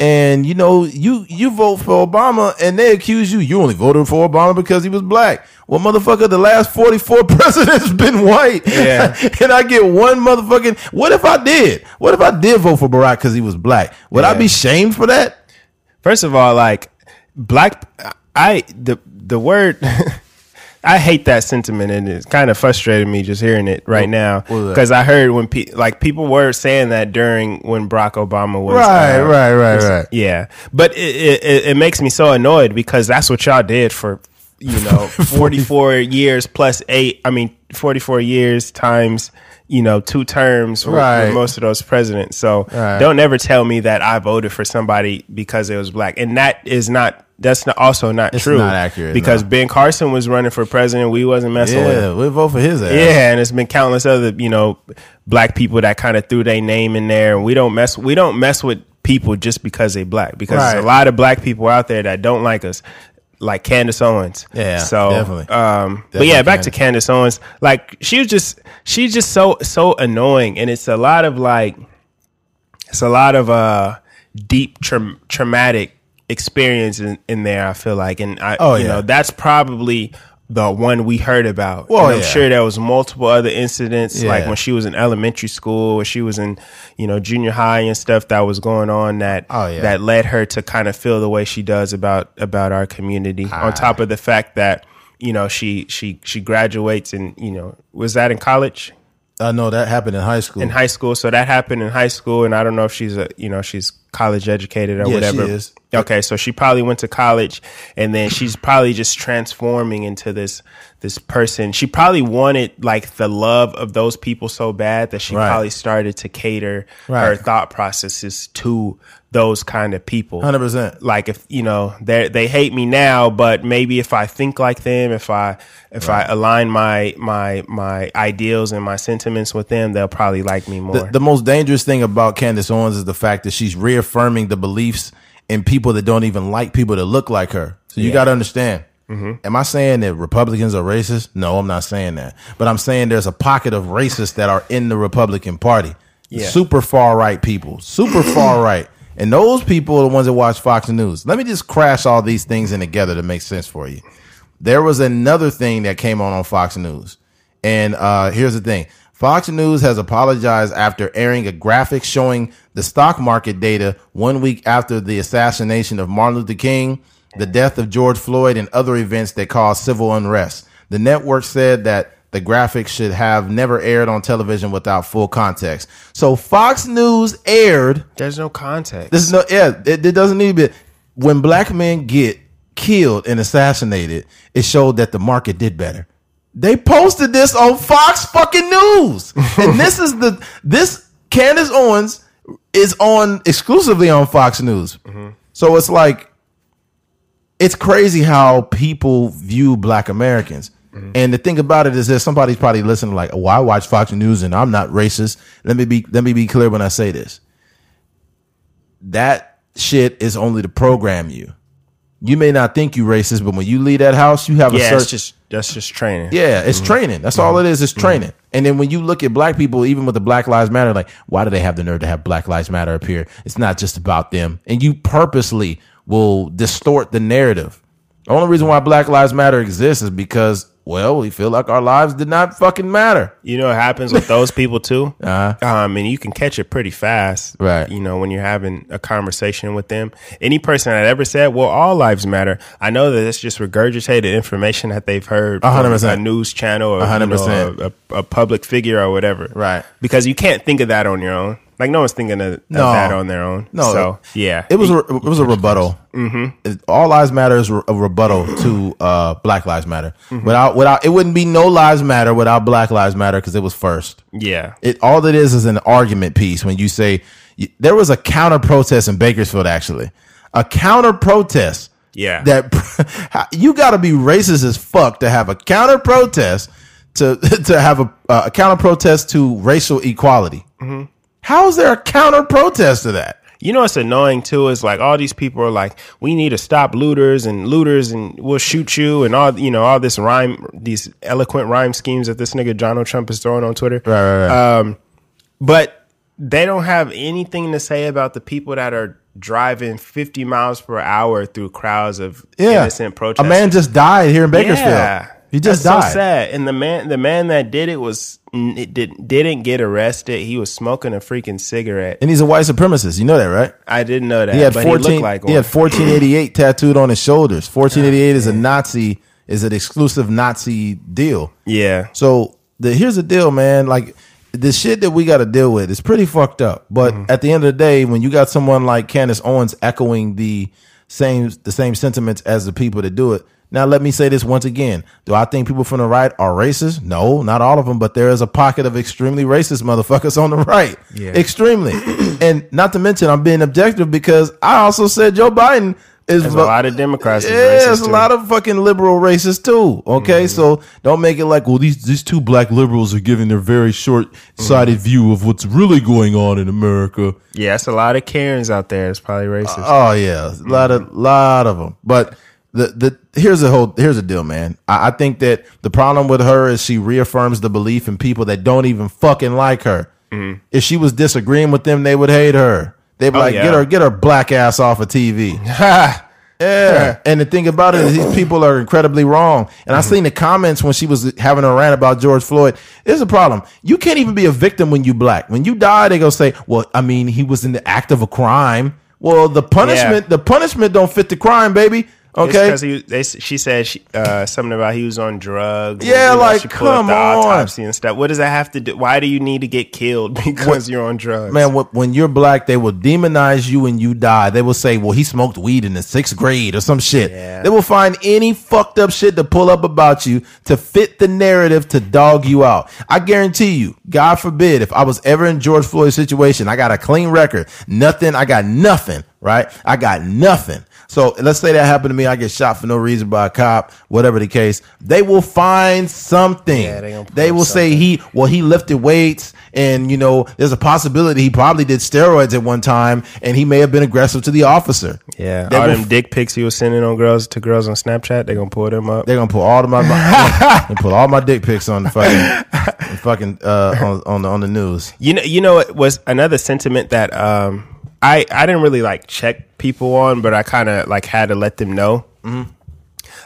And you know, you you vote for Obama and they accuse you you only voted for Obama because he was black. Well, motherfucker, the last 44 presidents been white. Yeah. and I get one motherfucking What if I did? What if I did vote for Barack cuz he was black? Would yeah. I be shamed for that? First of all, like black I the the word I hate that sentiment, and it's kind of frustrated me just hearing it right now because I heard when pe- like people were saying that during when Barack Obama was right, uh, right, right, was, right. Yeah, but it, it it makes me so annoyed because that's what y'all did for you know forty four years plus eight. I mean forty four years times you know, two terms for, Right. with most of those presidents. So Right. don't ever tell me that I voted for somebody because it was black. And that is not, that's not, also not It's true. not accurate, Because no. Ben Carson was running for president. We wasn't messing with him. Yeah, we vote for his ass. Yeah, and it's been countless other, you know, black people that kind of threw their name in there. And we don't mess we don't mess with people just because they black. Because there's Right. a lot of black people out there that don't like us. Like Candace Owens. Yeah, So definitely. um but yeah, back to Candace Owens. Like she was just she's just so so annoying and it's a lot of like it's a lot of uh deep tra- traumatic experience in, in there, I feel like. And I Oh, you yeah. know, that's probably the one we heard about. Well, And I'm yeah. sure there was multiple other incidents, like when she was in elementary school, or she was in, you know, junior high and stuff that was going on that Oh, yeah. that led her to kind of feel the way she does about about our community. On ah. top of the fact that you know she she she graduates and you know was that in college uh, I know that happened in high school. in high school so that happened in high school and i don't know if she's a you know she's college educated or Yeah, whatever she is. Okay so she probably went to college and then she's probably just transforming into this this person. She probably wanted like the love of those people so bad that she Right. probably started to cater her thought processes to those kind of people. 100%. like if you know they they hate me now but maybe if i think like them if i if i align my my my ideals and my sentiments with them they'll probably like me more. The, the most dangerous thing about Candace Owens is the fact that she's reaffirming the beliefs in people that don't even like people that look like her. So you got to understand. Am I saying that Republicans are racist? No, I'm not saying that. But I'm saying there's a pocket of racists that are in the Republican Party. Yeah. Super far right people. Super far right. And those people are the ones that watch Fox News. Let me just crash all these things in together to make sense for you. There was another thing that came on on Fox News. And uh, here's the thing Fox News has apologized after airing a graphic showing the stock market data one week after the assassination of Martin Luther King, the death of George Floyd, and other events that caused civil unrest. The network said that the graphic should have never aired on television without full context. So Fox News aired there's no context this is no, yeah, it, it doesn't need to be. When black men get killed and assassinated, it showed that the market did better. They posted this on Fox fucking News, and this is the this Candace Owens is on exclusively on Fox News. Mm-hmm. So it's like it's crazy how people view black Americans. Mm-hmm. And the thing about it is that somebody's probably listening like, "Well, I watch Fox News and I'm not racist." Let me be let me be clear when I say this that shit is only to program you. You may not think you racist, but when you leave that house, you have a yeah certain it's just that's just training yeah, it's mm-hmm. training. That's all it is. It's mm-hmm. training. And then when you look at black people, even with the Black Lives Matter, like why do they have the nerve to have Black Lives Matter appear? It's not just about them. And you purposely will distort the narrative. The only reason why Black Lives Matter exists is because, well, we feel like our lives did not fucking matter. You know what happens with those people too? Um, and you can catch it pretty fast. Uh-huh. Right. You know, when you're having a conversation with them. Any person that ever said, well, all lives matter, I know that it's just regurgitated information that they've heard A hundred from percent. a news channel or A hundred you know, percent. a, a, a public figure or whatever. Right. Because you can't think of that on your own. Like no one's thinking of, of that on their own. No. So yeah. It was a, it was a rebuttal. Mm-hmm. All lives matter is a rebuttal to uh, Black Lives Matter. Without without it wouldn't be no lives matter without Black Lives Matter because it was first. yeah. It all it is is an argument piece when you say there was a counter protest in Bakersfield actually, a counter protest. Yeah. that you got to be racist as fuck to have a counter protest to to have a, a counter protest to racial equality. How is there a counter protest to that? You know what's annoying too is like all these people are like, we need to stop looters and looters and we'll shoot you and all you know all this rhyme, these eloquent rhyme schemes that this nigga Donald Trump is throwing on Twitter. Right, right, right. Um, but they don't have anything to say about the people that are driving 50 miles per hour through crowds of yeah, innocent a man just died here in Bakersfield. Yeah. He just That's died. So sad. And the man, the man that did it was it did, didn't get arrested. He was smoking a freaking cigarette. And he's a white supremacist. You know that, right? I didn't know that. He had but fourteen. He He, had fourteen eighty eight tattooed on his shoulders. Fourteen eighty eight is a Nazi. Is an exclusive Nazi deal. Yeah. So the here's the deal, man. Like the shit that we got to deal with is pretty fucked up. But Mm-hmm. at the end of the day, when you got someone like Candace Owens echoing the same the same sentiments as the people that do it, Now, let me say this once again. Do I think people from the right are racist? No, not all of them, but there is a pocket of extremely racist motherfuckers on the right. Yeah. Extremely. and not to mention, I'm being objective because I also said Joe Biden is There's a lot of Democrats. yeah, there's a lot of fucking liberal racists too. Okay, mm-hmm. so don't make it like, well, these these two black liberals are giving their very short sighted mm-hmm. view of what's really going on in America. Yeah, it's a lot of Karens out there. It's probably racist. Uh, oh yeah, a lot of lot of them. But the the here's the whole here's the deal, man. I, I think that the problem with her is she reaffirms the belief in people that don't even fucking like her. Mm-hmm. If she was disagreeing with them, they would hate her. They'd be Oh, like, yeah. get her get her black ass off of TV. Yeah. And the thing about it is these people are incredibly wrong. And I mm-hmm. seen the comments when she was having a rant about George Floyd. There's a problem. You can't even be a victim when you black. When you die, they go say, Well, I mean, he was in the act of a crime. Well, the punishment, the punishment don't fit the crime, baby. Okay. because they, she said she, uh, something about he was on drugs. Yeah, you know, like, she pulled come the on. autopsy and stuff. What does that have to do? Why do you need to get killed because you're on drugs? Man, wh- when you're black, they will demonize you and you die. They will say, well, he smoked weed in the sixth grade or some shit. Yeah. They will find any fucked up shit to pull up about you to fit the narrative to dog you out. I guarantee you, God forbid, if I was ever in George Floyd's situation, I got a clean record. Nothing, I got nothing, right? I got nothing. So let's say that happened to me. I get shot for no reason by a cop, whatever the case. They will find something. Yeah, they they will say he, well, he lifted weights and, you know, there's a possibility he probably did steroids at one time and he may have been aggressive to the officer. yeah, They all will them dick pics he was sending on girls to girls on Snapchat, they're gonna pull them up. They're gonna pull all of my, and put all my dick pics on the fucking, fucking, uh, on, on the, on the news. You know, you know, it was another sentiment that um, I I didn't really like check people on, but I kind of like had to let them know. Mm-hmm.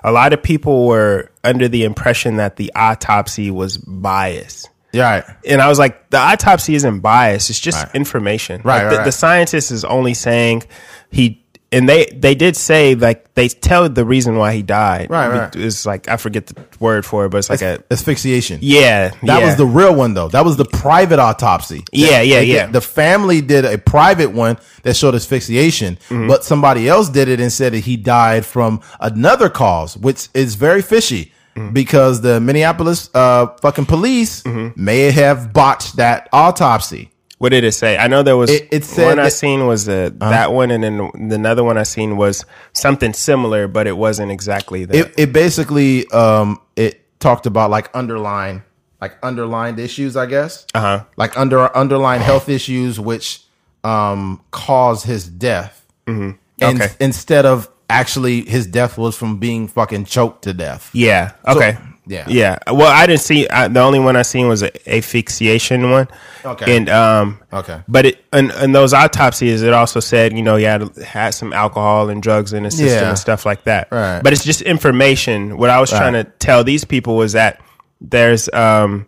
A lot of people were under the impression that the autopsy was biased. Yeah. Right. And I was like, the autopsy isn't biased; it's just Right. information. Right, Like, right, the, right. the scientist is only saying he, and they they did say like they tell the reason why he died. Right, right. It's like I forget the word for it, but it's like a Asphyxiation. yeah. That yeah. was the real one though. That was the private autopsy. Yeah, yeah, They did- yeah. The family did a private one that showed asphyxiation, Mm-hmm. but somebody else did it and said that he died from another cause, which is very fishy Mm-hmm. because the Minneapolis uh fucking police Mm-hmm. may have botched that autopsy. What did it say? I know there was It- it said one I seen was uh, that one, and then another one I seen was something similar, but it wasn't exactly that. It it basically um it talked about like underlying like underlined issues, I guess. Uh-huh. Like under underlying health issues which um caused his death. Mm-hmm. Okay. instead of actually his death was from being fucking choked to death. yeah. Okay. Yeah. Yeah. Well, I didn't see I, the only one I seen was a asphyxiation one. Okay. And um. Okay. But it in, in those autopsies, it also said you know you had had some alcohol and drugs in the system Yeah. and stuff like that. Right. But it's just information. What I was trying to tell these people was that there's um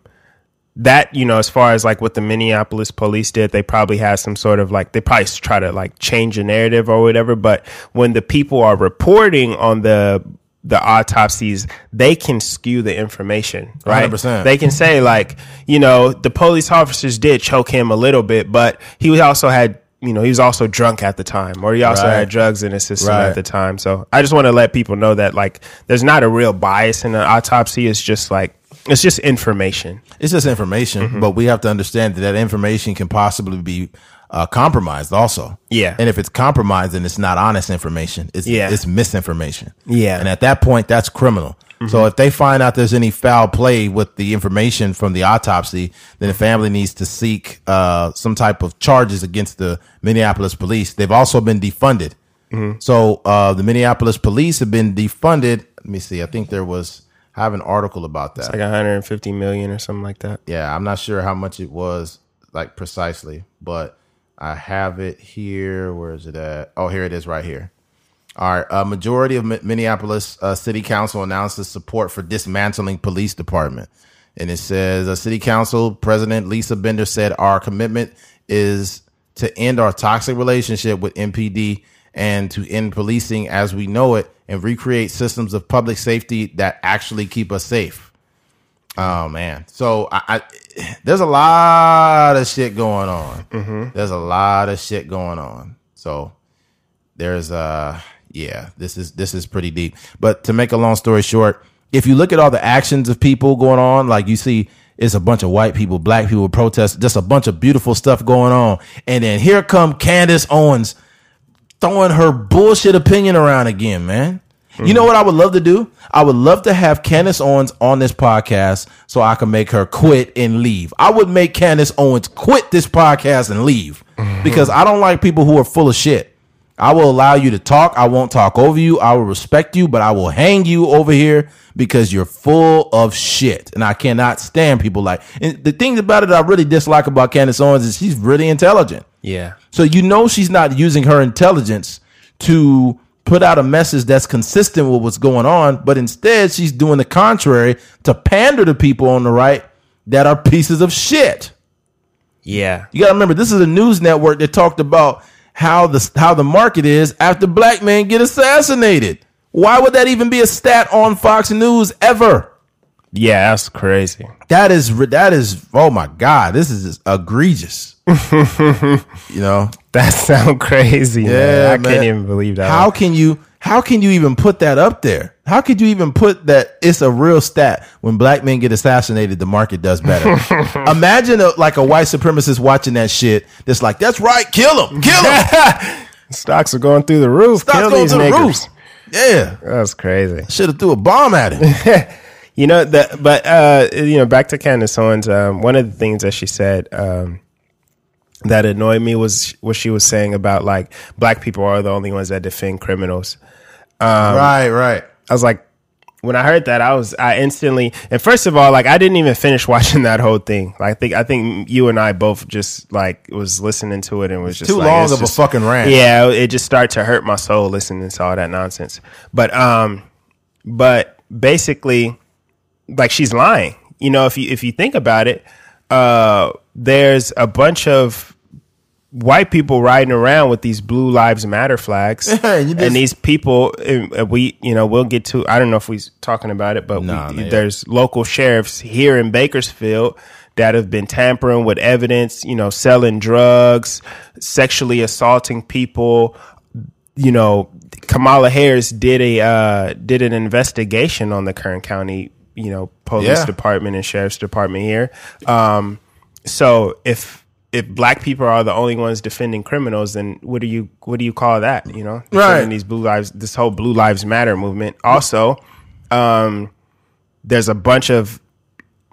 that you know as far as like what the minneapolis police did they probably had some sort of like they probably try to like change a narrative or whatever but when the people are reporting on the the autopsies they can skew the information right 100%. they can say like you know the police officers did choke him a little bit but he also had you know he was also drunk at the time or he also Right. had drugs in his system Right. at the time so i just want to let people know that like there's not a real bias in the autopsy it's just like it's just information It's just information, Mm-hmm. but we have to understand that that information can possibly be uh, compromised also. Yeah. And if it's compromised, then it's not honest information. It's, Yeah. it's misinformation. Yeah. Mm-hmm. And at that point, that's criminal. So if they find out there's any foul play with the information from the autopsy, then the family needs to seek uh, some type of charges against the Minneapolis police. They've also been defunded. Mm-hmm. So uh, the Minneapolis police have been defunded. Let me see. I think there was. I have an article about that. like 150 million or something like that. Yeah, I'm not sure how much it was like precisely, but I have it here. Where is it at? Oh, here it is right here. All right. A majority of Mi- Minneapolis uh, City Council announces support for dismantling police department. And it says, uh, City Council President Lisa Bender said, Our commitment is to end our toxic relationship with MPD and to end policing as we know it and recreate systems of public safety that actually keep us safe. Oh man. So I, I there's a lot of shit going on. There's a lot of shit going on. So there's uh yeah, this is this is pretty deep. But to make a long story short, if you look at all the actions of people going on, like you see it's a bunch of white people, black people protest, just a bunch of beautiful stuff going on. And then here come Candace Owens throwing her bullshit opinion around again, man. You know what I would love to do? I would love to have Candace Owens on this podcast so I can make her quit and leave. I would make Candace Owens quit this podcast and leave mm-hmm. because I don't like people who are full of shit. I will allow you to talk. I won't talk over you. I will respect you, but I will hang you over here because you're full of shit. And I cannot stand people like. And the thing about it I really dislike about Candace Owens is she's really intelligent. Yeah. So you know she's not using her intelligence to put out a message that's consistent with what's going on, but instead she's doing the contrary to pander to people on the right that are pieces of shit. Yeah. You got to remember this is a news network that talked about how the how the market is after black men get assassinated. Why would that even be a stat on Fox News ever? Yeah, that's crazy. That is that is oh my god, this is egregious. you know, That sound crazy. man. Yeah, I man. can't even believe that. How can you how can you even put that up there? How could you even put that it's a real stat when black men get assassinated, the market does better. Imagine a, like a white supremacist watching that shit that's like, that's right, kill him, kill him. Stocks are going through the roof. Stocks Kill going these to the roof. Yeah. That's crazy. Should have threw a bomb at him. You know that, but uh, you know, back to Candace Owens. Um, one of the things that she said um, that annoyed me was what she was saying about like black people are the only ones that defend criminals. right, right. I was like, when I heard that, I was I instantly and first of all, like I didn't even finish watching that whole thing. Like, I think I think you and I both just like was listening to it and was just Too like, long of just- a fucking rant. Yeah, it just started to hurt my soul listening to all that nonsense. But um, but basically, like she's lying. You know, if you if you think about it, uh, there's a bunch of white people riding around with these blue lives matter flags. Just- and these people uh, we you know we'll get to i don't know if we're talking about it but Nah, we, there's local sheriffs here in bakersfield that have been tampering with evidence you know selling drugs sexually assaulting people. You know kamala harris did a uh, did an investigation on the kern county you know police Yeah. department and sheriff's department here. Um, so if if black people are the only ones defending criminals, then what do you what do you call that? You know, defending Right. These blue lives, this whole Blue Lives Matter movement. Also, um, there's a bunch of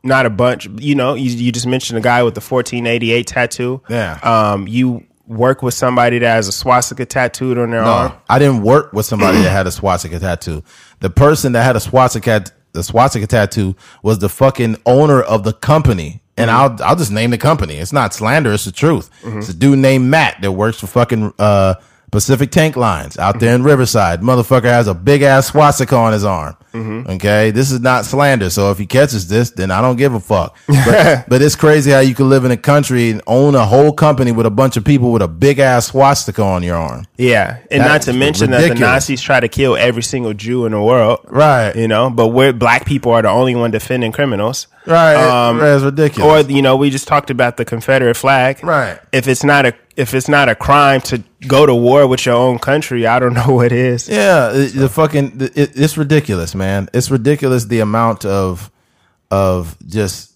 not a bunch. You know, you, you just mentioned a guy with the 1488 tattoo. Yeah. Um, you work with somebody that has a swastika tattooed on their arm. No, I didn't work with somebody that had a swastika tattoo. The person that had a swastika the swastika tattoo was the fucking owner of the company. And I'll I'll just name the company. It's not slander, it's the truth. It's a dude named Matt that works for fucking uh Pacific Tank Lines out there in Riverside. Motherfucker has a big ass swastika on his arm. Okay, this is not slander. So if he catches this, then I don't give a fuck. But, but it's crazy how you can live in a country and own a whole company with a bunch of people with a big ass swastika on your arm. Yeah, and not to mention that the Nazis try to kill every single Jew in the world. Right. You know, but we're black people are the only one defending criminals. Right. Um, it's ridiculous. Or you know, we just talked about the Confederate flag. Right. If it's not a if it's not a crime to go to war with your own country, I don't know what is. yeah, the, the fucking it, it's ridiculous, man. It's ridiculous the amount of of just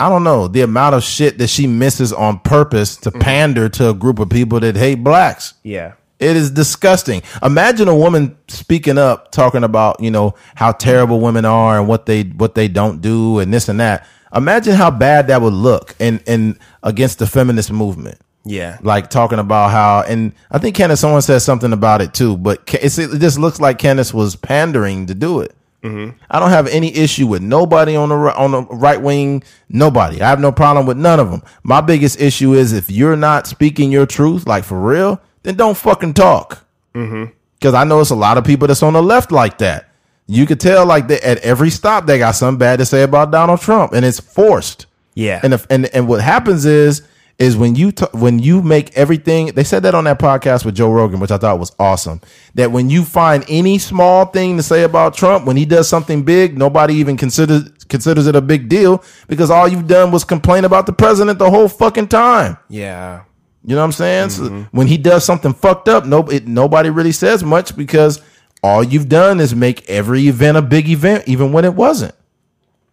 I don't know the amount of shit that she misses on purpose to mm-hmm. pander to a group of people that hate blacks. Yeah. It is disgusting. Imagine a woman speaking up, talking about you know how terrible women are and what they what they don't do and this and that. Imagine how bad that would look and and against the feminist movement. Yeah. like talking about how, and I think Candace someone said something about it too, but it just looks like Candace was pandering to do it. Mm-hmm. I don't have any issue with nobody on the on the right wing. Nobody. I have no problem with none of them. My biggest issue is if you're not speaking your truth, like for real, then don't fucking talk. Mm-hmm. Because I know it's a lot of people that's on the left like that. You could tell like that at every stop they got something bad to say about Donald Trump, and it's forced. Yeah. And if, and and what happens is is when you t- when you make everything they said that on that podcast with Joe Rogan, which I thought was awesome. That when you find any small thing to say about Trump, when he does something big, nobody even considers considers it a big deal because all you've done was complain about the president the whole fucking time. Yeah. You know what I'm saying? So mm-hmm. when he does something fucked up, no, it, nobody really says much because all you've done is make every event a big event, even when it wasn't.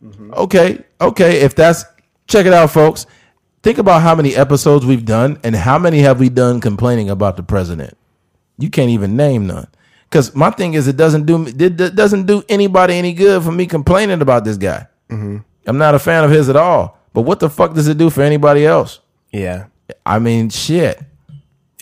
Mm-hmm. Okay, okay. If that's check it out, folks. Think about how many episodes we've done and how many have we done complaining about the president. You can't even name none. Because my thing is, it doesn't do it doesn't do anybody any good for me complaining about this guy. I'm not a fan of his at all. But what the fuck does it do for anybody else? Yeah. I mean, shit.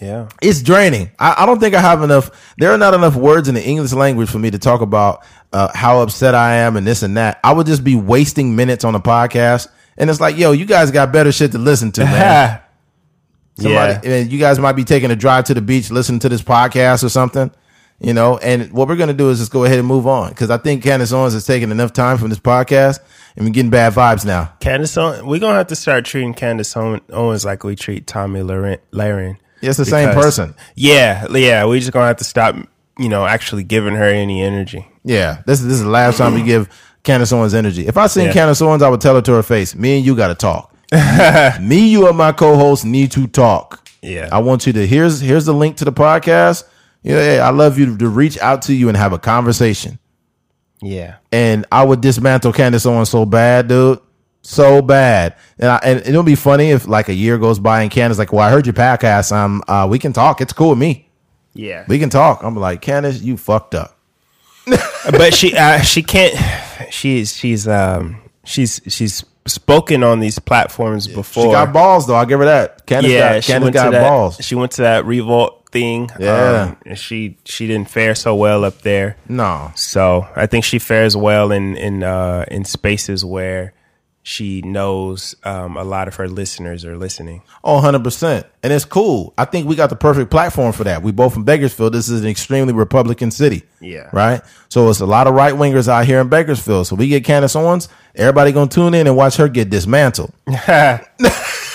Yeah. It's draining. I, I don't think I have enough. There are not enough words in the English language for me to talk about uh, how upset I am and this and that. I would just be wasting minutes on a podcast. And it's like, yo, you guys got better shit to listen to, man. Somebody, yeah. you guys might be taking a drive to the beach, listening to this podcast or something, you know. And what we're gonna do is just go ahead and move on because I think Candace Owens has taken enough time from this podcast, and we're getting bad vibes now. Candace Owens, we're going to have to start treating Candace Owens like we treat Tomi Lahren. Lahren It's the same person. Yeah. Yeah. we just going to have to stop, you know, actually giving her any energy. Yeah, this is this is the last time we give Candace Owens energy. If I seen Yeah. Candace Owens, I would tell her to her face, "Me and you got to talk. Me, you, and my co-host need to talk. Yeah. I want you to here's here's the link to the podcast. Yeah, hey, I love you to reach out to you and have a conversation. Yeah. And I would dismantle Candace Owens so bad, dude, so bad. And I, and it'll be funny if like a year goes by and Candace like, well, I heard your podcast. Um, uh, we can talk. It's cool with me. Yeah. We can talk. I'm like, Candace, you fucked up. But she uh, she can't she's she's um she's she's spoken on these platforms before She got balls though. I'll give her that. Candace yeah got, she Candace went got to that balls. she went to that revolt thing Yeah. um, and she she didn't fare so well up there No. so i think she fares well in in uh in spaces where she knows um a lot of her listeners are listening Oh, 100%. And it's cool. I think we got the perfect platform for that. We both from Bakersfield. This is an extremely Republican city. Yeah. Right? So it's a lot of right wingers out here in Bakersfield. So we get Candace Owens, everybody going to tune in and watch her get dismantled.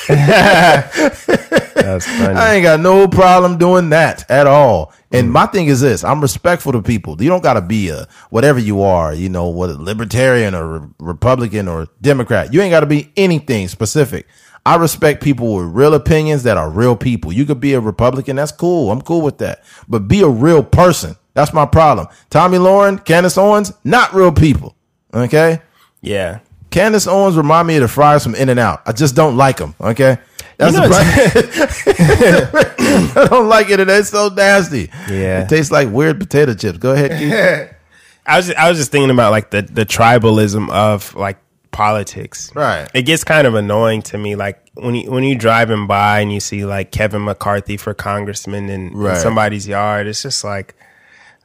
that's funny I ain't got no problem doing that at all. Mm. And my thing is this: I'm respectful to people. You don't got to be a whatever you are. You know, whether libertarian or re- Republican or Democrat. You ain't got to be anything specific. I respect people with real opinions that are real people. You could be a Republican. That's cool. I'm cool with that. But be a real person. That's my problem. Tomi Lahren, Candace Owens, not real people. Okay. yeah Candace Owens remind me of the fries from In and Out. I just don't like them. Okay. That's You know, the problem. I don't like it, and it's so nasty. Yeah. it tastes like weird potato chips. Go ahead. I was I was just thinking about like the the tribalism of like politics. Right. It gets kind of annoying to me like when you when you driving by and you see like Kevin McCarthy for congressman in, in somebody's yard. It's just like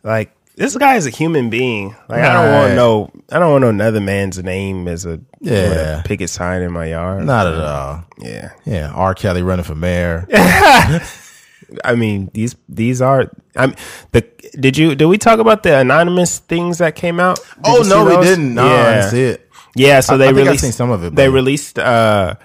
like this guy is a human being. Like I don't Right. want no I don't want no another man's name as a Yeah. a picket sign in my yard. Not at all. Yeah. Yeah, R. Kelly running for mayor. I mean these these are I'm the did you did we talk about the anonymous things that came out? Did oh you see no, we those? didn't. No, I didn't see it. Yeah, so I- they I think I've released seen some of it, They but- released, uh,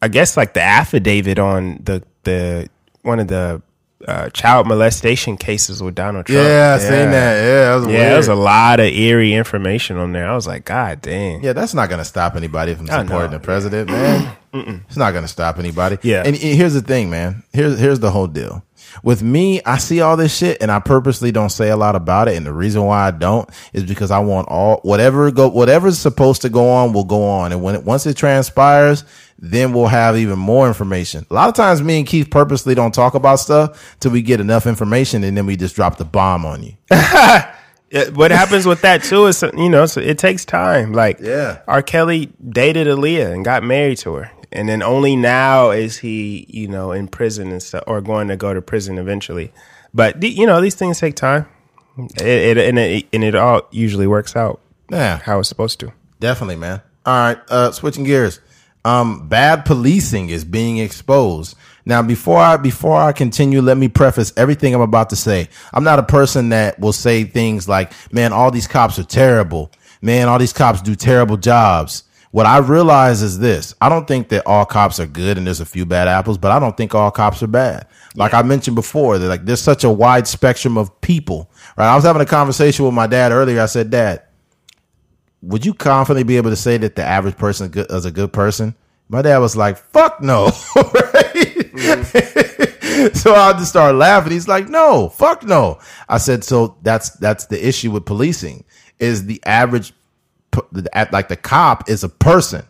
I guess, like the affidavit on the the one of the uh, child molestation cases with Donald Trump. Yeah, I seen that. Yeah, that was Yeah, weird. there was a lot of eerie information on there. I was like, God damn. Yeah, that's not going to stop anybody from supporting the president, man. It's not going to stop anybody. Yeah. And here's the thing, man. Here's here's the whole deal. With me, I see all this shit, and I purposely don't say a lot about it. And the reason why I don't is because I want all whatever go whatever's supposed to go on will go on, and when it, once it transpires, then we'll have even more information. A lot of times, me and Keith purposely don't talk about stuff till we get enough information, and then we just drop the bomb on you. What happens with that too is you know so it takes time. Like Yeah. R. Kelly dated Aaliyah and got married to her, and then only now is he you know in prison and stuff or going to go to prison eventually. But you know these things take time, it, it, and it and it all usually works out Yeah, how it's supposed to. Definitely, man. All right, uh, switching gears. Um, bad policing is being exposed. Now, before I before I continue, let me preface everything I'm about to say. I'm not a person that will say things like, "Man, all these cops are terrible." Man, all these cops do terrible jobs. What I realize is this: I don't think that all cops are good, and there's a few bad apples, but I don't think all cops are bad. Like I mentioned before, that like there's such a wide spectrum of people. Right? I was having a conversation with my dad earlier. I said, "Dad." would you confidently be able to say that the average person is a good person? My dad was like, fuck no. right? so I just started laughing. He's like, no, fuck no. I said, so that's that's the issue with policing is the average like the cop is a person.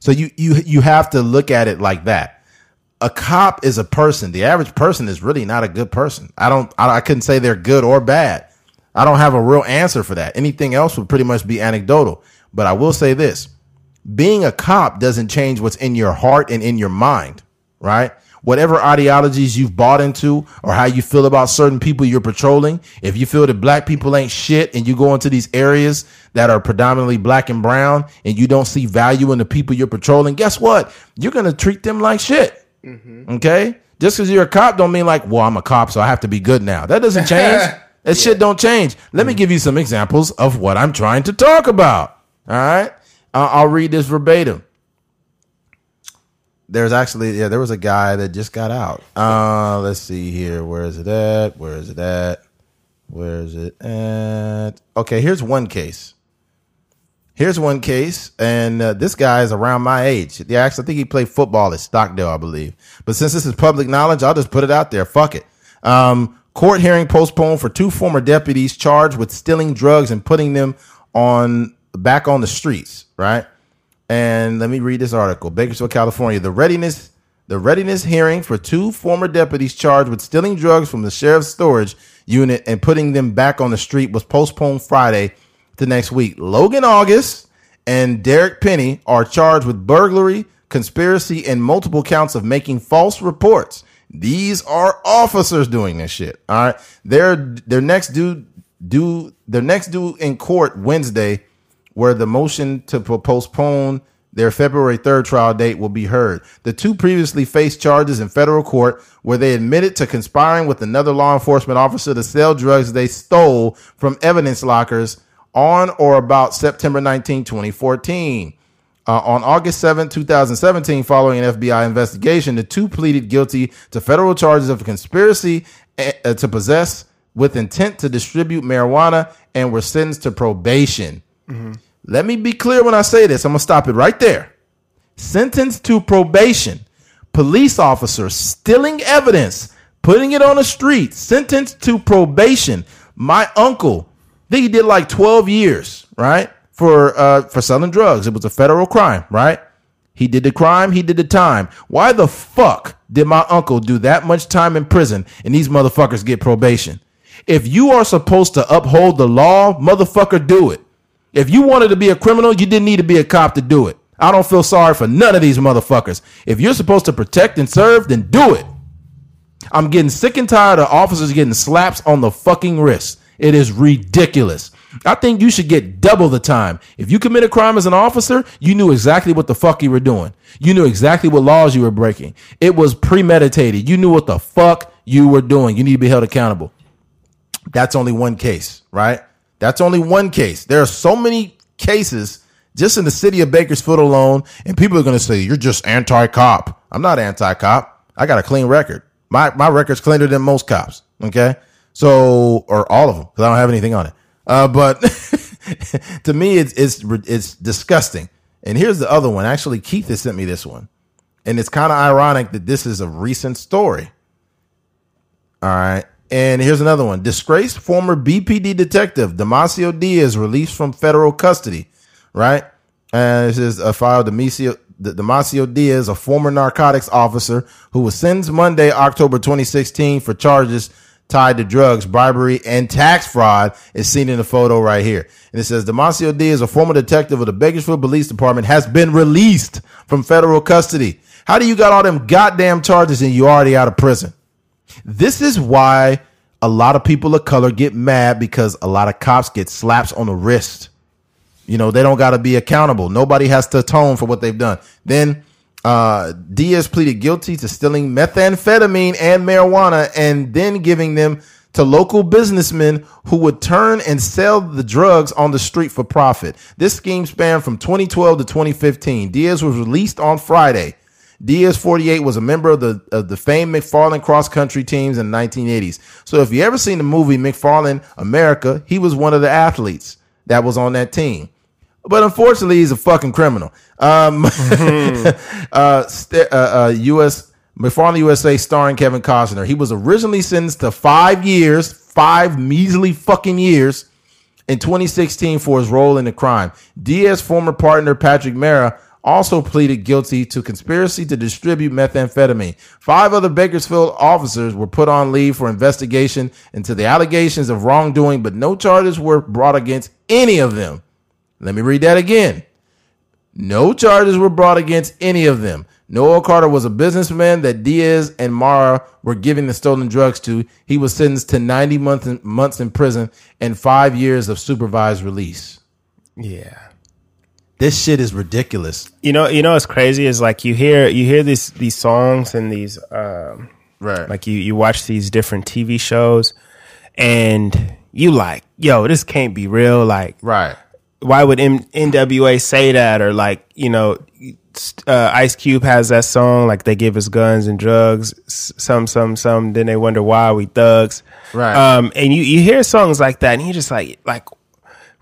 So you you you have to look at it like that. A cop is a person. The average person is really not a good person. I don't I, I couldn't say they're good or bad. I don't have a real answer for that. Anything else would pretty much be anecdotal. But I will say this being a cop doesn't change what's in your heart and in your mind, right? Whatever ideologies you've bought into or how you feel about certain people you're patrolling, if you feel that black people ain't shit and you go into these areas that are predominantly black and brown and you don't see value in the people you're patrolling, guess what? You're going to treat them like shit. Mm-hmm. Okay? Just because you're a cop don't mean like, well, I'm a cop, so I have to be good now. That doesn't change. That yeah. shit don't change. Let me mm. give you some examples of what I'm trying to talk about. All right. I'll read this verbatim. There's actually, yeah, there was a guy that just got out. Uh, let's see here. Where is it at? Where is it at? Where is it at? Okay, here's one case. Here's one case, and uh, this guy is around my age. Yeah, actually, I think he played football at Stockdale, I believe. But since this is public knowledge, I'll just put it out there. Fuck it. Um, court hearing postponed for two former deputies charged with stealing drugs and putting them on back on the streets, right? And let me read this article. Bakersfield, California. The readiness the readiness hearing for two former deputies charged with stealing drugs from the sheriff's storage unit and putting them back on the street was postponed Friday to next week. Logan August and Derek Penny are charged with burglary, conspiracy, and multiple counts of making false reports. These are officers doing this shit. All right. They're their next due due their next due in court Wednesday where the motion to postpone their February 3rd trial date will be heard. The two previously faced charges in federal court where they admitted to conspiring with another law enforcement officer to sell drugs they stole from evidence lockers on or about September 19, 2014. Uh, on August 7, 2017, following an FBI investigation, the two pleaded guilty to federal charges of conspiracy uh, to possess with intent to distribute marijuana and were sentenced to probation. Mm-hmm. Let me be clear when I say this. I'm going to stop it right there. Sentenced to probation. Police officer stealing evidence, putting it on the street, sentenced to probation. My uncle, I think he did like 12 years, right? For uh for selling drugs. It was a federal crime, right? He did the crime, he did the time. Why the fuck did my uncle do that much time in prison and these motherfuckers get probation? If you are supposed to uphold the law, motherfucker, do it. If you wanted to be a criminal, you didn't need to be a cop to do it. I don't feel sorry for none of these motherfuckers. If you're supposed to protect and serve, then do it. I'm getting sick and tired of officers getting slaps on the fucking wrist. It is ridiculous. I think you should get double the time. If you commit a crime as an officer, you knew exactly what the fuck you were doing. You knew exactly what laws you were breaking. It was premeditated. You knew what the fuck you were doing. You need to be held accountable. That's only one case, right? That's only one case. There are so many cases just in the city of Bakersfield alone, and people are going to say you're just anti-cop. I'm not anti-cop. I got a clean record. My my record's cleaner than most cops. Okay, so or all of them because I don't have anything on it. Uh, but to me, it's it's it's disgusting. And here's the other one. Actually, Keith has sent me this one, and it's kind of ironic that this is a recent story. All right. And here's another one. Disgraced former BPD detective Damacio Diaz released from federal custody, right? And this is a file Damacio, Damacio Diaz, a former narcotics officer who was sentenced Monday, October 2016 for charges tied to drugs, bribery, and tax fraud is seen in the photo right here. And it says Damacio Diaz, a former detective of the Bakersfield Police Department, has been released from federal custody. How do you got all them goddamn charges and you already out of prison? This is why a lot of people of color get mad because a lot of cops get slaps on the wrist. You know, they don't got to be accountable. Nobody has to atone for what they've done. Then uh, Diaz pleaded guilty to stealing methamphetamine and marijuana and then giving them to local businessmen who would turn and sell the drugs on the street for profit. This scheme spanned from 2012 to 2015. Diaz was released on Friday. Diaz 48 was a member of the of the famed McFarland cross country teams in the 1980s. So if you ever seen the movie McFarland America, he was one of the athletes that was on that team. but unfortunately, he's a fucking criminal. Um, uh, st- uh, uh, U.S. McFarland USA starring Kevin Costner. He was originally sentenced to five years, five measly fucking years in 2016 for his role in the crime. Diaz former partner Patrick Mara also pleaded guilty to conspiracy to distribute methamphetamine. Five other Bakersfield officers were put on leave for investigation into the allegations of wrongdoing, but no charges were brought against any of them. Let me read that again. No charges were brought against any of them. Noel Carter was a businessman that Diaz and Mara were giving the stolen drugs to. He was sentenced to 90 months in, months in prison and five years of supervised release. Yeah. This shit is ridiculous. You know, you know what's crazy is like you hear you hear these these songs and these um Right. like you you watch these different TV shows and you like, yo, this can't be real. Like right. why would M- NWA say that? Or like, you know, uh, Ice Cube has that song, like they give us guns and drugs, some, some, some. Then they wonder why we thugs, Right. Um, and you you hear songs like that, and you just like like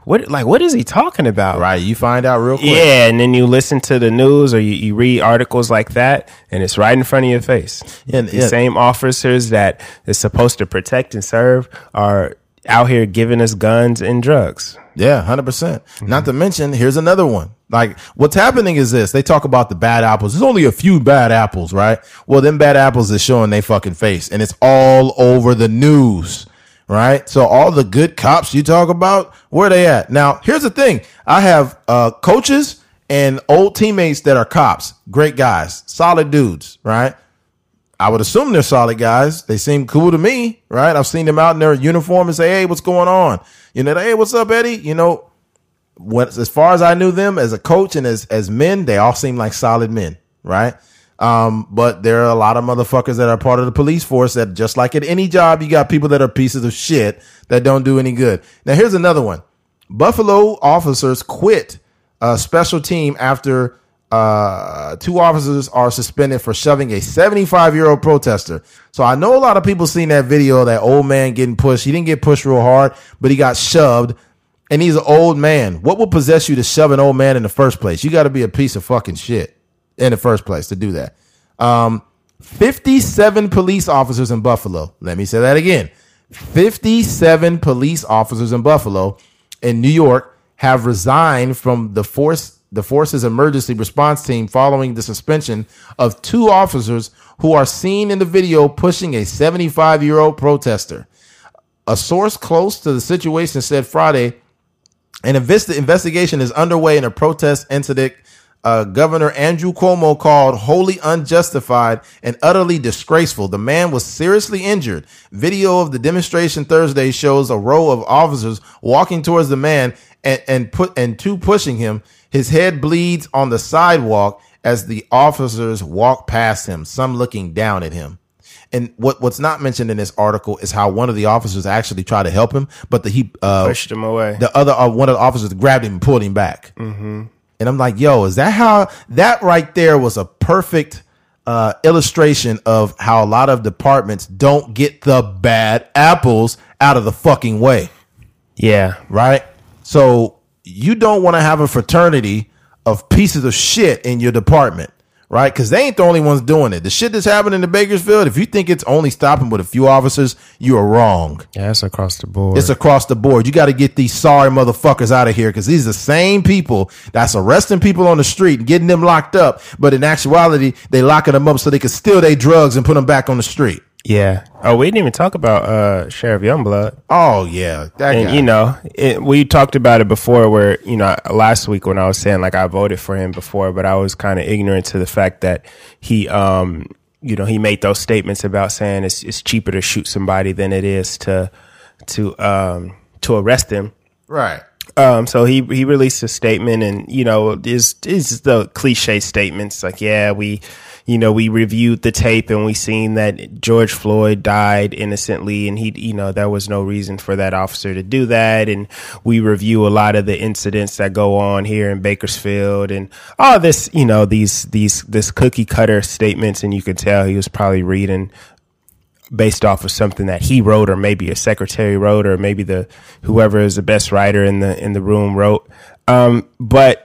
what like what is he talking about? Right. You find out real quick. Yeah, and then you listen to the news or you, you read articles like that, and it's right in front of your face. And- the yeah. same officers that is supposed to protect and serve are out here giving us guns and drugs. Yeah, 100%. percent Not to mention, here's another one. Like, what's happening is this. They talk about the bad apples. There's only a few bad apples, right? Well, them bad apples is showing they fucking face and it's all over the news, right? So all the good cops you talk about, where they at? Now, here's the thing. I have, uh, coaches and old teammates that are cops, great guys, solid dudes, right? I would assume they're solid guys. They seem cool to me, right? I've seen them out in their uniform and say, "Hey, what's going on?" You know, "Hey, what's up, Eddie?" You know, what as far as I knew them as a coach and as as men, they all seem like solid men, right? Um, but there are a lot of motherfuckers that are part of the police force that just like at any job, you got people that are pieces of shit that don't do any good. Now, here's another one. Buffalo officers quit a special team after uh, two officers are suspended for shoving a 75 year old protester. So I know a lot of people seen that video that old man getting pushed. He didn't get pushed real hard, but he got shoved and he's an old man. What would possess you to shove an old man in the first place? You got to be a piece of fucking shit in the first place to do that. Um, 57 police officers in Buffalo. Let me say that again. 57 police officers in Buffalo in New York have resigned from the force the force's emergency response team following the suspension of two officers who are seen in the video pushing a 75 year old protester. A source close to the situation said Friday an invest- investigation is underway in a protest incident uh, Governor Andrew Cuomo called wholly unjustified and utterly disgraceful. The man was seriously injured. Video of the demonstration Thursday shows a row of officers walking towards the man and, and put and two pushing him. His head bleeds on the sidewalk as the officers walk past him, some looking down at him. And what, what's not mentioned in this article is how one of the officers actually tried to help him, but the he uh, Pushed him away. the other uh, one of the officers grabbed him and pulled him back. Mm-hmm. And I'm like, yo, is that how that right there was a perfect uh, illustration of how a lot of departments don't get the bad apples out of the fucking way, yeah. right? So you don't want to have a fraternity of pieces of shit in your department, right? Because they ain't the only ones doing it. The shit that's happening in Bakersfield, if you think it's only stopping with a few officers, you are wrong. Yeah, it's across the board. It's across the board. You got to get these sorry motherfuckers out of here because these are the same people that's arresting people on the street and getting them locked up. But in actuality, they locking them up so they can steal their drugs and put them back on the street. Yeah. Oh, we didn't even talk about uh, Sheriff Youngblood. Oh yeah, that And guy. you know, it, we talked about it before. Where you know, last week when I was saying like I voted for him before, but I was kind of ignorant to the fact that he, um, you know, he made those statements about saying it's it's cheaper to shoot somebody than it is to to um to arrest them. right. Um, so he he released a statement, and you know, is is the cliche statements like, yeah, we, you know, we reviewed the tape and we seen that George Floyd died innocently, and he, you know, there was no reason for that officer to do that, and we review a lot of the incidents that go on here in Bakersfield, and all this, you know, these these this cookie cutter statements, and you could tell he was probably reading based off of something that he wrote or maybe a secretary wrote or maybe the whoever is the best writer in the in the room wrote. Um, but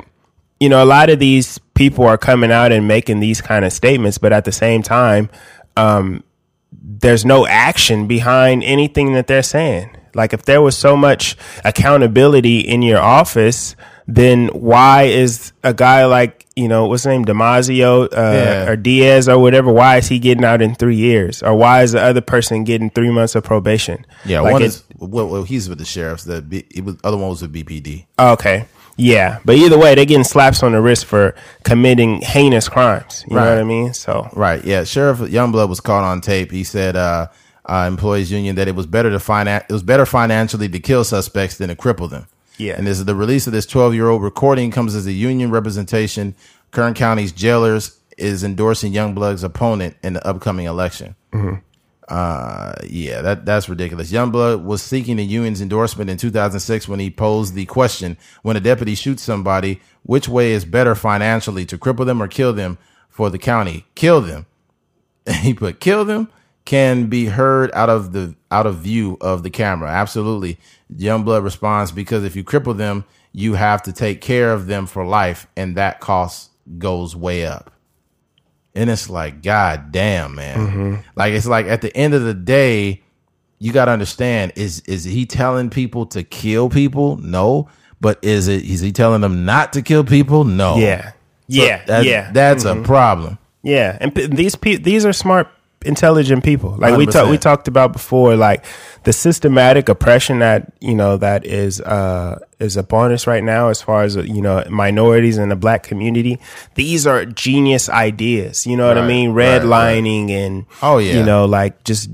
you know a lot of these people are coming out and making these kind of statements but at the same time um, there's no action behind anything that they're saying. Like if there was so much accountability in your office then why is a guy like you know what's his name Damacio uh, Yeah. or Diaz or whatever? Why is he getting out in three years, or why is the other person getting three months of probation? Yeah, Like one it- is well, well, he's with the sheriffs. The B, it was other one was with BPD. okay, yeah, but either way, they're getting slaps on the wrist for committing heinous crimes. You know what I mean? So Right. Yeah. Sheriff Youngblood was caught on tape. He said, uh, uh, employees union that it was better to finan- it was better financially to kill suspects than to cripple them. Yeah. And this is the release of this 12 year old recording comes as a union representation. Kern County's jailers is endorsing Youngblood's opponent in the upcoming election. Uh, yeah, that that's ridiculous. Youngblood was seeking the union's endorsement in 2006 when he posed the question: When a deputy shoots somebody, which way is better financially, to cripple them or kill them for the county? Kill them. he put kill them can be heard out of the out of view of the camera. Absolutely. Youngblood responds because if you cripple them, you have to take care of them for life, and that cost goes way up. And it's like, God damn, man. Mm-hmm. Like it's like at the end of the day, you gotta understand, is is he telling people to kill people? No. But is it is he telling them not to kill people? No. yeah, So yeah, yeah, That's a mm-hmm. problem. Yeah, and p- these pe- these are smart, intelligent people. Like we talked we talked about before, like the systematic oppression that you know that is uh is upon us right now, as far as you know minorities in the black community. These are genius ideas. You know what I Right, mean? right, Redlining and Oh, yeah. you know like just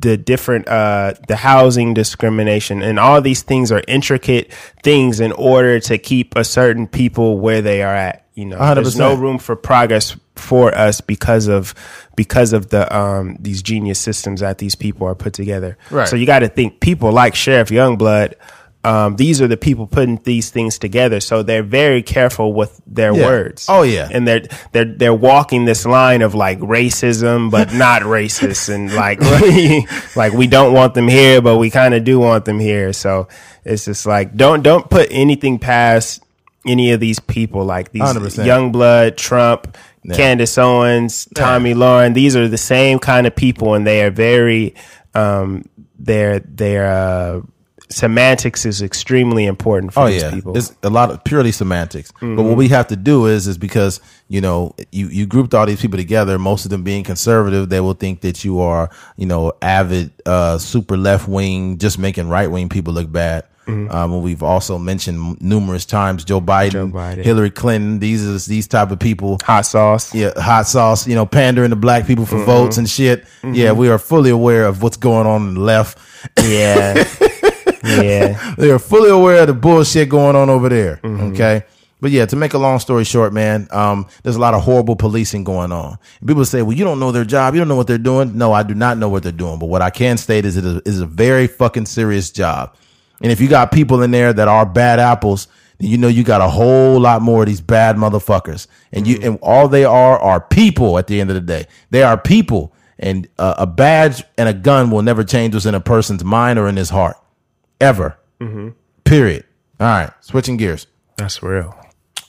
the different uh the housing discrimination and all these things are intricate things in order to keep a certain people where they are at you know there's no room for progress for us because of because of the um these genius systems that these people are put together Right. so you got to think people like sheriff youngblood um, these are the people putting these things together, so they're very careful with their Yeah. words. Oh, yeah. and they're they're they're walking this line of like racism, but not racist, and like like we don't want them here, but we kind of do want them here. So it's just like don't don't put anything past any of these people, like these 100%. Youngblood, Trump, Candace Owens, Tomi Lahren. These are the same kind of people, and they are very um, their their uh, semantics is extremely important for Oh these yeah, people. it's a lot of purely semantics. But what we have to do is, is because you know you you grouped all these people together. Most of them being conservative, they will think that you are you know avid, uh, super left wing, just making right wing people look bad. Um, we've also mentioned numerous times Joe Biden, Biden. Hillary Clinton. These are these type of people. Hot sauce. Yeah, hot sauce. You know, pandering to black people for votes and shit. Yeah, we are fully aware of what's going on in the left. Yeah. yeah. they are fully aware of the bullshit going on over there. Okay. But yeah, to make a long story short, man, um, there's a lot of horrible policing going on. People say, well, you don't know their job. You don't know what they're doing. No, I do not know what they're doing. But what I can state is it is a very fucking serious job. And if you got people in there that are bad apples, then you know you got a whole lot more of these bad motherfuckers. And you, and all they are are people at the end of the day. They are people. And uh, a badge and a gun will never change what's in a person's mind or in his heart ever. Period. All right, switching gears. That's real.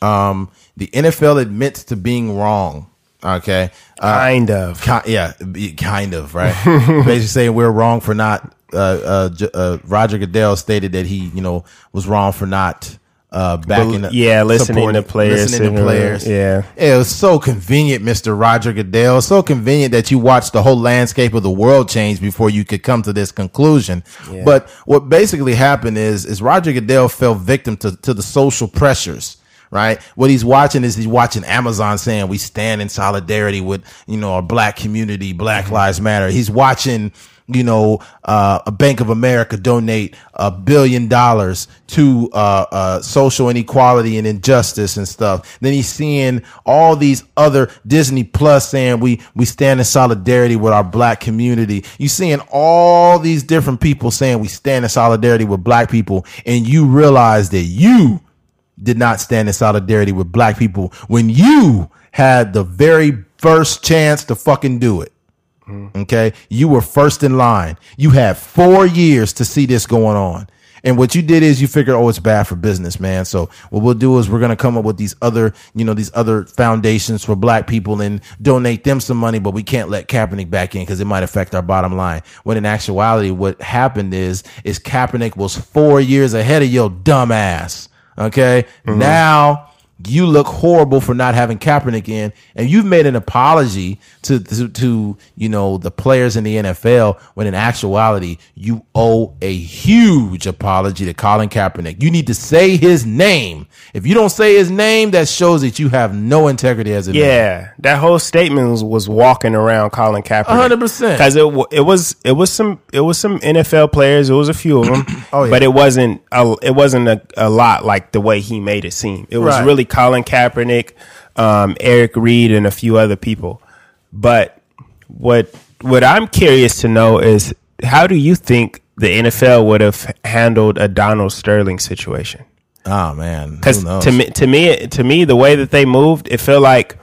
Um, the NFL admits to being wrong. Okay, uh, Kind of. ki- yeah, kind of right. Basically saying we're wrong for not. Uh, uh, J- uh, Roger Goodell stated that he, you know, was wrong for not uh, backing. Bel- yeah, listening to players, listening to players. yeah. it was so convenient, Mister Roger Goodell. So convenient that you watched the whole landscape of the world change before you could come to this conclusion. But what basically happened is, is Roger Goodell fell victim to to the social pressures right? What he's watching is he's watching Amazon saying we stand in solidarity with, you know, our black community, Black Lives Matter. He's watching, you know, uh, a Bank of America donate a billion dollars to, uh, uh, social inequality and injustice and stuff. Then he's seeing all these other Disney Plus saying we, we stand in solidarity with our black community. You seeing all these different people saying we stand in solidarity with black people and you realize that you did not stand in solidarity with black people when you had the very first chance to fucking do it. Mm-hmm. Okay. You were first in line. You had four years to see this going on. And what you did is you figured, oh, it's bad for business, man. So what we'll do is we're going to come up with these other, you know, these other foundations for black people and donate them some money, but we can't let Kaepernick back in because it might affect our bottom line. When in actuality, what happened is, is Kaepernick was four years ahead of your dumb ass. Okay. Mm-hmm. Now you look horrible for not having Kaepernick in, and you've made an apology to, to to you know the players in the NFL when in actuality you owe a huge apology to Colin Kaepernick. You need to say his name. If you don't say his name, that shows that you have no integrity as a man. Yeah, that whole statement was, was walking around Colin Kaepernick. 100%. Because it it was it was some it was some NFL players. It was a few of them. Oh, yeah. But it wasn't a, it wasn't a, a lot like the way he made it seem. It was Right. really Colin Kaepernick, um, Eric Reid, and a few other people. But what what I'm curious to know is how do you think the NFL would have handled a Donald Sterling situation? Oh man, Because to me, to me, to me, the way that they moved, it felt like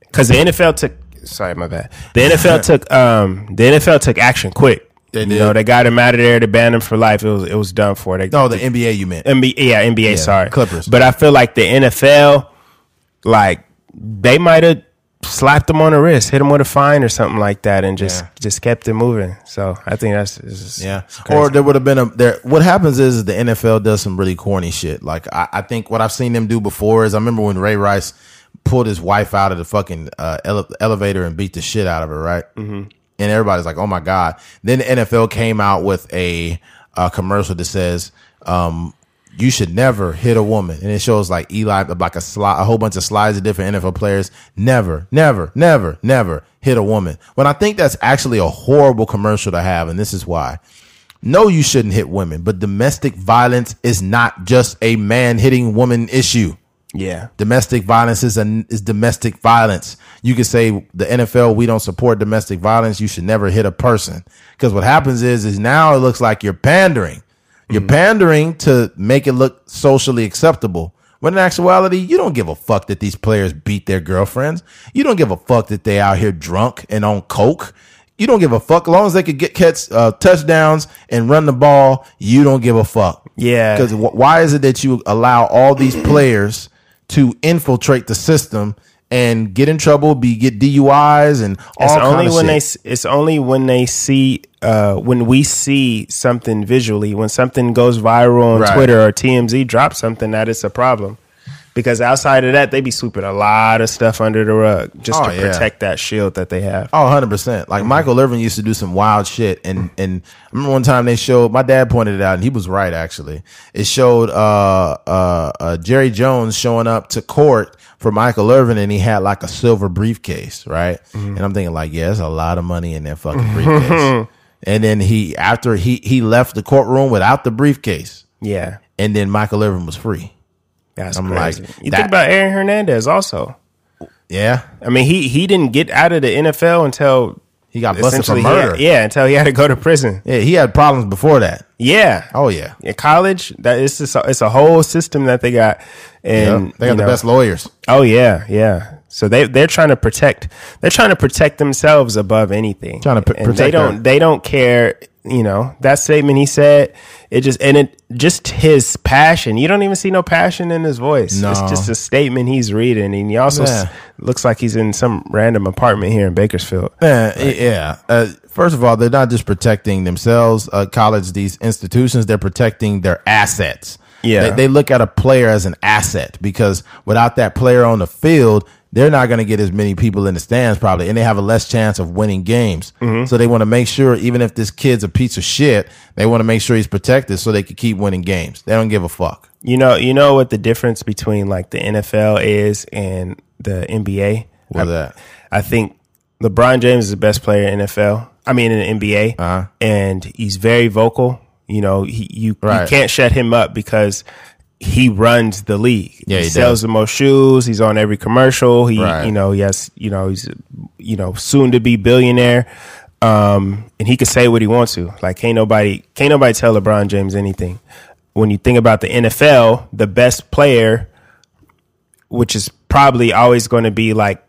because the NFL took. Sorry, my bad. The NFL took um the NFL took action quick. They you know, they got him out of there. They banned him for life. It was it was done for. They no, the NBA you meant. NBA, yeah, NBA. sorry, Clippers. But I feel like the NFL, like they might have slapped him on the wrist, hit him with a fine or something like that, and just Yeah. just kept it moving. So I think that's just Yeah. Or there would have been a there what happens is, is the NFL does some really corny shit. Like I, I think what I've seen them do before is I remember when Ray Rice pulled his wife out of the fucking uh, ele- elevator and beat the shit out of her, right? Mm-hmm. And everybody's like, "Oh my god!" Then the NFL came out with a, uh commercial that says, um, "You should never hit a woman," and it shows like Eli, like a slide, a whole bunch of slides of different NFL players. Never, never, never, never hit a woman. But I think that's actually a horrible commercial to have, and this is why. No, you shouldn't hit women, but domestic violence is not just a man hitting woman issue. Yeah. Domestic violence is a, is domestic violence. You could say the NFL we don't support domestic violence. You should never hit a person because what happens is is now it looks like you're pandering. You're pandering to make it look socially acceptable. When in actuality, you don't give a fuck that these players beat their girlfriends. You don't give a fuck that they out here drunk and on coke. You don't give a fuck. As long as they could get catch uh, touchdowns and run the ball, you don't give a fuck. Yeah. Because wh- why is it that you allow all these players to infiltrate the system and get in trouble, be get DUIs and all It's only when they shit? s- it's only when they see uh when we see something visually when something goes viral on Right. Twitter or TMZ drops something that it's a problem. Because outside of that, they be sweeping a lot of stuff under the rug just Oh, to yeah. protect that shield that they have. Oh, 100%. Like Michael Irvin used to do some wild shit. And, and I remember one time they showed, my dad pointed it out and he was right, actually. It showed, uh, uh, uh, Jerry Jones showing up to court for Michael Irvin and he had like a silver briefcase, right? And I'm thinking like, yeah, there's a lot of money in that fucking briefcase. and then he, after he, he left the courtroom without the briefcase Yeah, and then Michael Irvin was free. That's I'm crazy. like, you that- think about Aaron Hernandez also. Yeah. I mean, he he didn't get out of the NFL until He got busted for he had- murder. yeah, until he had to go to prison. Yeah. He had problems before that. Yeah. Oh yeah. In college, that it's just a, it's a whole system that they got, Yeah. and They got the know, best lawyers. Oh yeah, yeah. So they they're trying to protect they're trying to protect themselves above anything. Trying to pr- and they don't their- they don't care. You know that statement he said. It just and it just his passion. You don't even see no passion in his voice. No. It's just a statement he's reading, and he also s- looks like he's in some random apartment here in Bakersfield. Yeah, yeah. Uh, first of all, they're not just protecting themselves, uh, college, these institutions, they're protecting their assets. Yeah. They, they look at a player as an asset because without that player on the field, they're not going to get as many people in the stands probably, and they have a less chance of winning games. Mm-hmm. So they want to make sure, even if this kid's a piece of shit, they want to make sure he's protected so they can keep winning games. They don't give a fuck. You know, you know what the difference between like the NFL is and the NBA. What's I, that? I think LeBron James is the best player in NFL. I mean, in the NBA, Uh-huh. and he's very vocal. You know, he, you you can't shut him up because he runs the league. Yeah, he sells does. the most shoes. He's on every commercial. He, Right. you know, yes, you know, he's you know soon to be billionaire. Um, and he can say what he wants to. Like, can't nobody, can't nobody tell LeBron James anything. When you think about the NFL, the best player, which is probably always going to be like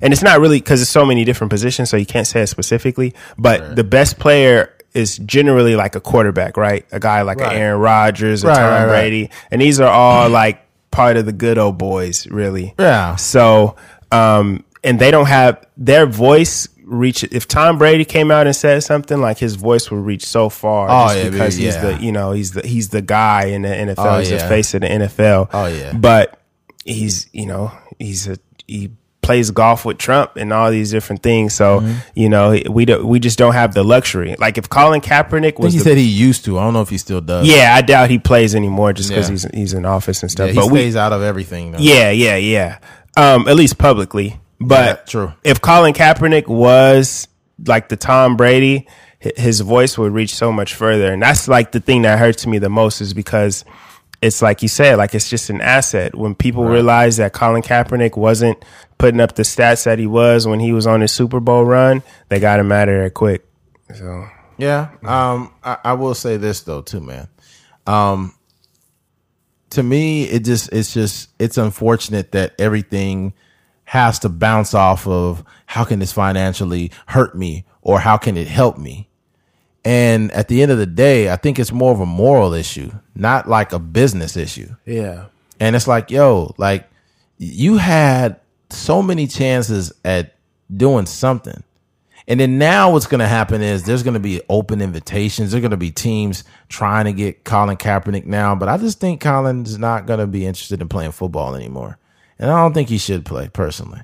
and it's not really because it's so many different positions, so you can't say it specifically. But the best player is generally like a quarterback, right? A guy like Right. an Aaron Rodgers, a Right, Tom right. Brady, and these are all like part of the good old boys, really. Yeah. So, um, and they don't have their voice reach. If Tom Brady came out and said something, like his voice would reach so far, Oh, just yeah, because he's the you know he's the he's the guy in the NFL. Oh, he's yeah. the face of the NFL. Oh, yeah. But he's you know he's a he plays golf with Trump and all these different things. So Mm-hmm. you know we don't we just don't have the luxury. Like if Colin Kaepernick was he the said he used to. I don't know if he still does. yeah, I doubt he plays anymore just because Yeah. he's he's in office and stuff. Yeah, he but we out of everything. Though. yeah, yeah, yeah. Um, at least publicly. But Yeah, true. if Colin Kaepernick was like the Tom Brady, his voice would reach so much further. And that's like the thing that hurts me the most is because it's like you said, like it's just an asset. When people realize that Colin Kaepernick wasn't putting up the stats that he was when he was on his Super Bowl run, they got him out of there quick. So Yeah. Um, I, I will say this though too, man. Um, to me, it just it's just it's unfortunate that everything has to bounce off of how can this financially hurt me or how can it help me. And at the end of the day, I think it's more of a moral issue, not like a business issue. yeah. And it's like, yo, like you had so many chances at doing something. And then now what's going to happen is there's going to be open invitations. There's going to be teams trying to get Colin Kaepernick now, but I just think Colin's not going to be interested in playing football anymore. And I don't think he should play personally.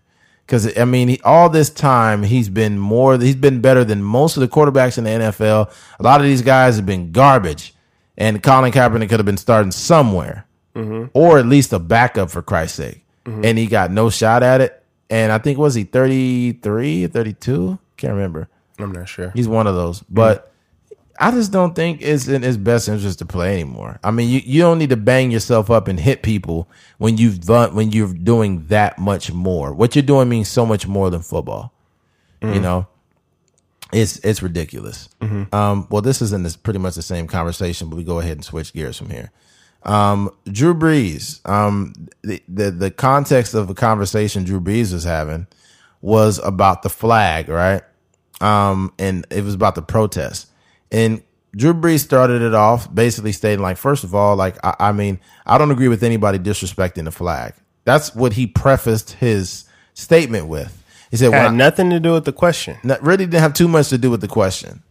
Cause I mean, he, all this time he's been more, he's been better than most of the quarterbacks in the NFL. A lot of these guys have been garbage and Colin Kaepernick could have been starting somewhere mm-hmm. or at least a backup for Christ's sake. Mm-hmm. And he got no shot at it. And I think was he 33, 32? Can't remember. I'm not sure. He's one of those. But I just don't think it's in his best interest to play anymore. I mean, you, you don't need to bang yourself up and hit people when you've done when you're doing that much more. What you're doing means so much more than football. You know? It's it's ridiculous. Um, well, this is in this pretty much the same conversation, but we go ahead and switch gears from here. Um, Drew Brees. Um, the, the the context of the conversation Drew Brees was having was about the flag, right? Um, and it was about the protest. And Drew Brees started it off basically stating, like, first of all, like, I, I mean, I don't agree with anybody disrespecting the flag. That's what he prefaced his statement with. He said, Had well, nothing to do with the question. not, really didn't have too much to do with the question.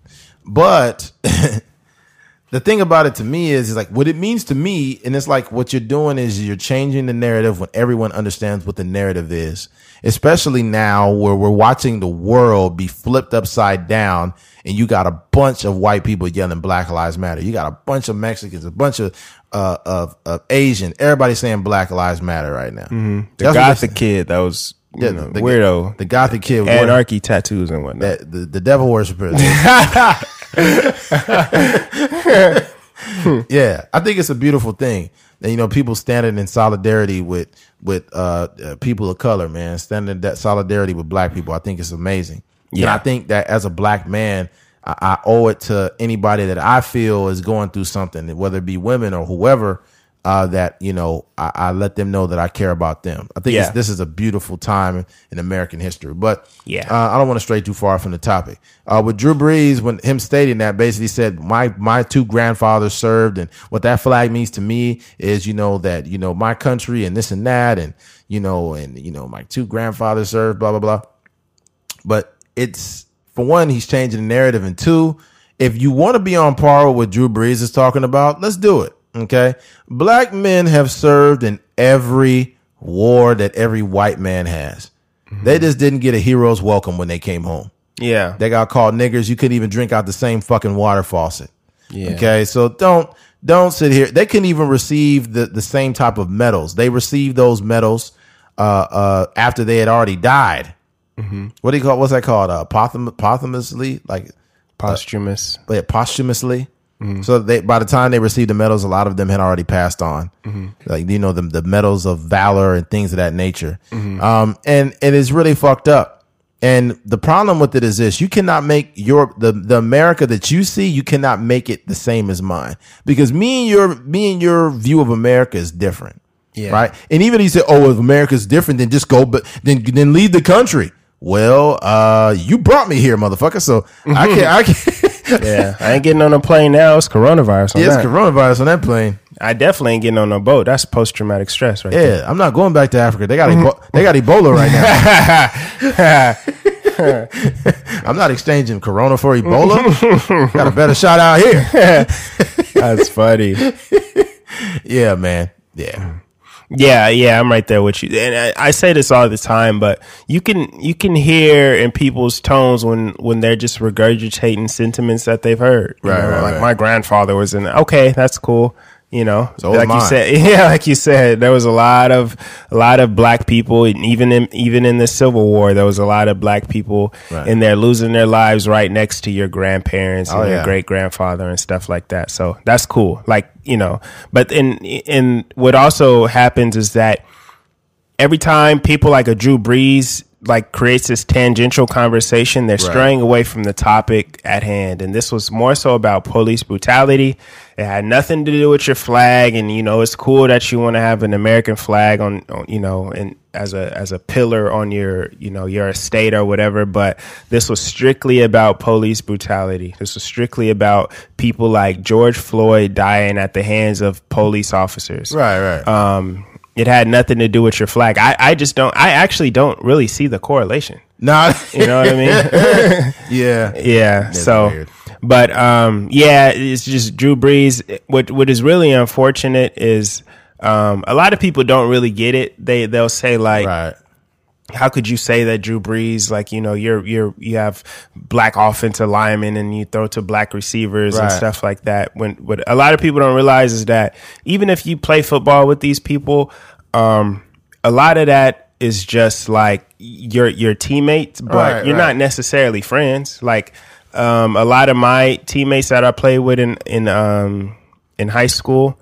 But the thing about it to me is, is like what it means to me, and it's like what you're doing is you're changing the narrative when everyone understands what the narrative is. Especially now where we're watching the world be flipped upside down and you got a bunch of white people yelling Black Lives Matter. You got a bunch of Mexicans, a bunch of uh of, of Asian, everybody saying Black Lives Matter right now. The That's what gothic kid that was you Yeah, know, the- weirdo. The gothic kid with anarchy tattoos and whatnot. that the, the devil worshiper. yeah, I think it's a beautiful thing. And, you know, people standing in solidarity with with uh, uh, people of color, man, standing in that solidarity with black people. I think it's amazing. And Yeah. I think that as a black man, I, I owe it to anybody that I feel is going through something, whether it be women or whoever. Uh, that you know, I, I let them know that I care about them. I think Yeah. this is a beautiful time in American history. But Yeah. uh, I don't want to stray too far from the topic. Uh, with Drew Brees, when him stating that, basically said my my two grandfathers served, and what that flag means to me is, you know, that you know my country and this and that, and you know, and you know my two grandfathers served, blah blah blah. But it's for one, he's changing the narrative, and two, if you want to be on par with what Drew Brees is talking about, let's do it. Okay, black men have served in every war that every white man has. They just didn't get a hero's welcome when they came home. yeah. They got called niggers. You couldn't even drink out the same fucking water faucet. Yeah. Okay, so don't don't sit here. They couldn't even receive the the same type of medals. They received those medals uh, uh, after they had already died. What do you call? What's that called? Uh, posthum- posthumously, like Posthumous. yeah, posthumously. So they by the time they received the medals, a lot of them had already passed on. Like you know the the medals of valor and things of that nature. Um, and it is really fucked up. And the problem with it is this: you cannot make your the the America that you see, you cannot make it the same as mine because me and your me and your view of America is different. Yeah. Right. And even he said, "Oh, if America's different, then just go, but then then leave the country." Well, uh, you brought me here, motherfucker. So I can't. I can't. Yeah, I ain't getting on a plane now. It's coronavirus. On yeah, it's coronavirus on that plane. I definitely ain't getting on a boat. That's post traumatic stress, right? there. Yeah, I'm not going back to Africa. They got Ebo- mm-hmm. they got Ebola right now. I'm not exchanging Corona for Ebola. got a better shot out here. That's funny. Yeah, man. Yeah. Mm. Yeah, yeah, I'm right there with you. And I, I say this all the time, but you can you can hear in people's tones when when they're just regurgitating sentiments that they've heard. Right, know? right, Like right. my grandfather was in. Okay, that's cool. You know, So like you said, yeah, like you said, there was a lot of a lot of black people, even in even in the Civil War, there was a lot of black people Right. in there losing their lives right next to your grandparents oh, and Oh, your yeah. great grandfather and stuff like that. So that's cool. Like you know, but in in what also happens is that every time people like a Drew Brees like creates this tangential conversation, they're straying away from the topic at hand. And this was more so about police brutality. It had nothing to do with your flag. And you know, it's cool that you want to have an American flag on, on you know, and as a as a pillar on your you know your estate or whatever. But this was strictly about police brutality. This was strictly about people like George Floyd dying at the hands of police officers Right. Right. um, it had nothing to do with your flag. I, I just don't. I actually don't really see the correlation. nah. You know what I mean? yeah. yeah. so, weird. but um, yeah, it's just Drew Brees. What what is really unfortunate is um, a lot of people don't really get it. They they'll say like, Right. How could you say that Drew Brees, like, you know, you're, you're, you have black offensive linemen and you throw to black receivers and stuff like that. When, what a lot of people don't realize is that even if you play football with these people, um, a lot of that is just like your, your teammates, but Right, you're right. not necessarily friends. Like, um, a lot of my teammates that I played with in, in, um, in high school,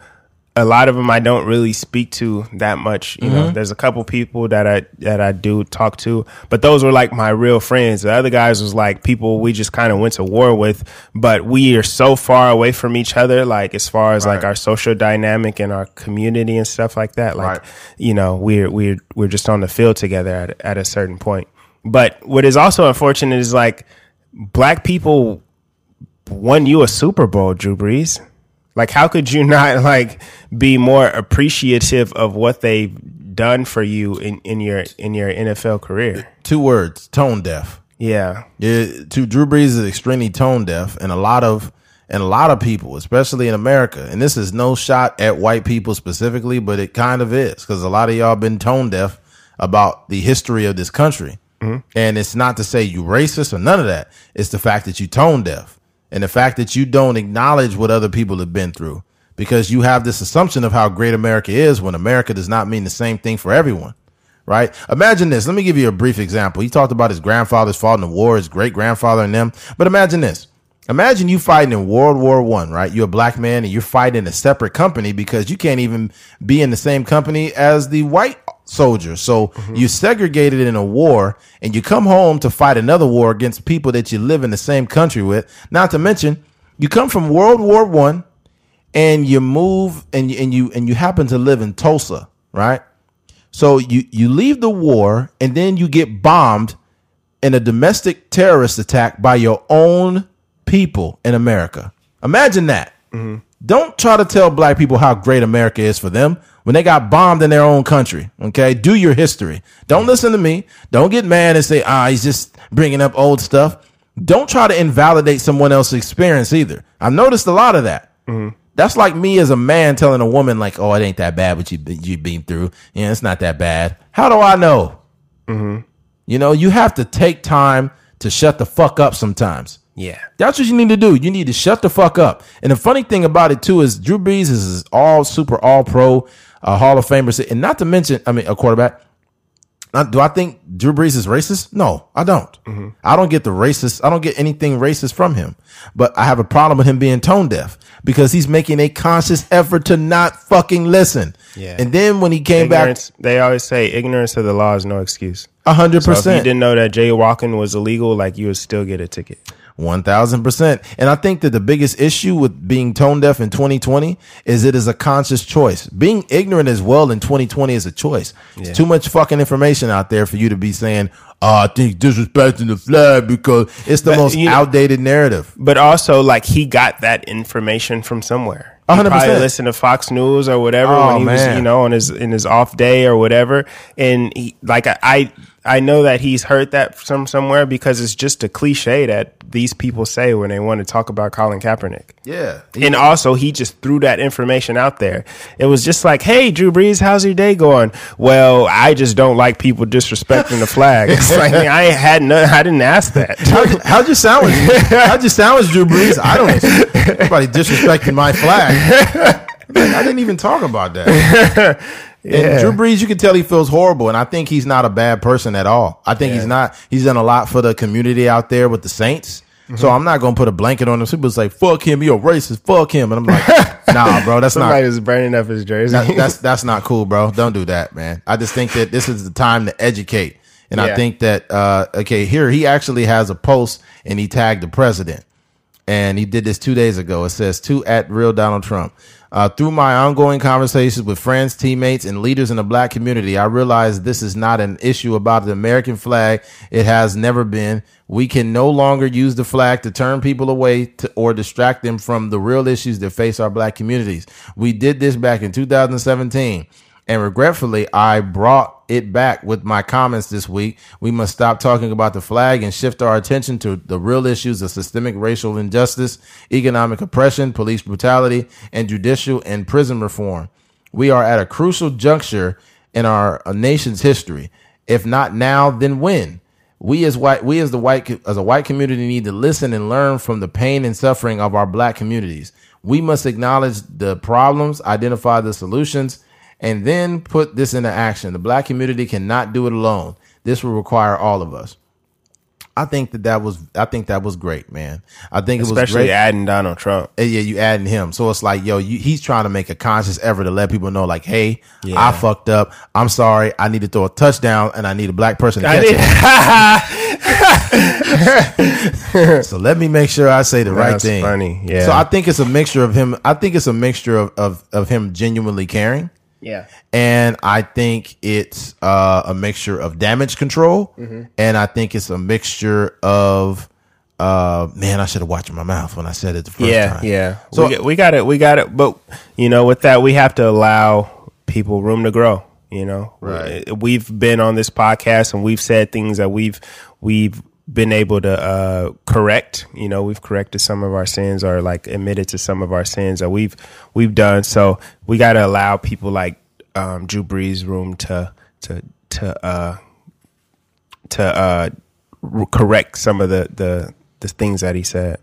a lot of them I don't really speak to that much. You Mm-hmm. know, there's a couple people that I that I do talk to, but those were like my real friends. The other guys was like people we just kind of went to war with, but we are so far away from each other. Like as far as like our social dynamic and our community and stuff like that. Like Right. you know, we're we're we're just on the field together at at a certain point. But what is also unfortunate is like black people won you a Super Bowl, Drew Brees. Like, how could you not like be more appreciative of what they've done for you in, in your in your NFL career? Two words: tone deaf. Yeah, Yeah, to Drew Brees is extremely tone deaf, and a lot of and a lot of people, especially in America, and this is no shot at white people specifically, but it kind of is because a lot of y'all been tone deaf about the history of this country, mm-hmm. and it's not to say you racist or none of that. It's the fact that you tone deaf, and the fact that you don't acknowledge what other people have been through, because you have this assumption of how great America is when America does not mean the same thing for everyone right? Imagine this. Let me give you a brief example. He talked about his grandfather's fought in the war, his great grandfather and them. But imagine this. Imagine you fighting in World War One, right? You're a black man and you're fighting a separate company because you can't even be in the same company as the white soldier. So mm-hmm. you're segregated in a war and you come home to fight another war against people that you live in the same country with. Not to mention, you come from World War One and you move and you, and you and you happen to live in Tulsa, right? So you you leave the war and then you get bombed in a domestic terrorist attack by your own people in America. Imagine that. Mm-hmm. Don't try to tell black people how great America is for them when they got bombed in their own country. Okay, do your history. Don't listen to me. Don't get mad and say, "Ah, he's just bringing up old stuff." Don't try to invalidate someone else's experience either. I've noticed a lot of that. That's like me as a man telling a woman like, "Oh, it ain't that bad what you you've been through. Yeah, it's not that bad." How do I know? You know, you have to take time to shut the fuck up sometimes. Yeah, That's what you need to do. You need to shut the fuck up. And the funny thing about it too is Drew Brees is all super, all pro, uh, Hall of Famer, and not to mention, I mean, a quarterback. Not, do I think Drew Brees is racist? No, I don't. I don't get the racist. I don't get anything racist from him. But I have a problem with him being tone deaf because he's making a conscious effort to not fucking listen. Yeah. And then when he came back. They always say ignorance of the law is no excuse. a hundred percent. if you didn't know that jaywalking was illegal, like you would still get a ticket. One thousand percent. And I think that the biggest issue with being tone deaf in 2020 is it is a conscious choice. Being ignorant as well in 2020 is a choice. It's too much fucking information out there for you to be saying, "Oh, I think disrespecting the flag because it's the But, most you know- outdated narrative." but also like he got that information from somewhere. He 100%. probably listened to Fox News or whatever Oh, when he was, you know, on his in his off day or whatever. And he, like I, I I know that he's heard that from somewhere because it's just a cliche that these people say when they want to talk about Colin Kaepernick. Yeah. And also, he just threw that information out there. It was just like, "Hey, Drew Brees, how's your day going?" Well, I just don't like people disrespecting the flag. It's like I ain't had no, I didn't ask that. How'd, how'd you sandwich? How'd you sandwich Drew Brees? I don't. Everybody disrespecting my flag. I didn't even talk about that. And Drew Brees, you can tell he feels horrible, and I think he's not a bad person at all. I think he's not. He's done a lot for the community out there with the Saints. So mm-hmm. I'm not going to put a blanket on him. People say, "Fuck him, you're a racist." Fuck him, and I'm like, "Nah, bro, that's not." Somebody was burning up his jersey. that- that's that's not cool, bro. Don't do that, man. I just think that this is the time to educate, and I think that uh, okay, here he actually has a post and he tagged the president, and he did this two days ago. It says to at real Donald Trump. Uh, through my ongoing conversations with friends, teammates, and leaders in the black community, I realize this is not an issue about the American flag. It has never been. We can no longer use the flag to turn people away to, or distract them from the real issues that face our black communities. We did this back in 2017. And regretfully, I brought it back with my comments this week. We must stop talking about the flag and shift our attention to the real issues of systemic racial injustice, economic oppression, police brutality, and judicial and prison reform. We are at a crucial juncture in our uh, nation's history. If not now, then when? We as white, we as the white, as a white community need to listen and learn from the pain and suffering of our black communities. We must acknowledge the problems, identify the solutions, and then put this into action. The black community cannot do it alone. This will require all of us. I think that that was, I think that was great, man. I think it was Especially adding Donald Trump. Uh, yeah, you adding him. So it's like, yo, you, he's trying to make a conscious effort to let people know, like, hey, Yeah. I fucked up. I'm sorry. I need to throw a touchdown, and I need a black person to I catch it. So let me make sure I say the right thing. funny, yeah. So I think it's a mixture of him. I think it's a mixture of of, of him genuinely caring, yeah. and I think it's uh, a mixture of damage control, and I think it's a mixture of. Uh, man, I should have watched my mouth when I said it the first yeah, time. yeah. So- we, got- we got it. We got it. But you know, with that, we have to allow people room to grow. You know, Right. We've been on this podcast and we've said things that we've we've been able to uh, correct. You know, we've corrected some of our sins or like admitted to some of our sins that we've we've done. So we got to allow people like um, Drew Brees room to to to uh, to uh, correct some of the the the things that he said.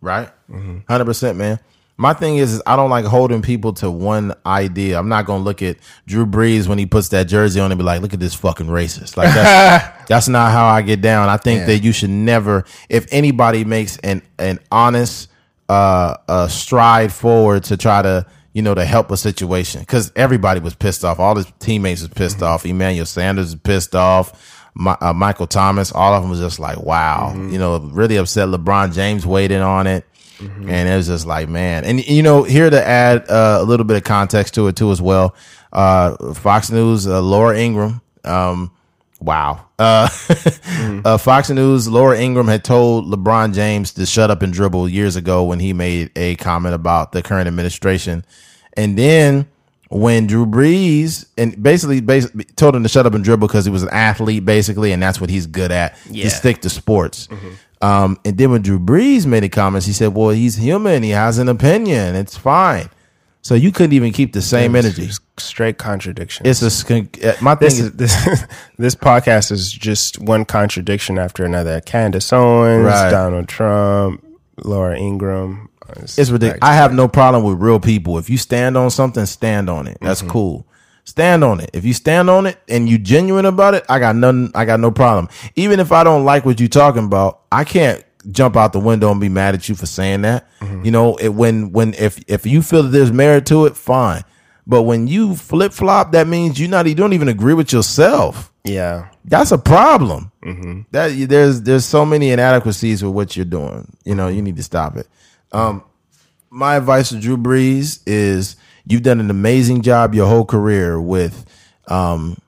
right? 100 percent, man. My thing is, is I don't like holding people to one idea. I'm not gonna look at Drew Brees when he puts that jersey on and be like, "Look at this fucking racist." Like that's that's not how I get down. I think that you should never, if anybody makes an an honest uh, uh stride forward to try to you know to help a situation, because everybody was pissed off. All his teammates was pissed off. Emmanuel Sanders was pissed off. My, uh, Michael Thomas, all of them was just like, wow, you know, really upset. LeBron James weighed in on it. And it was just like, man. And, you know, here to add uh, a little bit of context to it, too, as well. Uh, Fox News, uh, Laura Ingraham. Um, wow. Uh, uh, Fox News, Laura Ingraham had told LeBron James to shut up and dribble years ago when he made a comment about the current administration. And then when Drew Brees and basically, basically told him to shut up and dribble because he was an athlete, basically, and that's what he's good at. Yeah. To stick to sports. Um, and then when Drew Brees made the comments, he said, "Well, he's human. He has an opinion. It's fine." So you couldn't even keep the same energy. Straight contradiction. It's a uh, my thing this is is this this podcast is just one contradiction after another. Candace Owens, Right. Donald Trump, Laura Ingraham. It's ridiculous. I have no problem with real people. If you stand on something, stand on it. That's cool. Stand on it. If you stand on it and you genuine about it, I got nothing. I got no problem. Even if I don't like what you're talking about, I can't jump out the window and be mad at you for saying that. You know, it, when when if if you feel that there's merit to it, fine. But when you flip flop, that means you not you don't even agree with yourself. yeah, That's a problem. That there's there's so many inadequacies with what you're doing. You know, you need to stop it. Um, my advice to Drew Brees is you've done an amazing job your whole career with um,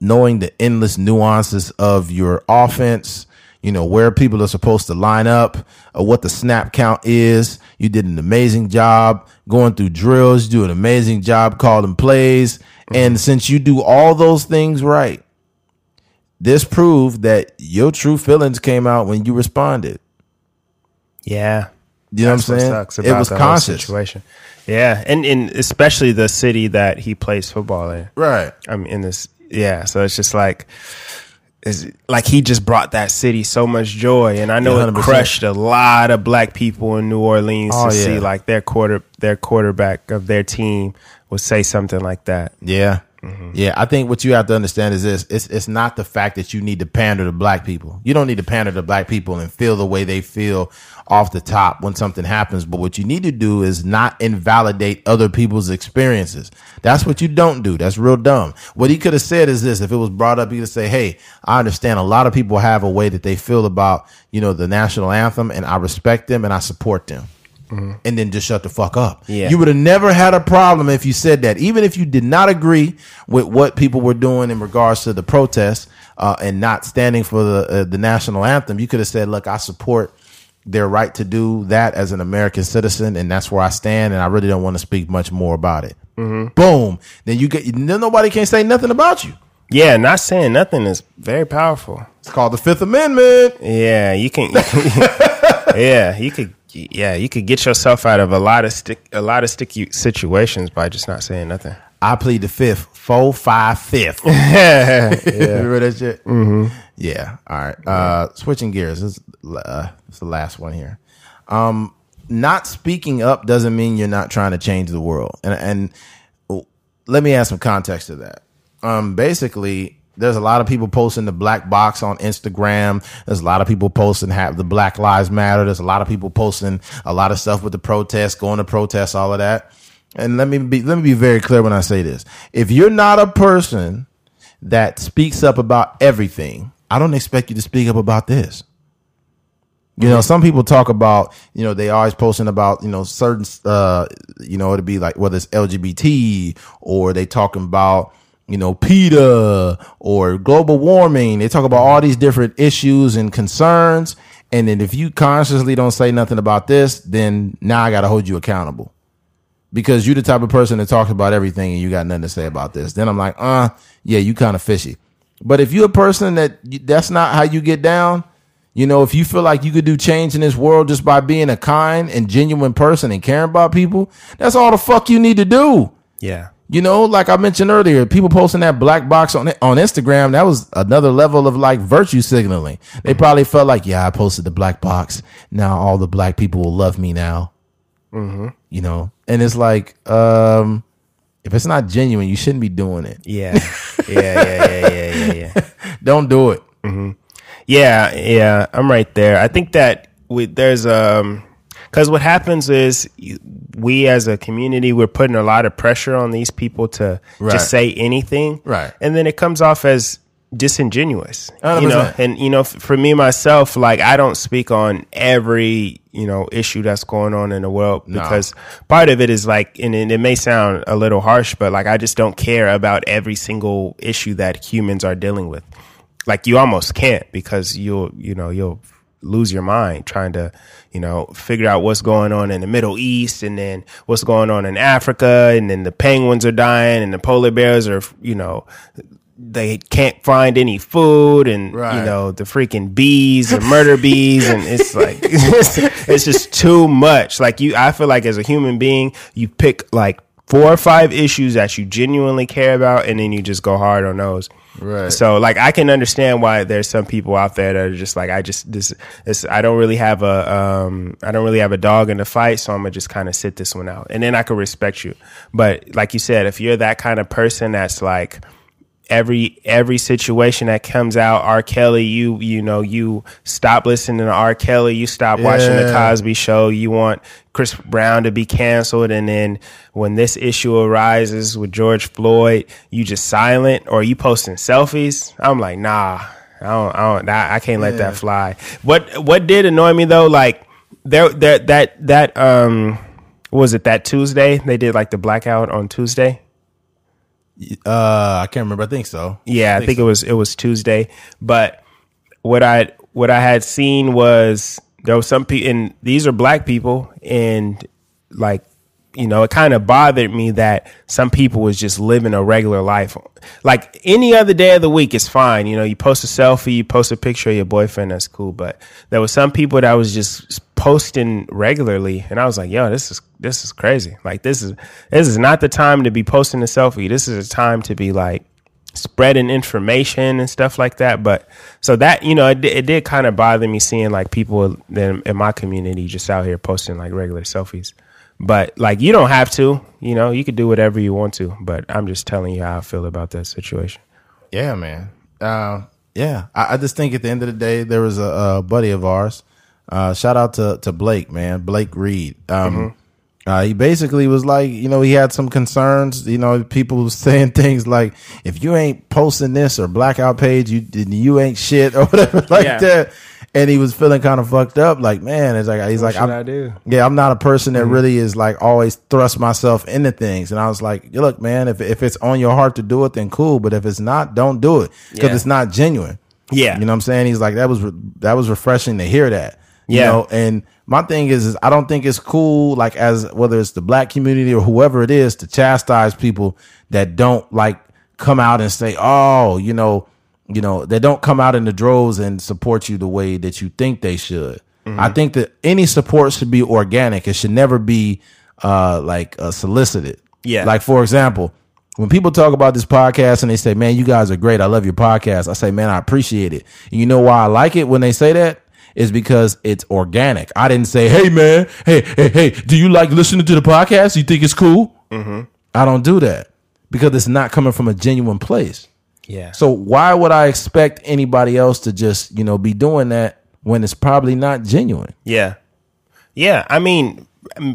knowing the endless nuances of your offense. You know where people are supposed to line up, or what the snap count is. You did an amazing job going through drills. You do an amazing job calling plays, and since you do all those things right, this proved that your true feelings came out when you responded. Yeah. You know That's what I'm saying? sucks it was the whole conscious, situation. Yeah, and and especially the city that he plays football in. right? I'm in this, yeah. So it's just like, is like he just brought that city so much joy, and I know Yeah, it 100%. crushed a lot of black people in New Orleans Oh, to yeah. see like their quarter, their quarterback of their team would say something like that. Yeah. Mm-hmm. Yeah, I think what you have to understand is this: it's it's not the fact that you need to pander to black people. You don't need to pander to black people and feel the way they feel off the top when something happens. But what you need to do is not invalidate other people's experiences. That's what you don't do. That's real dumb. What he could have said is this: if it was brought up, he could say, "Hey, I understand a lot of people have a way that they feel about you know the national anthem, and I respect them and I support them." and then just shut the fuck up. Yeah. You would have never had a problem if you said that, even if you did not agree with what people were doing in regards to the protests uh, and not standing for the uh, the national anthem. You could have said, "Look, I support." Their right to do that as an American citizen, and that's where I stand. And I really don't want to speak much more about it. Boom. Then you get. Then nobody can say nothing about you. Yeah, not saying nothing is very powerful. It's called the Fifth Amendment. Yeah, you can. You can yeah, you could. Yeah, you could get yourself out of a lot of stick, a lot of sticky situations by just not saying nothing. I plead the fifth, four, five, fifth. Remember that shit? Mm-hmm. Yeah. All right. Uh, switching gears. This is, uh, this is the last one here. Um, not speaking up doesn't mean you're not trying to change the world. And, and let me add some context to that. Um, basically, there's a lot of people posting the black box on Instagram. There's a lot of people posting have the Black Lives Matter. There's a lot of people posting a lot of stuff with the protests, going to protests, all of that. And let me be let me be very clear when I say this. If you're not a person that speaks up about everything, I don't expect you to speak up about this. You know, some people talk about, you know, they always posting about, you know, certain, uh, you know, it'd be like whether it's LGBT or they talking about, you know, PETA or global warming. They talk about all these different issues and concerns. And then if you consciously don't say nothing about this, then now I got to hold you accountable because you're the type of person that talks about everything and you got nothing to say about this. Then I'm like, uh, yeah, you kind of fishy. But if you're a person that that's not how you get down, you know, if you feel like you could do change in this world just by being a kind and genuine person and caring about people, that's all the fuck you need to do. Yeah. You know, like I mentioned earlier, people posting that black box on on Instagram, that was another level of like virtue signaling. They probably felt like, yeah, I posted the black box. Now all the black people will love me now. You know, and it's like, um, if it's not genuine, you shouldn't be doing it. Yeah. Yeah. Yeah. Yeah. Yeah. Yeah. Yeah. Don't do it. Yeah, yeah, I'm right there. I think that we there's um because what happens is we as a community we're putting a lot of pressure on these people to Right. just say anything, Right. And then it comes off as disingenuous, you know. And you know, for me myself, like I don't speak on every you know issue that's going on in the world because part of it is like, and it, it may sound a little harsh, but like I just don't care about every single issue that humans are dealing with. Like you almost can't because you'll you know you'll lose your mind trying to you know figure out what's going on in the middle east and then what's going on in africa and then the penguins are dying and the polar bears are you know they can't find any food and you know the freaking bees and murder bees and it's like it's, it's just too much like you i feel like as a human being you pick like four or five issues that you genuinely care about and then you just go hard on those Right. so like I can understand why there's some people out there that are just like I just this this I don't really have a um I don't really have a dog in the fight, so I'm gonna just kind of sit this one out, and then I can respect you. But like you said, if you're that kind of person that's like every every situation that comes out, R. Kelly, you you know, you stop listening to R. Kelly, you stop watching the Cosby show, you want Chris Brown to be canceled, and then when this issue arises with George Floyd, you just silent or you posting selfies. I'm like, nah, I don't, I don't, I, I can't let Yeah. that fly. What what did annoy me though, like there there that that um was it that Tuesday they did like the blackout on Tuesday. Uh, I can't remember. I think so. Yeah, I think it was it was Tuesday. But what I what I had seen was there was some people, and these are black people, and like you know, it kind of bothered me that some people was just living a regular life. Like any other day of the week is fine. You know, you post a selfie, you post a picture of your boyfriend, that's cool. But there was some people that was just posting regularly, and I was like, yo, this is this is crazy. Like this is this is not the time to be posting a selfie. This is a time to be like spreading information and stuff like that. But so that you know, it, it did kind of bother me seeing like people in, in my community just out here posting like regular selfies. But like you don't have to, you know, you could do whatever you want to. But I'm just telling you how I feel about that situation. Yeah, man. Uh, yeah, I, I just think at the end of the day, there was a, a buddy of ours. Uh, shout out to to Blake, man, Blake Reed. Um, uh, he basically was like, you know, he had some concerns. You know, people saying things like, "If you ain't posting this or blackout page, you you ain't shit" or whatever like Yeah. that. And he was feeling kind of fucked up. Like, man, it's like he's like, I'm, I do? yeah, I'm not a person that mm-hmm. really is like always thrust myself into things. And I was like, look, man, if if it's on your heart to do it, then cool. But if it's not, don't do it because Yeah. it's not genuine. Yeah. you know what I'm saying? He's like, that was re- that was refreshing to hear that. You Yeah. know, and my thing is, is I don't think it's cool, like as whether it's the black community or whoever it is, to chastise people that don't like come out and say, oh, you know, you know, they don't come out in the droves and support you the way that you think they should. Mm-hmm. I think that any support should be organic. It should never be uh like uh, solicited. Yeah. Like for example, when people talk about this podcast and they say, "Man, you guys are great. I love your podcast." I say, "Man, I appreciate it." And you know why I like it when they say that? Is because it's organic. I didn't say, "Hey, man, hey, hey, hey, do you like listening to the podcast? You think it's cool?" Mm-hmm. I don't do that because it's not coming from a genuine place. Yeah. So why would I expect anybody else to just you know be doing that when it's probably not genuine? Yeah. Yeah. I mean,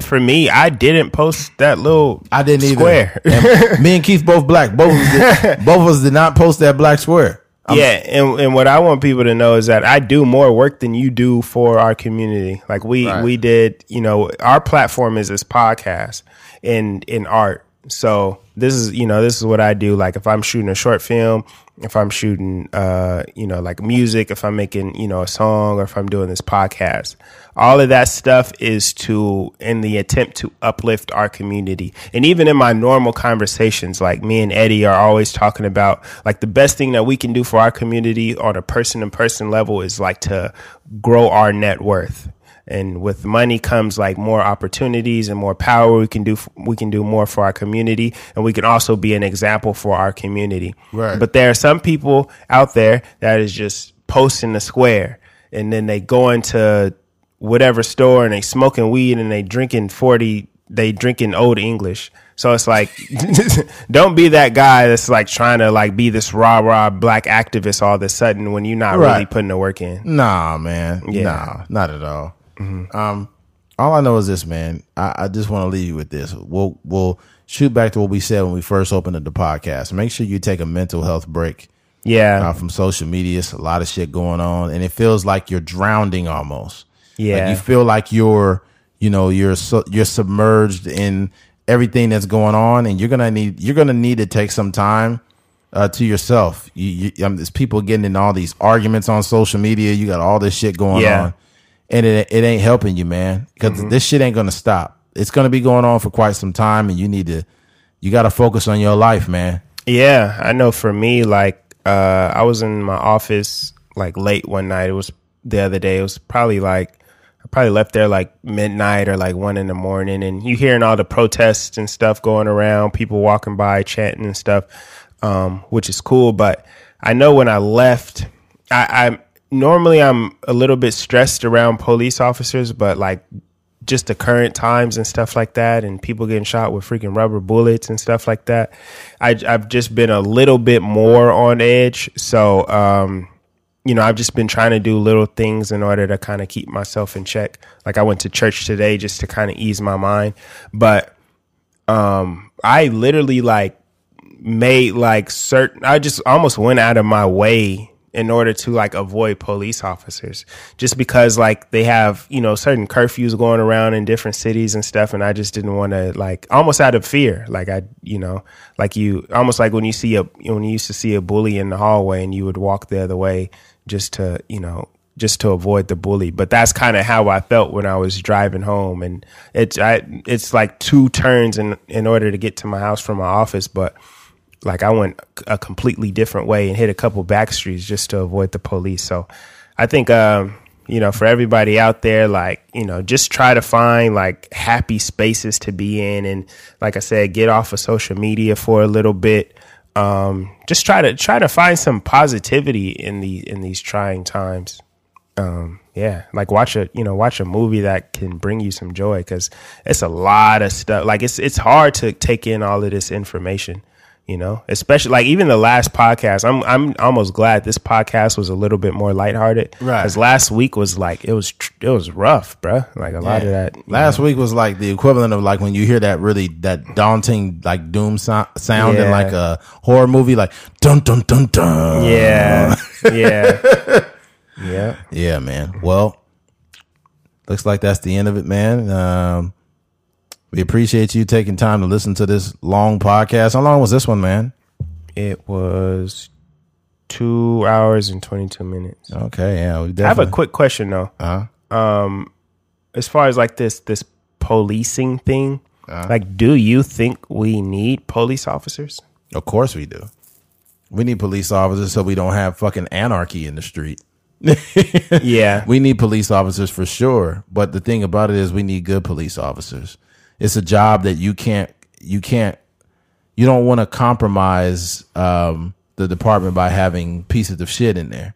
for me, I didn't post that little I didn't either. square. And me and Keith both black. Both of us did, both of us did not post that black square. yeah, and and what I want people to know is that I do more work than you do for our community. Like we Right. we did, you know, our platform is this podcast in in art. So this is you know this is what I do. Like if I'm shooting a short film, if I'm shooting uh you know like music, if I'm making you know a song, or if I'm doing this podcast, all of that stuff is to in the attempt to uplift our community. And even in my normal conversations, like me and Eddie are always talking about like the best thing that we can do for our community on a person to person level is like to grow our net worth. And with money comes like more opportunities and more power. We can do we can do more for our community, and we can also be an example for our community. Right. But there are some people out there that is just posting the square, and then they go into whatever store and they smoking weed and they drinking 40 they drinking old english so it's like don't be that guy that's like trying to like be this rah rah black activist all of a sudden when you're not really putting the work in Nah, man. Yeah. Nah, not at all. Um, all I know is this, man. I, I just want to leave you with this. We'll we'll shoot back to what we said when we first opened up the podcast. Make sure you take a mental health break yeah uh, from social media. It's a lot of shit going on, and it feels like you're drowning almost. Yeah. like you feel like you're, you know, you're so, you're submerged in everything that's going on, and you're gonna need you're gonna need to take some time uh, to yourself. You, you um, there's people getting in all these arguments on social media. You got all this shit going Yeah. on, and it it ain't helping you, man. Because this shit ain't gonna stop. It's gonna be going on for quite some time, and you need to you got to focus on your life, man. Yeah, I know for me, like, uh, I was in my office like late one night. It was the other day. It was probably like, I probably left there like midnight or like one in the morning. And you hearing all the protests and stuff going around, people walking by chanting and stuff, um, which is cool. But I know when I left, I, I normally I'm a little bit stressed around police officers, but like just the current times and stuff like that, and people getting shot with freaking rubber bullets and stuff like that. I, I've just been a little bit more on edge. So, um, you know, I've just been trying to do little things in order to kind of keep myself in check. Like I went to church today just to kind of ease my mind, but um, I literally like made like certain. I just almost went out of my way in order to like avoid police officers. Just because like they have you know certain curfews going around in different cities and stuff and i just didn't want to like almost out of fear. Like i you know like you almost like when you see a when you used to see a bully in the hallway and you would walk the other way just to you know just to avoid the bully. But that's kind of how i felt when i was driving home and it's i it's like two turns in in order to get to my house from my office but like I went a completely different way and hit a couple back streets just to avoid the police. So I think, um, you know, for everybody out there, like, you know, just try to find like happy spaces to be in. And like I said, get off of social media for a little bit. Um, just try to try to find some positivity in the in these trying times. Um, yeah, like watch a you know watch a movie that can bring you some joy because it's a lot of stuff. Like it's it's hard to take in all of this information you know especially like even the last podcast i'm i'm almost glad this podcast was a little bit more lighthearted Right. because last week was like it was tr- it was rough bruh. like a lot of that Last know. week was like the equivalent of like when you hear that really that daunting like doom so- sound in like a horror movie, like dun dun dun dun. yeah yeah yeah yeah, man. Well, looks like that's the end of it, man. Um, we appreciate you taking time to listen to this long podcast. How long was this one, man? it was two hours and 22 minutes Okay, yeah. We i have a quick question though uh as far as like this this policing thing Uh-huh. like do you think we need police officers Of course we do. We need police officers so we don't have fucking anarchy in the street. yeah We need police officers for sure, but the thing about it is we need good police officers. It's a job that you can't you can't you don't want to compromise um, the department by having pieces of shit in there.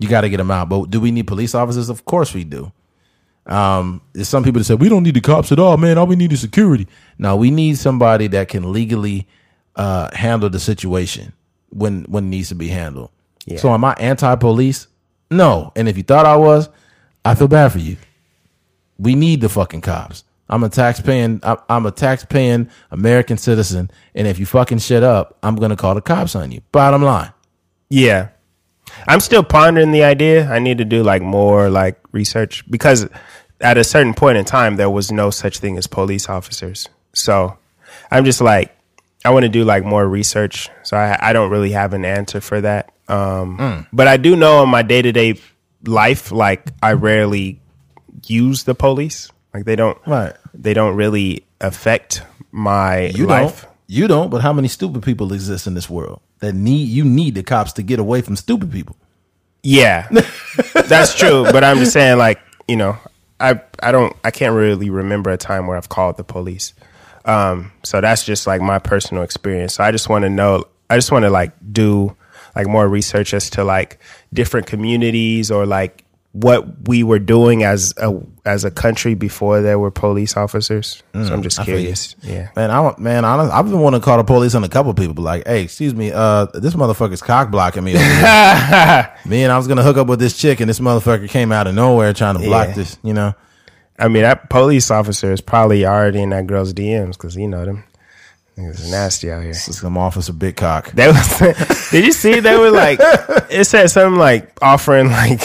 You got to get them out. But do we need police officers? Of course we do. Um, there's some people that say we don't need the cops at all, man. All we need is security. No, we need somebody that can legally uh, handle the situation when when it needs to be handled. So am I anti-police? No. And if you thought I was, I feel bad for you. We need the fucking cops. I'm a tax-paying I'm a tax-paying American citizen, and if you fucking shit up, I'm gonna call the cops on you. Bottom line. Yeah. I'm still pondering the idea. I need to do like more like research because at a certain point in time there was no such thing as police officers. So I'm just like I want to do like more research. So I I don't really have an answer for that. Um but I do know in my day-to-day life like I rarely use the police. Like they don't Right. They don't really affect my You life. don't. You don't, but how many stupid people exist in this world that need you need the cops to get away from stupid people? Yeah, that's true. But I'm just saying, like, you know, I I don't I can't really remember a time where I've called the police. Um, so that's just like my personal experience. So I just want to know. I just want to like do like more research as to like different communities or like what we were doing as a as a country before there were police officers. so I'm just Mm, you. curious. Yeah. Man, I man, I, I've been wanting to call the police on a couple people, but like, hey, excuse me, uh, this motherfucker's cock blocking me. Over here. me and I was gonna hook up with this chick, and this motherfucker came out of nowhere trying to block Yeah. this. You know, I mean, that police officer is probably already in that girl's DMs because you know them. It's nasty out here. some officer big cock. They was. did you see? They were like, it said something like offering like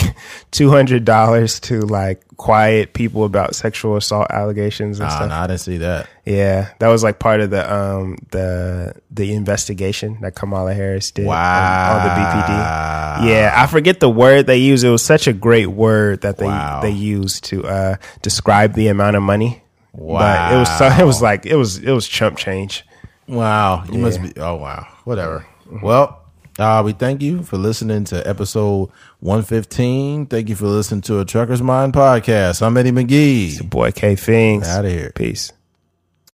two hundred dollars to like quiet people about sexual assault allegations and Ah, stuff. no, I didn't see that. Yeah, that was like part of the um the the investigation that Kamala Harris did Wow. on, on the BPD. Yeah, I forget the word they used. It was such a great word that they Wow. they used to uh describe the amount of money. Wow. But it was so, it was like it was it was chump change. Wow, you must be. Oh wow, whatever. Well, uh, we thank you for listening to episode one fifteen. Thank you for listening to a Trucker's Mind podcast. I'm Eddie McGee. Boy K Fings. of here. Peace.